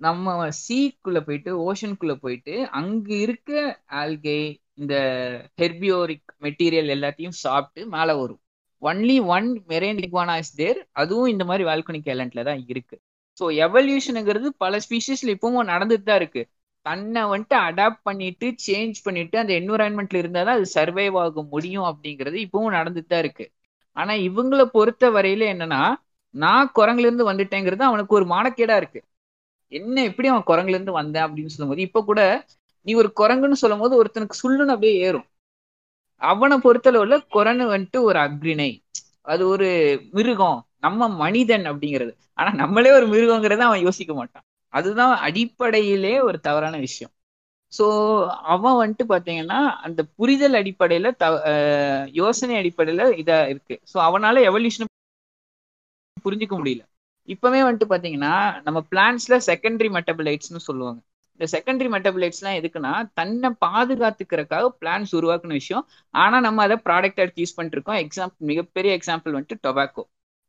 நம்ம சீக்குள்ள போயிட்டு ஓஷனுக்குள்ள போயிட்டு அங்க இருக்க ஆல்கே இந்த ஹெர்பியோரிக் மெட்டீரியல் எல்லாத்தையும் சாப்பிட்டு மேலே வரும். Only one marine iguana is there அதுவும் இந்த மாதிரி வால்கனிக் ஐலண்ட்ல தான் இருக்கு. ஸோ எவல்யூஷனுங்கிறது பல ஸ்பீஷிஸ்ல இப்பவும் நடந்துட்டு தான் இருக்கு. தன்னை வந்துட்டு அடாப்ட் பண்ணிட்டு சேஞ்ச் பண்ணிட்டு அந்த என்விரான்மெண்ட்ல இருந்தால் தான் அது சர்வைவ் ஆக முடியும் அப்படிங்கிறது இப்பவும் நடந்துட்டு தான் இருக்கு. ஆனா இவங்களை பொறுத்த வரையில என்னன்னா நான் குரங்குல இருந்து வந்துட்டேங்கிறது அவனுக்கு ஒரு மானக்கேடா இருக்கு. என்ன எப்படி அவன் குரங்குல இருந்து வந்தேன் அப்படின்னு சொல்லும்போது இப்ப கூட நீ ஒரு குரங்குன்னு சொல்லும் போது ஒருத்தனுக்கு சுள்ளுன்னு அப்படியே ஏறும். அவனை பொறுத்தளவுல குரனு வந்துட்டு ஒரு அக்ரிணை அது ஒரு மிருகம். நம்ம மனிதன் அப்படிங்கிறது. ஆனா நம்மளே ஒரு மிருகங்கிறத அவன் யோசிக்க மாட்டான். அதுதான் அடிப்படையிலே ஒரு தவறான விஷயம். ஸோ அவன் வந்துட்டு பாத்தீங்கன்னா அந்த புரிதல் அடிப்படையில த யோசனை அடிப்படையில இதா இருக்கு. ஸோ அவனால எவல்யூஷன் புரிஞ்சுக்க முடியல. இப்பவே வந்துட்டு பாத்தீங்கன்னா நம்ம பிளான்ஸ்ல செகண்டரி மெட்டபிளைட்ஸ்னு சொல்லுவாங்க. இந்த செகண்டரி மெட்டபிளைட்ஸ்லாம் எதுக்குன்னா தன்னை பாதுகாத்துக்கிறதுக்காக பிளான்ஸ் உருவாக்குன விஷயம். ஆனா நம்ம அதை ப்ராடக்ட் எடுத்து யூஸ் பண்ணிட்டு இருக்கோம் எக்ஸாம்பிள் மிகப்பெரிய எக்ஸாம்பிள் வந்துட்டு டொபாக்கோ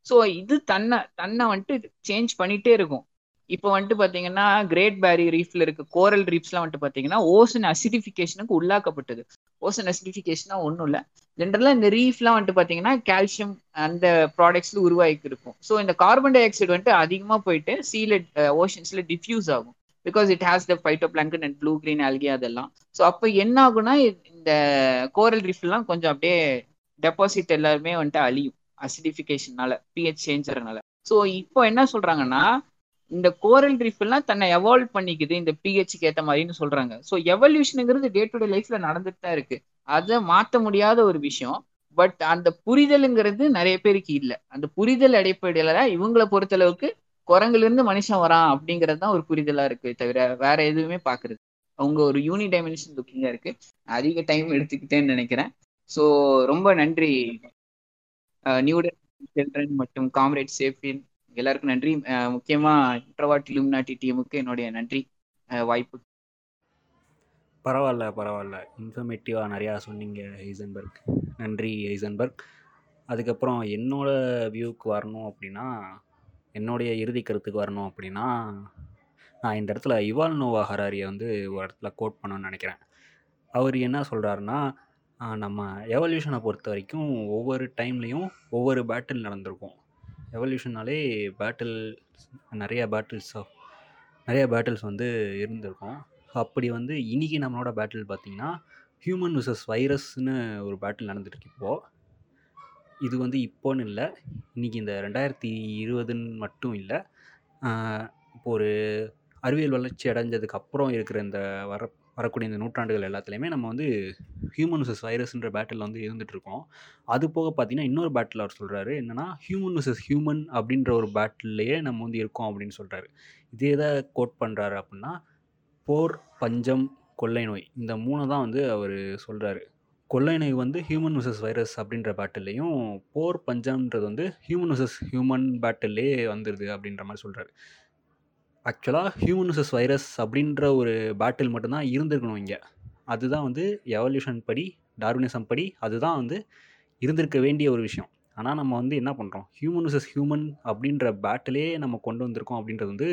ஸோ இது தன்னை தன்னை வந்துட்டு சேஞ்ச் பண்ணிட்டே இருக்கும். இப்போ வந்துட்டு பார்த்தீங்கன்னா கிரேட் பேரி ரீஃப்ல இருக்க கோரல் ரீப்ஸ்லாம் வந்துட்டு பார்த்தீங்கன்னா ஓசன் அசிடிஃபிகேஷனுக்கு உள்ளாக்கப்பட்டது. ஓசன் அசிடிஃபிகேஷனா ஒன்றும் இல்லை. ஜென்ரலாக இந்த ரீஃப்லாம் வந்துட்டு பார்த்தீங்கன்னா கால்சியம் அந்த ப்ராடக்ட்ஸில் உருவாக்கி இருக்கும். ஸோ இந்த கார்பன் டை ஆக்சைடு வந்துட்டு அதிகமாக போயிட்டு சீல ஓஷன்ஸில் டிஃப்யூஸ் ஆகும். Because it has the phytoplankton and blue green algae அதெல்லாம். ஸோ அப்போ என்ன ஆகும்னா இந்த கோரல் ரீஃப்லாம் கொஞ்சம் அப்படியே டெபாசிட் எல்லாருமே வந்துட்டு அழியும். அசிடிஃபிகேஷனால பிஹெச் சேஞ்சர்னால ஸோ இப்போ என்ன சொல்றாங்கன்னா இந்த கோரல் ரீஃப்லாம் எல்லாம் தன்னை எவால்வ் பண்ணிக்குது. இந்த பிஹெச்சுக்கு ஏற்ற மாதிரின்னு சொல்றாங்க. ஸோ எவல்யூஷனுங்கிறது டே டு டே லைஃப்ல நடந்துட்டு தான் இருக்கு. அதை மாற்ற முடியாத ஒரு விஷயம். பட் அந்த புரிதலுங்கிறது நிறைய பேருக்கு இல்லை. அந்த புரிதல் அடிப்படையில தான் இவங்களை பொறுத்தளவுக்கு குரங்குல இருந்து மனுஷன் வரான் அப்படிங்கிறது தான் ஒரு புரிதலா இருக்கு தவிர வேற எதுவுமே பாக்குறது அவங்க ஒரு யூனி டைமென்ஷன் லுக்கிங்கா இருக்கு. அதிக டைம் எடுத்துக்கிட்டேன்னு நினைக்கிறேன். ஸோ ரொம்ப நன்றி. நியூடன் சில்ட்ரன் மற்றும் காம்ரேட் சேஃபின் எல்லாருக்கும் நன்றி. முக்கியமா இன்ட்ரவாட் இலுமினாட்டி டீமுக்கு என்னுடைய நன்றி. வாய்ப்பு.
பரவாயில்ல பரவாயில்ல. இன்ஃபர்மேட்டிவாக நிறையா சொன்னீங்க ஹைசன்பர்க் நன்றி ஹைசன்பர்க் அதுக்கப்புறம் என்னோட வியூக்கு வரணும் அப்படின்னா என்னுடைய இறுதி கருத்துக்கு வரணும் அப்படின்னா நான் இந்த இடத்துல இவால் நோவா ஹராரியை வந்து ஒரு இடத்துல கோட் பண்ணணும்னு நினைக்கிறேன். அவர் என்ன சொல்கிறாருன்னா நம்ம எவல்யூஷனை பொறுத்த வரைக்கும் ஒவ்வொரு டைம்லேயும் ஒவ்வொரு பேட்டில் நடந்திருக்கும். எவல்யூஷனாலே பேட்டில் நிறைய பேட்டில்ஸ் நிறைய பேட்டில்ஸ் வந்து இருந்திருக்கும். அப்படி வந்து இன்றைக்கி நம்மளோட பேட்டில் பார்த்திங்கன்னா ஹியூமன் விசஸ் வைரஸ்னு ஒரு பேட்டில் நடந்துட்டு இப்போது இது வந்து இப்போன்னு இல்லை. இன்றைக்கி இந்த ரெண்டாயிரத்தி இருபதுன்னு மட்டும் இல்லை. இப்போ ஒரு அறிவியல் வளர்ச்சி அடைஞ்சதுக்கு அப்புறம் இருக்கிற இந்த வர
வரக்கூடிய இந்த நூற்றாண்டுகள் எல்லாத்துலேயுமே நம்ம வந்து ஹியூமன் vs வைரஸ்ன்ற பேட்டில் வந்து இருந்துகிட்ருக்கோம் அது போக பார்த்தீங்கன்னா இன்னொரு பேட்டில் அவர் சொல்கிறாரு என்னென்னா ஹியூமன் vs ஹியூமன் அப்படின்ற ஒரு பேட்டில்லையே நம்ம வந்து இருக்கோம் அப்படின்னு சொல்கிறாரு இதே தான் கோட் பண்ணுறாரு அப்படின்னா போர் பஞ்சம் கொள்ளை நோய் இந்த மூணை தான் வந்து அவர் சொல்கிறாரு கொள்ளையனை வந்து ஹியூமன் vs வைரஸ் அப்படின்ற பேட்டில்லையும் போர் பஞ்சம்ன்றது வந்து ஹியூமன் vs ஹியூமன் பேட்டிலே வந்துடுது அப்படின்ற மாதிரி சொல்கிறாரு ஆக்சுவலாக ஹியூமன் vs வைரஸ் அப்படின்ற ஒரு பேட்டில் மட்டும்தான் இருந்திருக்கணும் இங்கே. அதுதான் வந்து எவல்யூஷன் படி டார்வினிசம் படி அதுதான் வந்து இருந்திருக்க வேண்டிய ஒரு விஷயம். ஆனால் நம்ம வந்து என்ன பண்ணுறோம் ஹியூமன் vs ஹியூமன் அப்படின்ற பேட்டிலே நம்ம கொண்டு வந்திருக்கோம் அப்படின்றது வந்து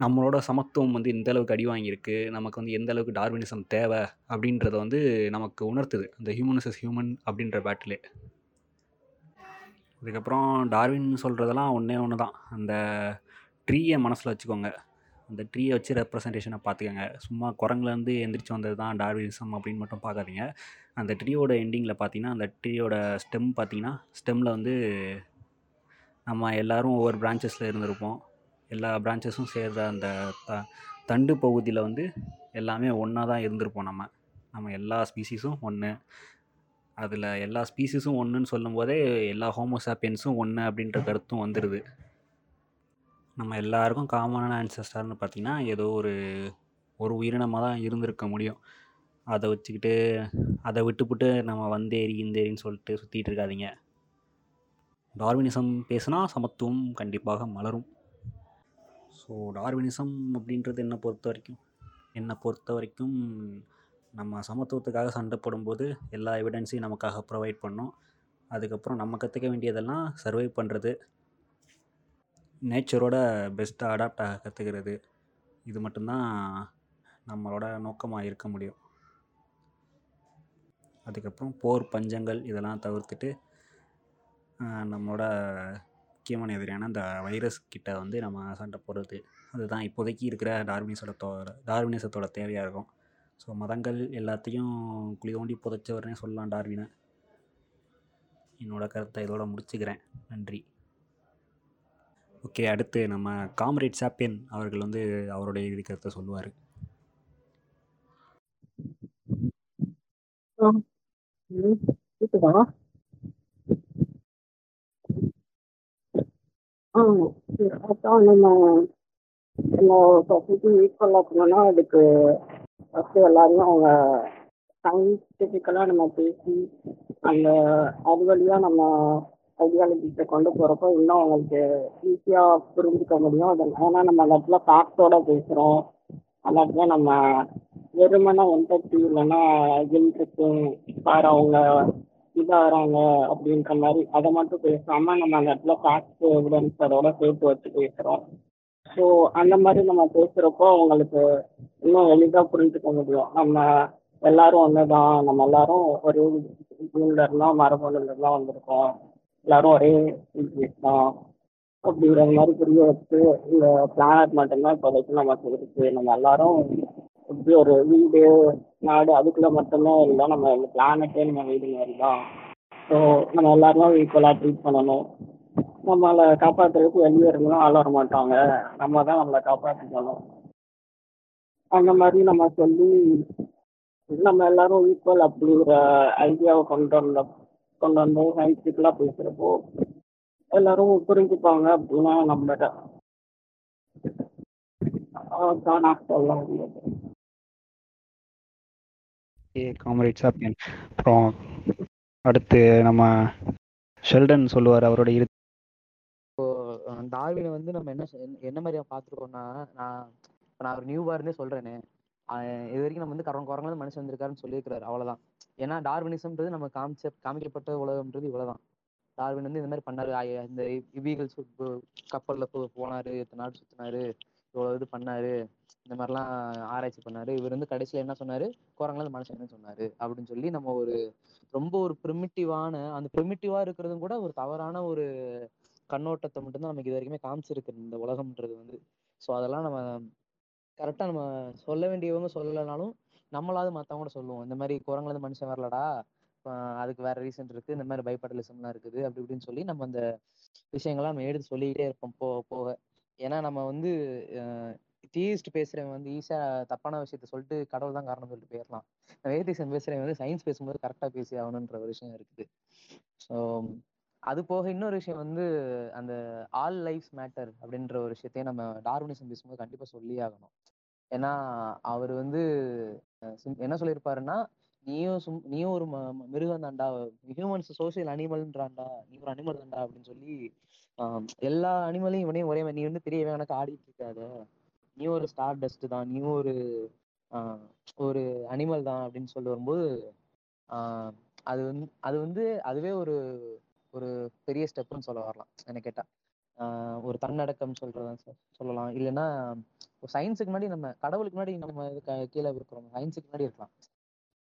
நம்மளோட சமத்துவம் வந்து எந்த அளவுக்கு அடி வாங்கியிருக்கு. நமக்கு வந்து எந்த அளவுக்கு டார்வினிசம் தேவை அப்படின்றத வந்து நமக்கு உணர்த்துது. அந்த ஹியூமன் ஹியூமன் அப்படின்ற பேட்டிலே அதுக்கப்புறம் டார்வின் சொல்கிறதெல்லாம் ஒன்றே ஒன்று தான் அந்த ட்ரீயை மனசில் வச்சுக்கோங்க. அந்த ட்ரீயை வச்சு ரெப்ரசன்டேஷனை பார்த்துக்கோங்க சும்மா குரங்குலேருந்து எந்திரிச்சு வந்தது தான் டார்வினிசம் அப்படின்னு மட்டும் பார்க்காதீங்க. அந்த ட்ரீயோட எண்டிங்கில் பார்த்தீங்கன்னா அந்த ட்ரீயோட ஸ்டெம் பார்த்தீங்கன்னா ஸ்டெம்மில் வந்து நம்ம எல்லோரும் ஒவ்வொரு பிரான்ச்சஸில் இருந்திருப்போம். எல்லா பிரான்ச்சஸும் சேர்ந்த அந்த த தண்டு பகுதியில் வந்து எல்லாமே ஒன்றா தான் இருந்திருப்போம் நம்ம. நம்ம எல்லா ஸ்பீசிஸும் ஒன்று அதில் எல்லா ஸ்பீசிஸும் ஒன்றுன்னு சொல்லும்போதே எல்லா ஹோமோசாப்பியன்ஸும் ஒன்று அப்படின்ற கருத்தும் வந்துடுது நம்ம எல்லாருக்கும் காமனான ஆன்சஸ்டர்னு பார்த்தீங்கன்னா ஏதோ ஒரு ஒரு உயிரினமாக தான் இருந்திருக்க முடியும். அதை வச்சுக்கிட்டு அதை விட்டுப்புட்டு நம்ம வந்தேரி இந்தேரின்னு சொல்லிட்டு சுற்றிட்டு இருக்காதீங்க. டார்வினிசம் பேசுனா சமத்துவம் கண்டிப்பாக மலரும். ஸோ டார்வினிசம் அப்படின்றது என்னை பொறுத்த வரைக்கும்? என்னை பொறுத்த வரைக்கும் நம்ம சமத்துவத்துக்காக சண்டை போடும்போது எல்லா எவிடன்ஸையும் நமக்காக ப்ரொவைட் பண்ணோம். அதுக்கப்புறம் நம்ம கற்றுக்க வேண்டியதெல்லாம் சர்வை பண்ணுறது நேச்சரோட பெஸ்ட்டாக அடாப்ட் ஆக கற்றுக்கிறது இது மட்டும்தான் நம்மளோட நோக்கமாக இருக்க முடியும். அதுக்கப்புறம் போர் பஞ்சங்கள் இதெல்லாம் தவிர்த்துட்டு நம்மளோட முக்கியமான எதிரியான அந்த வைரஸ் கிட்ட வந்து நம்ம சண்டை போடுறது. அதுதான் இப்போதைக்கு இருக்கிற டார்வினிசோட தோ டார்வினிசத்தோட தேவையாக இருக்கும். ஸோ மதங்கள் எல்லாத்தையும் குழி தோண்டி புதைச்சவர்னே சொல்லலாம் டார்வினை. என்னோடய கருத்தை இதோட முடிச்சுக்கிறேன். நன்றி. ஓகே அடுத்து நம்ம காம்ரேட் சாப்பியன் அவர்கள் வந்து அவருடைய இறுதி கருத்தை சொல்லுவார்.
ம், சரி. அதான் நம்ம நம்ம சொசைட்டி ஈக்குவல் ஆக்கணும்னா அதுக்கு ஃபஸ்ட்டு எல்லாரையும் அவங்க சயின்டிஃபிக்கலாக நம்ம பேசி அந்த அது வழியாக நம்ம ஐடியாலஜிஸை கொண்டு போகிறப்போ இன்னும் அவங்களுக்கு ஈஸியாக புரிஞ்சுக்க முடியும் அது ஏன்னா நம்ம அந்த இடத்துல ஃபேக்டோட பேசுகிறோம் அந்த இடத்துல நம்ம வெறுமனே எம்பத்தி இல்லைன்னா இன்ட்ரெஸ்டிங் பாரு அவங்க இதாகிறாங்க அப்படின்ற மாதிரி அதை மட்டும் பேசாமல் நம்ம அந்த இடத்துல ஃபேக்ட் எவிடன்ஸ் அதோட சேர்த்து வச்சு பேசுகிறோம் ஸோ அந்த மாதிரி நம்ம பேசுகிறப்போ அவங்களுக்கு இன்னும் எளிதாக புரிஞ்சுக்க முடியும். நம்ம எல்லாரும் ஒன்று தான் நம்ம எல்லாரும் ஒரே ஜீன்ல இருந்தோம் மரபணுல வந்திருக்கோம். எல்லாரும் ஒரே தான் அப்படிங்கிற மாதிரி புரிய வச்சு இந்த பிளானட் மட்டும்தான் இப்போதைக்கு நமக்கு இருக்கு நம்ம எல்லாரும் எப்படி ஒரு வீடு நாடு அதுக்குள்ள மட்டுமே இல்லை நம்ம பிளானட்டே நம்ம வீடு மாதிரி தான் ஸோ நம்ம எல்லாருமே ஈக்குவலாக ட்ரீட் பண்ணணும். நம்மளை காப்பாற்றுறதுக்கு வெளியே இருந்தும் ஆள் வர மாட்டாங்க நம்ம தான் நம்மளை காப்பாற்றிக்கணும் அந்த மாதிரி நம்ம சொல்லி நம்ம எல்லாரும் ஈக்குவல் அப்படிங்கிற ஐடியாவை கொண்டு வந்த கொண்டு வந்தோம். சயின்டிஃபிக்கலாக பேசுகிறப்போ எல்லாரும் புரிஞ்சுப்பாங்க அப்படின்னா நம்மகிட்ட அதான் நான் சொல்ல முடியாது.
ஏ காமரேட் சாப்பியன் அப்புறம் அடுத்து நம்ம ஷெல்டன் சொல்லுவார் அவரோட இரு
அஹ் டார்வினை வந்து நம்ம என்ன என்ன- என்ன மாதிரியா பார்த்துருக்கோம்னா நான் இப்போ நான் ஒரு நியூ பார்னே சொல்கிறேனே இது வரைக்கும் நம்ம வந்து குரங்கு குரங்குல மனுஷன் வந்திருக்காருன்னு சொல்லியிருக்கிறாரு அவ்வளோதான் ஏன்னா டார்வினிசம்ன்றது நம்ம காமிச்ச காமிக்கப்பட்ட உலகம்ன்றது இவ்வளோதான் டார்வின் வந்து இந்த மாதிரி பண்ணாரு இந்த இவீகல்ஸ் கப்பலில் போ- போனார் இத்தனை நாடு சுற்றினாரு இவ்வளவு இது பண்ணாரு இந்த மாதிரிலாம் ஆராய்ச்சி பண்ணாரு இவர் வந்து கடைசியில என்ன சொன்னாரு? குரங்குல மனுஷன் சொன்னாரு அப்படின்னு சொல்லி நம்ம ஒரு ரொம்ப ஒரு பிரிமிட்டிவான அந்த பிரிமிட்டிவா இருக்கிறதும் கூட ஒரு தவறான ஒரு கண்ணோட்டத்தை மட்டும்தான் நமக்கு இது வரைக்குமே காமிச்சிருக்கு இந்த உலகம்ன்றது வந்து. ஸோ அதெல்லாம் நம்ம கரெக்டா நம்ம சொல்ல வேண்டியவங்க சொல்லலைனாலும் நம்மளாவது மற்றவங்க கூட சொல்லுவோம். இந்த மாதிரி குரங்குல மனுஷன் வரலடா அதுக்கு வேற ரீசன் இருக்கு இந்த மாதிரி பைபட்டலிசம்லாம் இருக்குது அப்படி இப்படின்னு சொல்லி நம்ம அந்த விஷயங்கள்லாம் நம்ம எடுத்து சொல்லிக்கிட்டே இருப்போம் போக போக. ஏன்னா நம்ம வந்து ஆஹ் தியரிஸ்ட் பேசுறவன் வந்து ஈஸியா தப்பான விஷயத்த சொல்லிட்டு கடவுள் தான் காரணம் சொல்லிட்டு போயிடலாம் வேதிசம் பேசுறவன் வந்து சயின்ஸ் பேசும்போது கரெக்டா பேசி ஆகணுன்ற ஒரு விஷயம் இருக்குது. ஸோ அது போக இன்னொரு விஷயம் வந்து அந்த ஆல் லைஃப் மேட்டர் அப்படின்ற ஒரு விஷயத்தையும் நம்ம டார்வினிசம் பேசும்போது கண்டிப்பா சொல்லி ஆகணும். ஏன்னா அவர் வந்து என்ன சொல்லியிருப்பாருன்னா நீயும் சும் நீயும் ஒரு ம- மிருகம் தாண்டா ஹியூமன்ஸ் சோசியல் அனிமல்ன்றாண்டா நீ ஒரு அனிமல் தாண்டா அப்படின்னு சொல்லி ஆஹ் எல்லா அனிமலையும் இவனையும் ஒரே மாதிரி. நீ வந்து பெரிய எனக்கு ஆடிட்டு இருக்காத. நீ ஒரு ஸ்டார் டஸ்ட் தான். நீ ஒரு ஆஹ் ஒரு அனிமல் தான் அப்படின்னு சொல்லி வரும்போது ஆஹ் அது வந்து அது வந்து அதுவே ஒரு ஒரு பெரிய ஸ்டெப்னு சொல்ல வரலாம் என்ன கேட்டா. ஆஹ் ஒரு தன்னடக்கம் சொல்றதான் சொல்லலாம். இல்லைன்னா சயின்ஸுக்கு முன்னாடி நம்ம கடவுளுக்கு முன்னாடி நம்ம இது க- கீழே இருக்கிறோம். சயின்ஸுக்கு முன்னாடி இருக்கலாம்.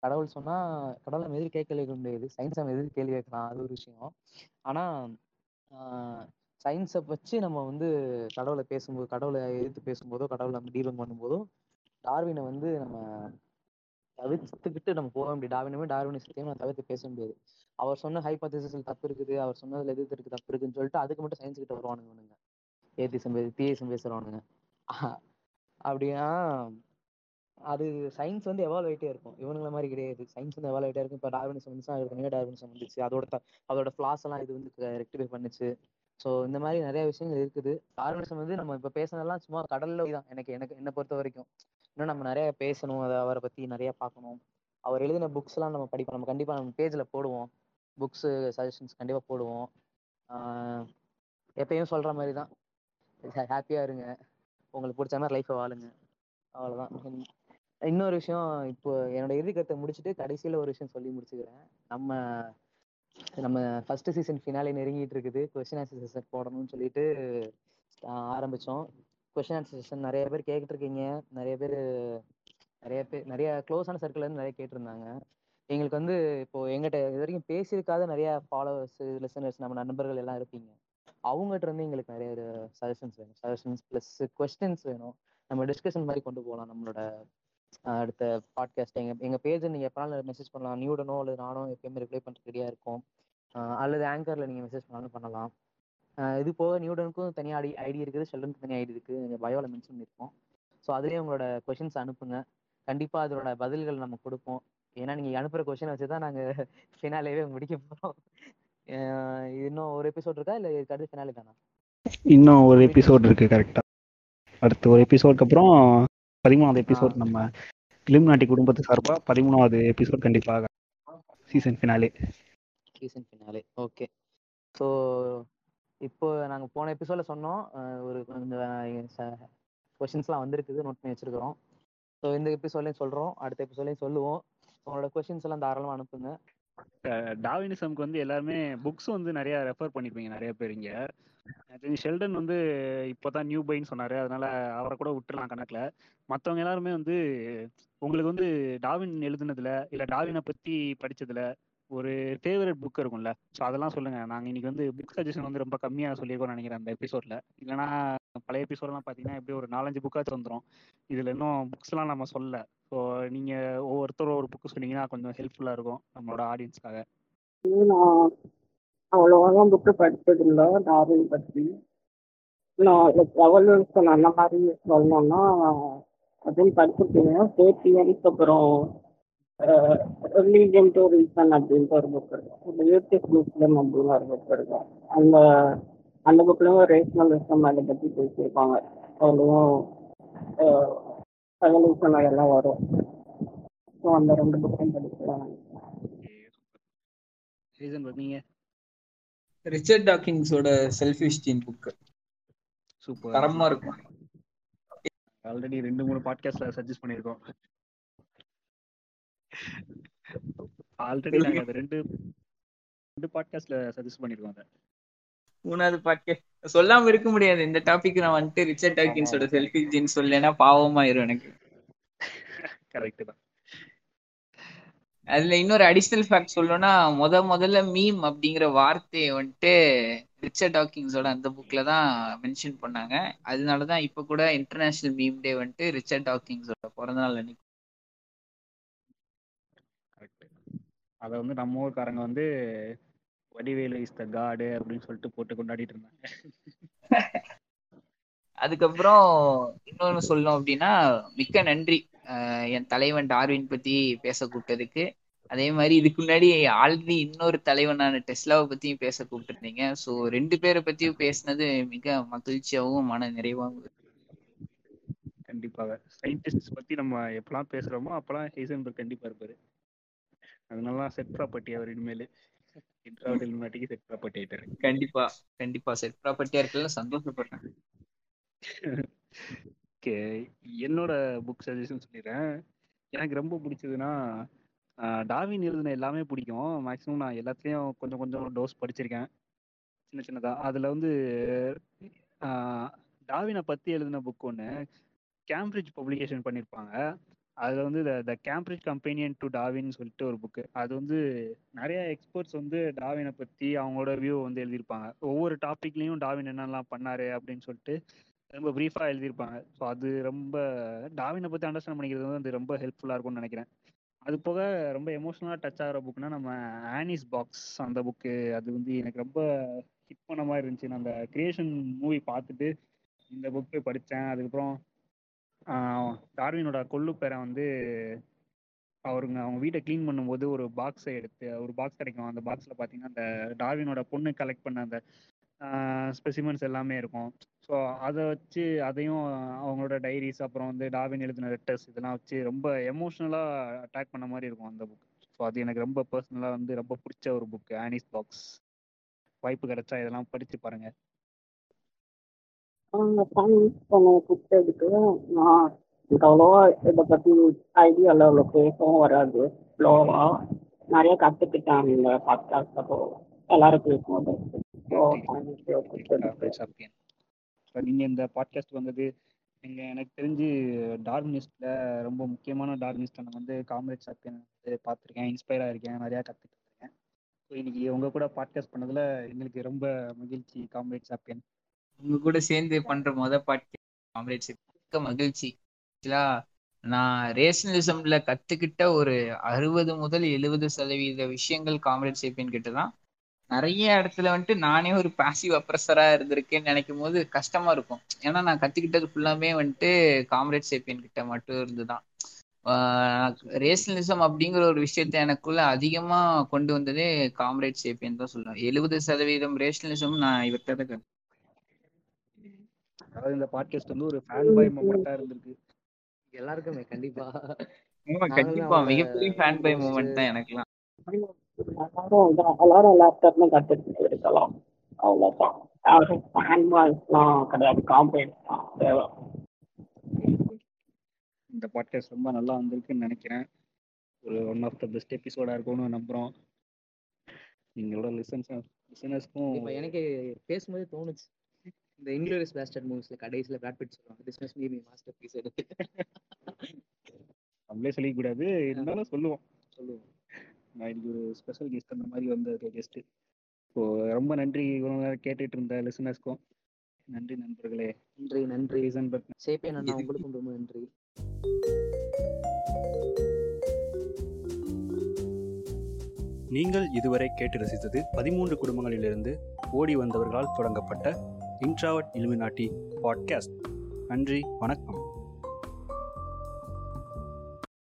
கடவுள் சொன்னா கடவுள் நம்ம எதிர்த்து கேட்க கேட்க முடியாது. சயின்ஸ் நம்ம எதிர்த்து கேள்வி கேட்கலாம். அது ஒரு விஷயம். ஆனா சயின்ஸை வச்சு நம்ம வந்து கடவுளை பேசும்போது கடவுளை எதிர்த்து பேசும்போதோ கடவுளை நம்ம டீலிங் பண்ணும்போதோ டார்வினை வந்து நம்ம தவிர்த்துக்கிட்டு நம்ம போக முடியும் டார்வினமே டார்வினிசத்தையும் நம்ம தவிர்த்து பேச முடியாது. அவர் சொன்ன ஹைபோதிசிஸில் தப்பு இருக்குது அவர் சொன்னதில் எதிர்த்து இருக்கு தப்பு இருக்குன்னு சொல்லிட்டு அதுக்கு மட்டும் சயின்ஸ் கிட்ட வருவானுங்க இவனுங்க. ஏத்திசம் பேச தீயசம் பேசுறவானுங்க. அப்படின்னா அது சயின்ஸ் வந்து எவால்வ் ஆகிட்டே இருக்கும். இவனுங்கள மாதிரி கிடையாது. சயின்ஸ் வந்து எவால்வ் ஆகிட்டே இருக்கும். இப்போ டார்வினிசம் வந்துச்சு அதுக்கு டார்வினிசம் வந்துச்சு. அதோட அதோட ஃபிளாஸ் எல்லாம் இது வந்து ரெக்டிஃபை பண்ணுச்சு. ஸோ இந்த மாதிரி நிறைய விஷயங்கள் இருக்குது. டார்வினிசம் வந்து நம்ம இப்போ பேசுனதெல்லாம் சும்மா கடல்ல தான். எனக்கு எனக்கு என்னை பொறுத்த வரைக்கும். இன்னும் நம்ம நிறைய பேசணும். அதை அவரை பத்தி நிறைய பார்க்கணும். அவர் எழுதின புக்ஸ் எல்லாம் நம்ம படிப்போம். நம்ம கண்டிப்பா நம்ம பேஜ்ல போடுவோம். புக்ஸ் சஜஷன்ஸ் கண்டிப்பா போடுவோம். எப்பயும் சொல்ற மாதிரி தான். ஹாப்பியா இருங்க. உங்களுக்கு பிடிச்ச மாதிரி லைஃப்பை வாழுங்க. அவ்வளோதான் இன்னொரு விஷயம் இப்போ என்னோட இறுதி கருத்தை முடிச்சுட்டு கடைசியில ஒரு விஷயம் சொல்லி முடிச்சுக்கிறேன். நம்ம நம்ம ஃபர்ஸ்ட் சீசன் ஃபினாலே நெருங்கிட்டு இருக்குது. கொஸ்டின் ஆன்சர் செஷன் போடணும்னு சொல்லிட்டு ஆரம்பிச்சோம். கொஸ்டின் ஆன்சர் செஷன் நிறைய பேர் கேட்டுட்டு இருக்கீங்க நிறைய பேர் நிறைய பேர் நிறைய க்ளோஸான சர்க்கிள் இருந்து நிறைய கேட்டிருந்தாங்க. எங்களுக்கு வந்து இப்போ எங்கிட்ட இது வரைக்கும் பேசியிருக்காத நிறைய ஃபாலோவர்ஸ் லிசனர்ஸ் நம்ம நண்பர்கள் எல்லாம் இருப்பீங்க. அவங்ககிட்ட இருந்து எங்களுக்கு நிறைய சஜஷன்ஸ் வேணும். சஜஷன்ஸ் ப்ளஸ் கொஸ்டின்ஸ் வேணும். நம்ம டிஸ்கஷன் மாதிரி கொண்டு போகலாம் நம்மளோட அடுத்த பாட்காஸ்ட் எங்க எங்க பேஜ் நீங்க எப்பனாலும் மெசேஜ் பண்ணலாம். நியூடனோ அல்லது நானோ எப்பயுமே ரிப்ளை பண்ணுறது ரெடியா இருக்கும். அல்லது ஆங்கர்ல நீங்க மெசேஜ் பண்ணாலும் பண்ணலாம். இது போக நியூடனுக்கும் தனியாக ஐடி ஐடி இருக்குது. ஷெல்டனுக்கு தனியாக ஐடி இருக்குது. எங்க பயோவில் மென்ஷன் பண்ணியிருக்கோம் ஸோ அதுலேயே உங்களோட கொஷின்ஸ் அனுப்புங்க. கண்டிப்பாக அதோட பதில்கள் நம்ம கொடுப்போம். ஏன்னா நீங்கள் அனுப்புகிற கொஷின் வச்சு தான் நாங்கள் ஃபினாலேவே முடிக்க போகிறோம் இன்னும் ஒரு எபிசோட் இருக்கா? இல்லை இதுக்கு அடுத்து ஃபினாலே தானா?
இன்னும் ஒரு எபிசோட் இருக்குது கரெக்டாக அடுத்து ஒரு எபிசோடுக்கு அப்புறம் பதிமூணாவது எபிசோட். நம்ம இலுமினாட்டி குடும்பத்து சார்பா பதிமூணாவது எபிசோட் கண்டிப்பாக season finale
season finale okay so இப்போ நாங்க போன எபிசோட்ல சொன்னோம் ஒரு கொஷின்ஸ்லாம் வந்திருக்குது நோட் பண்ணி வச்சிருக்கிறோம். ஸோ இந்த எபிசோட்லையும் சொல்றோம் அடுத்த எபிசோட்லையும் சொல்லுவோம். உங்களோட கொஷின்ஸ் எல்லாம் தாராளமா அனுப்புங்க.
டாவினிசம்க்கு வந்து எல்லாருமே புக்ஸ் வந்து நிறைய ரெஃபர் பண்ணிருப்பீங்க நிறைய பேர் இங்க. ஷெல்டன் வந்து இப்போதான் நியூ பைன்னு சொன்னாரு அதனால அவரை கூட விட்டுறலாம் கணக்குல. மத்தவங்க எல்லாருமே வந்து உங்களுக்கு வந்து டாவின் எழுதுனதுல இல்ல டாவினை பத்தி படிச்சதுல ஒரு ஃபேவரட் புக் இருக்கும்ல. ஸோ அதெல்லாம் சொல்லுங்க. நாங்க இன்னைக்கு வந்து புக் சஜஷன் வந்து ரொம்ப கம்மியா சொல்லியிருக்கோம்னு நினைக்கிறேன் அந்த எபிசோட்ல இல்லைன்னா பழைய எபிசோட்லாம் பார்த்தீங்கன்னா எப்படி ஒரு நாலஞ்சு புக்காச்சும் வந்துடும் இதுல இன்னும் புக்ஸ்லாம் நம்ம சொல்லல. ஸோ நீங்க ஒவ்வொருத்தரும் ஒரு புக்கு சொன்னீங்கன்னா கொஞ்சம் ஹெல்ப்ஃபுல்லா இருக்கும் நம்மளோட ஆடியன்ஸ்க்காக
நான் அவ்வளோவா புக்கு படிச்சது இல்லை டார்வின் பற்றி நான் லைக் அந்த மாதிரி சொல்லணும்னா அதுவும் படிச்சிருக்கீங்க. ஃபோர் தியரிஸ் அப்புறம் ரிலீஜன் டு ரீசன் அப்படின்ட்டு ஒரு புக் இருக்கும் யூடியூப் முஸ்லிம் அப்படின்னு ஒரு புக் இருக்கும் அந்த அந்த புக்லையும் ரேஷனலிசம் அதை பற்றி பேசியிருப்பாங்க. அதுலேயும் ரெவல்யூஷன் அதெல்லாம் வரும். ஸோ அந்த ரெண்டு
ரீசன் நீங்க?
ரிச்சர்ட் டாக்கின்ஸோட செல்ஃபிஷ் ஜீன் புக்
சூப்பர்
தரமா இருக்கும்.
ஆல்ரெடி ரெண்டு மூணு பாட்காஸ்ட்ல சஜஸ்ட் பண்ணியிருக்கோம். ஆல்ரெடி நாங்க ரெண்டு ரெண்டு பாட்காஸ்ட்ல சஜஸ்ட் பண்ணியிருக்கோம் அதை.
மூணாவது பாட்காஸ்ட் சொல்லாம இருக்க முடியாது. இந்த டாபிக் நான் வந்துட்டு ரிச்சர்ட் டாக்கின்ஸோட செல்ஃபிஷ் ஜீன் சொல்லலைன்னா பாவமாயிரும் எனக்கு.
கரெக்ட் தான்.
அதுல இன்னொரு அடிஷனல் ஃபேக்ட் சொல்லணும்னா முத முதல்ல மீம் அப்படிங்கிற வார்த்தையை வந்துட்டு ரிச்சர்ட் டாக்கிங்ஸோட அந்த புக்ல தான் மென்ஷன் பண்ணாங்க. அதனாலதான் இப்ப கூட இன்டர்நேஷனல் மீம் டே வந்துட்டு ரிச்சர்ட் டாக்கிங்ஸோட பிறந்த நாள் அன்னைக்கு.
கரெக்ட் அதை வந்து நம்ம ஊர்க்காரங்க வந்து வடிவேலு இஸ் த காடு அப்படின்னு சொல்லிட்டு போட்டு கொண்டாடிட்டு இருந்தாங்க.
அதுக்கப்புறம் இன்னொன்னு சொல்லணும் அப்படின்னா மிக்க நன்றி என் தலைவன் டார்வின் பத்தி பேச கூப்பிட்டதுக்கு. அதே மாதிரி இதுக்கு முன்னாடி ஆல்ரெடி இன்னொரு தலைவனான டெஸ்லாவை பத்தியும் பேச கூப்பிட்டுருந்தீங்க. ஸோ ரெண்டு பேரை பத்தியும் பேசினது மிக மகிழ்ச்சியாகவும் மன நிறைவாகவும்.
கண்டிப்பாக. சயின்டிஸ்ட் பத்தி நம்ம எப்பலாம் பேசுறோமோ அப்பலாம் ஹைசன்பர்க் கண்டிப்பா இருப்பாரு. அதனால செட் ப்ராப்பர்ட்டி அவர் இனிமேல். இன்ட்ராவல் இலுமினாட்டிக்கு செட் ப்ராப்பர்ட்டி ஆயிட்டாரு.
கண்டிப்பா கண்டிப்பா செட் ப்ராப்பர்ட்டியா இருக்கல சந்தோஷப்படுறேன்
ஓகே என்னோட புக் சஜஷன் சொல்லிடுறேன். எனக்கு ரொம்ப பிடிச்சதுன்னா ஆஹ் டார்வின் எழுதின எல்லாமே பிடிக்கும். மேக்ஸிமம் நான் எல்லாத்துலேயும் கொஞ்சம் கொஞ்சம் டோஸ் படிச்சிருக்கேன். சின்ன சின்னதா. அதில் வந்து ஆஹ் டார்வினை பற்றி எழுதின புக் ஒன்று கேம்பிரிட்ஜ் பப்ளிகேஷன் பண்ணியிருப்பாங்க அதில் வந்து த கேம்பிரிட்ஜ் கம்பெனியன் டு டாவின்னு சொல்லிட்டு ஒரு புக்கு அது வந்து நிறைய எக்ஸ்பர்ட்ஸ் வந்து டாவினை பற்றி அவங்களோட வியூ வந்து எழுதியிருப்பாங்க. ஒவ்வொரு டாப்பிக்லேயும் டாவின் என்னெல்லாம் பண்ணாரு அப்படின்னு சொல்லிட்டு ரொம்ப ப்ரீஃபாக எழுதியிருப்பாங்க. ஸோ அது ரொம்ப டாவினை பற்றி அண்டர்ஸ்டாண்ட் பண்ணிக்கிறது வந்து அது ரொம்ப ஹெல்ப்ஃபுல்லாக இருக்கும்னு நினைக்கிறேன். அது போக ரொம்ப எமோஷனலாக டச் ஆகிற புக்னா நம்ம ஆனிஸ் பாக்ஸ் அந்த புக்கு அது வந்து எனக்கு ரொம்ப ஹிட் பண்ண மாதிரி இருந்துச்சு. நான் அந்த கிரியேஷன் மூவி பார்த்துட்டு இந்த புக்கு படித்தேன். அதுக்கப்புறம் டார்வினோட கொள்ளு பேரை வந்து அவருங்க அவங்க வீட்டை க்ளீன் பண்ணும்போது ஒரு பாக்ஸை எடுத்து ஒரு பாக்ஸ் கிடைக்கும். அந்த பாக்ஸில் பார்த்தீங்கன்னா அந்த டார்வினோட பொண்ணு கலெக்ட் பண்ண அந்த ஸ்பெசிமென்ஸ் எல்லாமே இருக்கும். ஸோ அதை வச்சு அதையும் அவங்களோட டைரிஸ் அப்புறம் வந்து டார்வின் எழுதின லெட்டர்ஸ் இதெல்லாம் வச்சு ரொம்ப எமோஷ்னலாக அட்டாக் பண்ண மாதிரி இருக்கும் அந்த புக் ஸோ அது எனக்கு ரொம்ப பர்சனலாக வந்து ரொம்ப பிடிச்ச ஒரு புக் ஆனிஸ் பாக்ஸ் வாய்ப்பு கிடைச்சா இதெல்லாம் படித்து
பாருங்கள் தேங்க்ஸ் பண்ண கூப்பிட்டதுக்கு நான் எனக்கு அவ்வளோவா இதை பற்றி ஐடியாவில் அவ்வளோ பேசவும் வராது. ஸ்லோவா நிறைய கற்றுக்கிட்டேன் இந்த பாட்காஸ்ட் அப்போ. எல்லாரும் பேசும்போது
நீங்கள் இந்த பாட்காஸ்ட் வந்தது நீங்கள் எனக்கு தெரிஞ்சு டார்வினிஸ்டில் ரொம்ப முக்கியமான டார்வினிஸ்ட்டை நான் வந்து காம்ரேட் சாப்பியன் வந்து பார்த்துருக்கேன். இன்ஸ்பயர் ஆயிருக்கேன் நிறையா கற்றுட்டு இருக்கேன். ஸோ இன்னைக்கு உங்கள் கூட பாட்காஸ்ட் பண்ணதில் எங்களுக்கு ரொம்ப மகிழ்ச்சி காம்ரேட் சாப்பியன்
உங்க கூட சேர்ந்து பண்ற முத பாட்டு காம்ரேட்ஸ் மிக்க மகிழ்ச்சி. ஆக்சுவலா நான் ரேஷனலிசம்ல கத்துக்கிட்ட ஒரு அறுபது முதல் எழுபது சதவீத விஷயங்கள் காம்ரேட் சேப்பியன் கிட்ட தான். நிறைய இடத்துல வந்துட்டு நானே ஒரு பாசிவ் அப்ரஸரா இருந்திருக்கேன்னு நினைக்கும் போது கஷ்டமா இருக்கும். ஏன்னா நான் கத்துக்கிட்டது ஃபுல்லாமே வந்துட்டு காம்ரேட் சேப்பியன் கிட்ட மட்டும் இருந்துதான். ரேஷனலிசம் அப்படிங்கிற ஒரு விஷயத்த எனக்குள்ள அதிகமா கொண்டு வந்ததே காம்ரேட் சேப்பியன் தான் சொல்லுவேன் எழுபது சதவீதம் ரேஷனலிசம் நான் இவர்கிட்ட தான்
அதாவது இந்த பாட்காஸ்ட் வந்து ஒரு ஃபேன் பாய் மூமெண்ட்டாக இருந்திருக்கு.
எல்லாருக்குமே கண்டிப்பா.
ஆமா, கண்டிப்பா. மிகப்பெரிய ஃபேன் பை
யோசிச்சு
மூமெண்ட் தான் எனக்குலாம்
எல்லாரும் இடத்துலையும் கற்றுட்டு இருக்கலாம் அவ்வளோதான் யாரும் ஃபேன் பாய்ஸ்லாம் கிடையாது. காம்பேட் தேவை.
இந்த பாட்காஸ்ட் ரொம்ப நல்லா வந்திருக்குன்னு நினைக்கிறேன். ஒரு ஒன் ஆஃப் த பெஸ்ட் எபிசோடாக இருக்கும்னு நம்புகிறோம் எங்களோட லிசன்ஸ் லிசனர்ஸ்க்கும்
கண்டிப்பா எனக்கு பேசும்போதே தோணுச்சு. இந்த இன்க்ளோரியஸ் பேஸ்டர்ட் மூவிஸ்ல கடைசியில பிராட் பிட் சொல்லுவாங்க பிசினஸ் மீ மாஸ்டர் பீஸ் எடுத்து
நம்மளே சொல்லிக்கூடாது இருந்தாலும் சொல்லுவோம். சொல்லுவோம். நான் இன்னைக்கு ஒரு ஸ்பெஷல் கெஸ்ட் அந்த மாதிரி வந்த கெஸ்ட்டு ஸோ ரொம்ப நன்றி இவ்வளோ நேரம் கேட்டுட்டு இருந்த லிசனர்ஸ்க்கும் நன்றி நண்பர்களே.
நன்றி நன்றி.
ரீசன் பட்
சேப்பியன் அண்ணா உங்களுக்கும் ரொம்ப நன்றி.
நீங்கள் இதுவரை கேட்டு ரசித்தது பதிமூன்று குடும்பங்களிலிருந்து ஓடி வந்தவர்களால் தொடங்கப்பட்ட இன்ட்ராவட் இலுமினாட்டி பாட்காஸ்ட். நன்றி வணக்கம்.